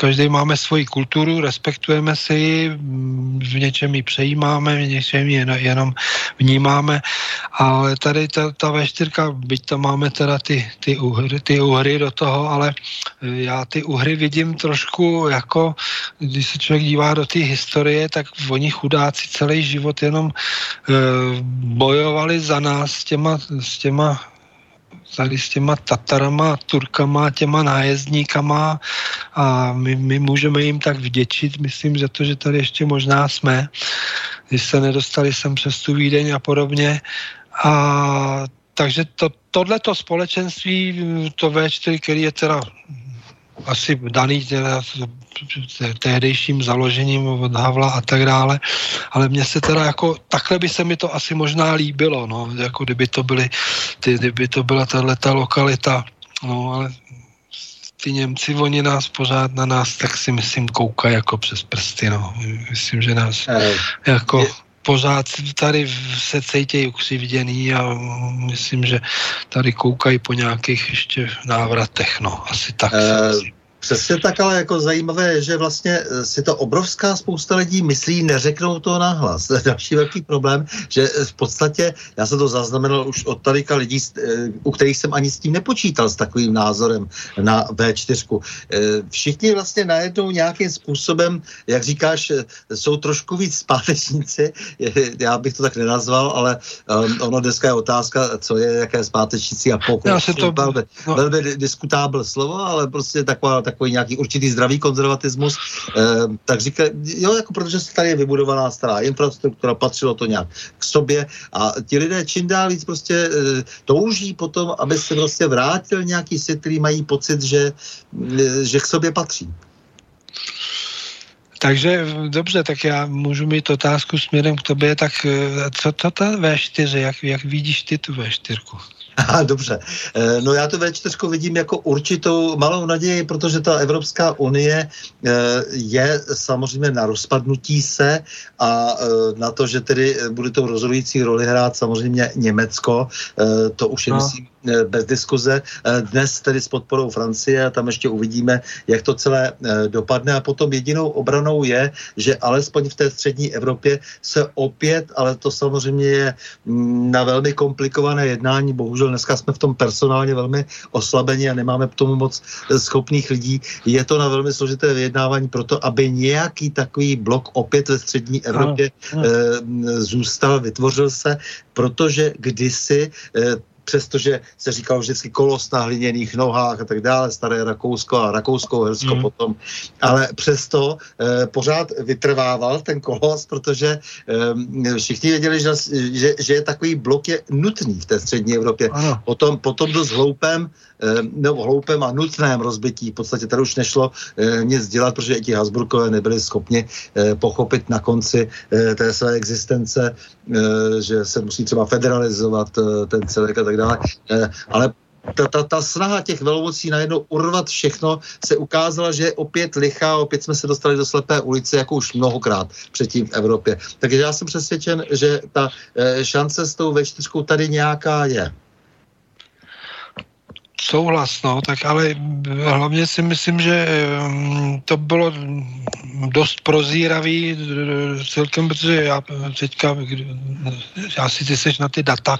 každý máme svoji kulturu, respektujeme si ji, v něčem ji přejímáme, v něčem ji jenom vnímáme, ale tady ta, ta V4, byť tam máme teda ty, ty, uhry, ty uhry do toho, ale já ty uhry vidím trošku jako, když se člověk dívá do té historie, tak oni chudáci celý život jenom e, bojovali za nás s těma, s těma tady s těma Tatarama, Turkama, těma nájezdníkama a my, my můžeme jim tak vděčit, myslím, za to, že tady ještě možná jsme, když se nedostali sem přes tu Vídeň a podobně. A takže to, tohleto společenství, to V4, který je teda asi daný tehdejším založením od Havla a tak dále, ale mně se teda jako, takhle by se mi to asi možná líbilo, no, jako kdyby to byly, ty, kdyby to byla tato lokalita, no, ale ty Němci, oni nás pořád na nás, tak si myslím, koukají jako přes prsty, no. Myslím, že nás eh, jako pořád tady se cítějí ukřivděný a myslím, že tady koukají po nějakých ještě návratech, no, asi tak. Uh, Přesně tak, ale jako zajímavé je, že vlastně eh, si to obrovská spousta lidí myslí, neřeknou to nahlas. Další velký problém, že eh, v podstatě, já jsem to zaznamenal už od talika lidí, eh, u kterých jsem ani s tím nepočítal, s takovým názorem na V4. Všichni vlastně najednou nějakým způsobem, jak říkáš, jsou trošku víc zpátečníci, já bych to tak nenazval, ale um, ono dneska je otázka, co je jaké zpátečníci a pokud. Já se to... Velmi, no. velmi diskutábl slovo, ale prostě taková takový nějaký určitý zdravý konzervatismus, eh, tak říká, jo, jako protože se tady je vybudovaná stará infrastruktura, patřilo to nějak k sobě a ti lidé čím dál víc prostě eh, touží potom, aby se vlastně vrátil nějaký svět, který mají pocit, že, eh, že k sobě patří. Takže dobře, tak já můžu mít otázku směrem k tobě, tak co to ta V4, jak, jak vidíš ty tu V4? Aha, dobře. Eh, no já to V4 vidím jako určitou malou naději, protože ta Evropská unie eh, je samozřejmě na rozpadnutí se a eh, na to, že tedy bude tou rozhodující roli hrát samozřejmě Německo, to už je, no. myslím, bez diskuze. Eh, dnes tedy s podporou Francie a tam ještě uvidíme, jak to celé eh, dopadne. A potom jedinou obranou je, že alespoň v té střední Evropě se opět, ale to samozřejmě je mm, na velmi komplikované jednání. Bohužel dneska jsme v tom personálně velmi oslabení a nemáme k tomu moc schopných lidí. Je to na velmi složité vyjednávání proto, aby nějaký takový blok opět ve střední Evropě ano, ano. zůstal, vytvořil se, protože kdysi přestože se říkalo vždycky kolos na hliněných nohách a tak dále, staré Rakousko a Rakousko-Hersko mm. potom, ale přesto eh, pořád vytrvával ten kolos, protože eh, všichni věděli, že, že, že je takový blok je nutný v té střední Evropě. Ano. Potom, potom dost hloupém Eh, nebo hloupém a nutném rozbití. V podstatě tady už nešlo eh, nic dělat, protože i ti Hasburkové nebyli schopni eh, pochopit na konci té své existence, že se musí třeba federalizovat ten celek a tak dále. Ale ta, ta, ta snaha těch velmocí najednou urvat všechno se ukázala, že je opět lichá, opět jsme se dostali do slepé ulice, jako už mnohokrát předtím v Evropě. Takže já jsem přesvědčen, že ta šance s tou V4 tady nějaká je. Souhlas, no, tak ale hlavně si myslím, že mm, to bylo dost prozíravý celkem, protože já teďka, já si ty seš na ty data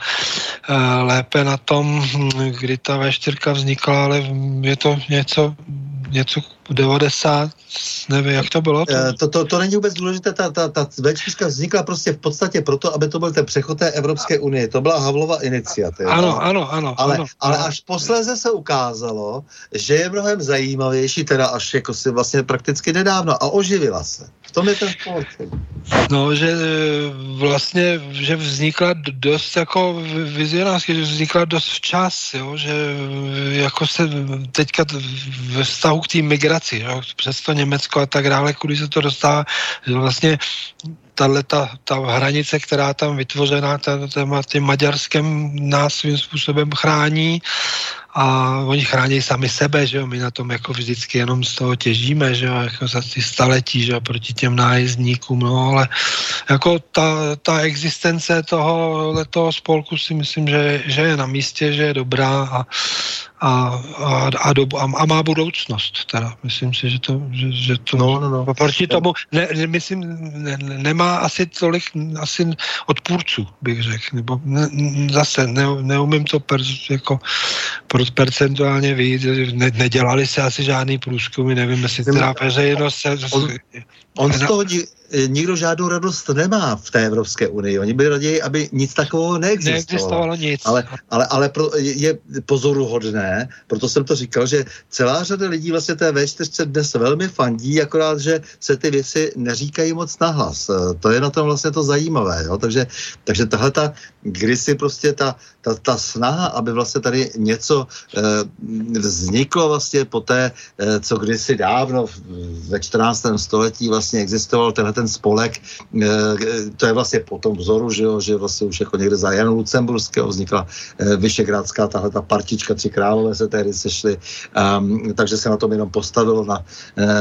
eh, lépe na tom, kdy ta V4 vznikla, ale je to něco, něco 90, nevím, jak to bylo? To, eh, to, to, to není vůbec důležité, ta, ta, ta V4 vznikla prostě v podstatě proto, aby to byl ten přechod té Evropské unie. To byla Havlova iniciativa. Ano, ano, ano. Ale, ano, ale ano. až posléze se ukázalo, že je mnohem zajímavější, teda až jako si vlastně prakticky nedávno a oživila se. V tom je ten sport. No, že vlastně, že vznikla dost jako vizionářsky, že vznikla dost včas, jo, že jako se teďka ve vztahu k té migraci, jo, přes to Německo a tak dále, kudy se to dostává, že vlastně tahle ta, ta hranice, která tam vytvořená tím Maďarskem nás svým způsobem chrání a oni chrání sami sebe, že jo, my na tom jako vždycky jenom z toho těžíme, že jo, jako za ty staletí, že jo, proti těm nájezdníkům, no, ale jako ta, ta existence toho, toho spolku si myslím, že, že je na místě, že je dobrá a, a, a, a, do, a, a má budoucnost. Teda. Myslím si, že to, že, že to no, no, no. proti tomu ne, ne, myslím, ne, nemá asi tolik asi odpůrců, bych řekl. Nebo ne, zase ne, neumím to per, jako percentuálně vidět. Ne, nedělali se asi žádný průzkumy, nevím, jestli teda veřejnost se... On, on z toho E, nikdo žádnou radost nemá v té Evropské unii. Oni by raději, aby nic takového neexistovalo. Neexistovalo nic. Ale, ale, ale pro, je pozoruhodné, proto jsem to říkal, že celá řada lidí vlastně té V4 dnes velmi fandí, akorát, že se ty věci neříkají moc nahlas. E, to je na tom vlastně to zajímavé. Jo? Takže, takže tahle ta kdysi prostě ta, ta, ta snaha, aby vlastně tady něco e, vzniklo vlastně po té, e, co kdysi dávno ve 14. století vlastně existoval tenhle ten spolek, e, to je vlastně po tom vzoru, že, jo, že vlastně už jako někde za Janu Lucemburského vznikla e, Vyšegrádská tahle ta partička, tři králové se tehdy sešli, um, takže se na tom jenom postavilo na,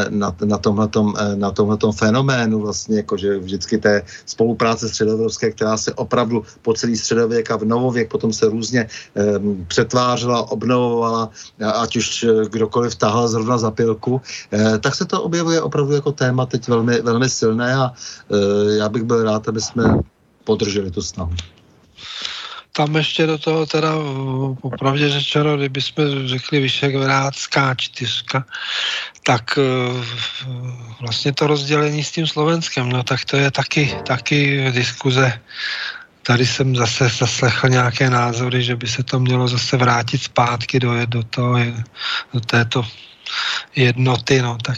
na, na tomhletom, na fenoménu vlastně, jako že vždycky té spolupráce středoevropské, která se opravdu po celý středověk a v novověk potom se různě um, přetvářela, obnovovala, ať už kdokoliv tahal zrovna za pilku, uh, tak se to objevuje opravdu jako téma teď velmi, velmi silné a uh, já bych byl rád, aby jsme podrželi tu snahu. Tam ještě do toho teda popravdě řečeno, kdyby jsme řekli Vyšehrádská čtyřka, tak e, vlastně to rozdělení s tím Slovenskem, no tak to je taky, taky diskuze tady jsem zase zaslechl nějaké názory, že by se to mělo zase vrátit zpátky do, do, toho, do této jednoty, no tak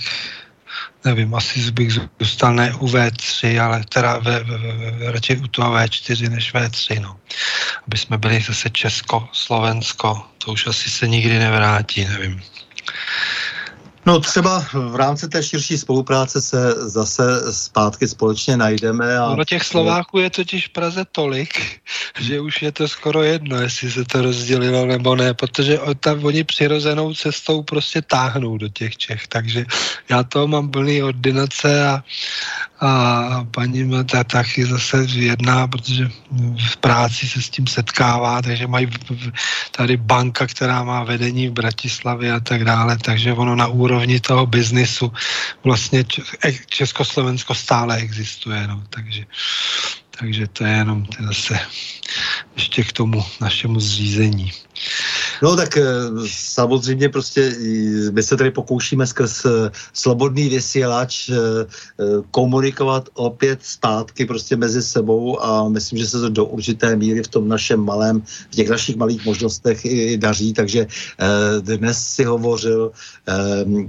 nevím, asi bych zůstal ne u V3, ale teda ve, ve, ve, radši u toho V4 než V3, no. Aby jsme byli zase Česko, Slovensko, to už asi se nikdy nevrátí, nevím. No třeba v rámci té širší spolupráce se zase zpátky společně najdeme. A... No těch Slováků je totiž v Praze tolik, že už je to skoro jedno, jestli se to rozdělilo nebo ne, protože tam oni přirozenou cestou prostě táhnou do těch Čech, takže já to mám plný ordinace a, a paní Mata taky zase jedná, protože v práci se s tím setkává, takže mají tady banka, která má vedení v Bratislavě a tak dále, takže ono na úrovni toho biznisu vlastně Československo stále existuje, no, takže takže to je jenom zase ještě k tomu našemu zřízení. No tak eh, samozřejmě prostě my se tady pokoušíme skrz eh, slobodný vysílač eh, komunikovat opět zpátky prostě mezi sebou a myslím, že se to do určité míry v tom našem malém, v těch našich malých možnostech i daří, takže dnes si hovořil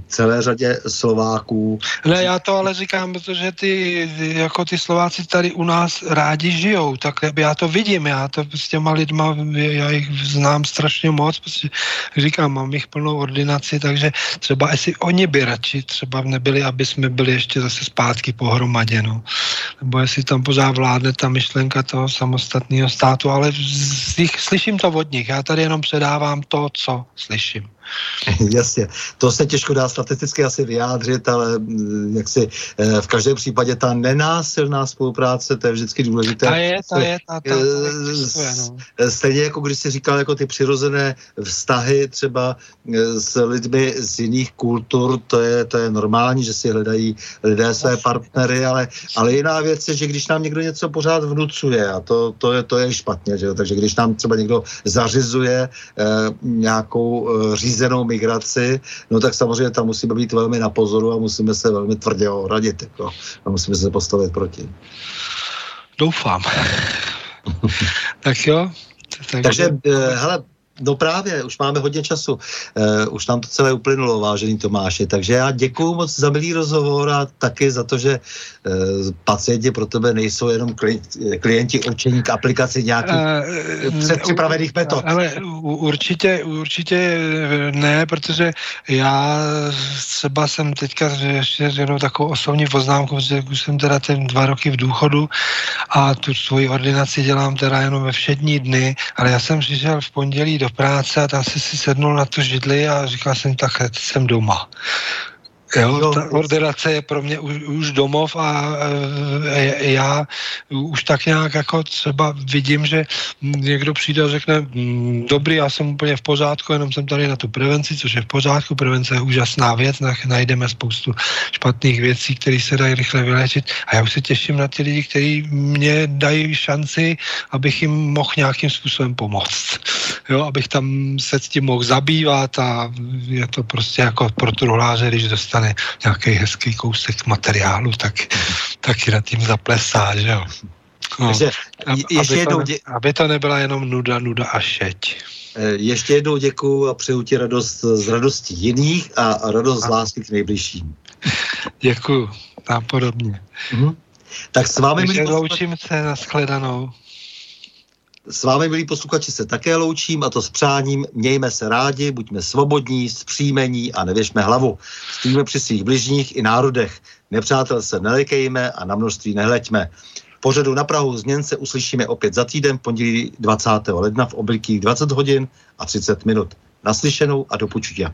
celé řadě Slováků. Ne, já to ale říkám, protože ty, jako ty Slováci tady u nás rádi žijou, tak já to vidím, já to s těma lidma, já jich znám strašně moc, prostě říkám, mám jich plnou ordinaci, takže třeba jestli oni by radši třeba nebyli, aby jsme byli ještě zase zpátky pohromadě, no. Nebo jestli tam pořád vládne ta myšlenka toho samostatného státu, ale slyším to od nich, já tady jenom předávám to, co slyším. Jasně, to se těžko dá statisticky asi vyjádřit, ale mm, jak si eh, v každém případě ta nenásilná spolupráce, to je vždycky důležité. Ta je, ta je, ta, ta, ta existuje, no. Stejně jako když jsi říkal, jako ty přirozené vztahy třeba eh, s lidmi z jiných kultur, to je, to je normální, že si hledají lidé své partnery, ale, ale jiná věc je, že když nám někdo něco pořád vnucuje, a to, to, je, to je špatně, že jo? takže když nám třeba někdo zařizuje eh, nějakou eh, řízenou migraci, no tak samozřejmě tam musíme být velmi na pozoru a musíme se velmi tvrdě ohradit jako, a musíme se postavit proti. Doufám. tak jo. Takže, Takže eh, hele, No právě, už máme hodně času. Uh, už nám to celé uplynulo, vážený Tomáši. Takže já děkuji moc za milý rozhovor a taky za to, že uh, pacienti pro tebe nejsou jenom kli- klienti určení k aplikaci nějakých uh, předpřipravených metod. Ale určitě, určitě ne, protože já třeba jsem teďka ještě jenom takovou osobní poznámku, že už jsem teda ten dva roky v důchodu a tu svoji ordinaci dělám teda jenom ve všední dny, ale já jsem přišel v pondělí do práce a tam si si sednul na tu židli a říkal jsem, tak jsem doma. Jo, ta ordinace je pro mě už, už domov a e, já už tak nějak jako třeba vidím, že někdo přijde a řekne, mm, dobrý, já jsem úplně v pořádku, jenom jsem tady na tu prevenci, což je v pořádku, prevence je úžasná věc, najdeme spoustu špatných věcí, které se dají rychle vylečit a já už se těším na ty lidi, kteří mě dají šanci, abych jim mohl nějakým způsobem pomoct. Jo, abych tam se s tím mohl zabývat a je to prostě jako pro truhláře, když dostane dostane nějaký hezký kousek materiálu, tak taky nad tím zaplesá, že jo. No, Takže ještě aby, jednou dě... to, aby to nebyla jenom nuda, nuda a šeť. Eh, ještě jednou děkuju a přeju ti radost z radosti jiných a radost a... z lásky k nejbližším. Děkuju, tam podobně. Mhm. Tak s vámi... Takže loučím se na shledanou. S vámi, milí posluchači, se také loučím a to s přáním mějme se rádi, buďme svobodní, zpříjmení a nevěšme hlavu. Stojíme při svých bližních i národech. Nepřátel se nelekejme a na množství nehleďme. Pořadu na Prahu změn se uslyšíme opět za týden, pondělí 20. ledna v oblikých 20 hodin a 30 minut. Naslyšenou a do počutě.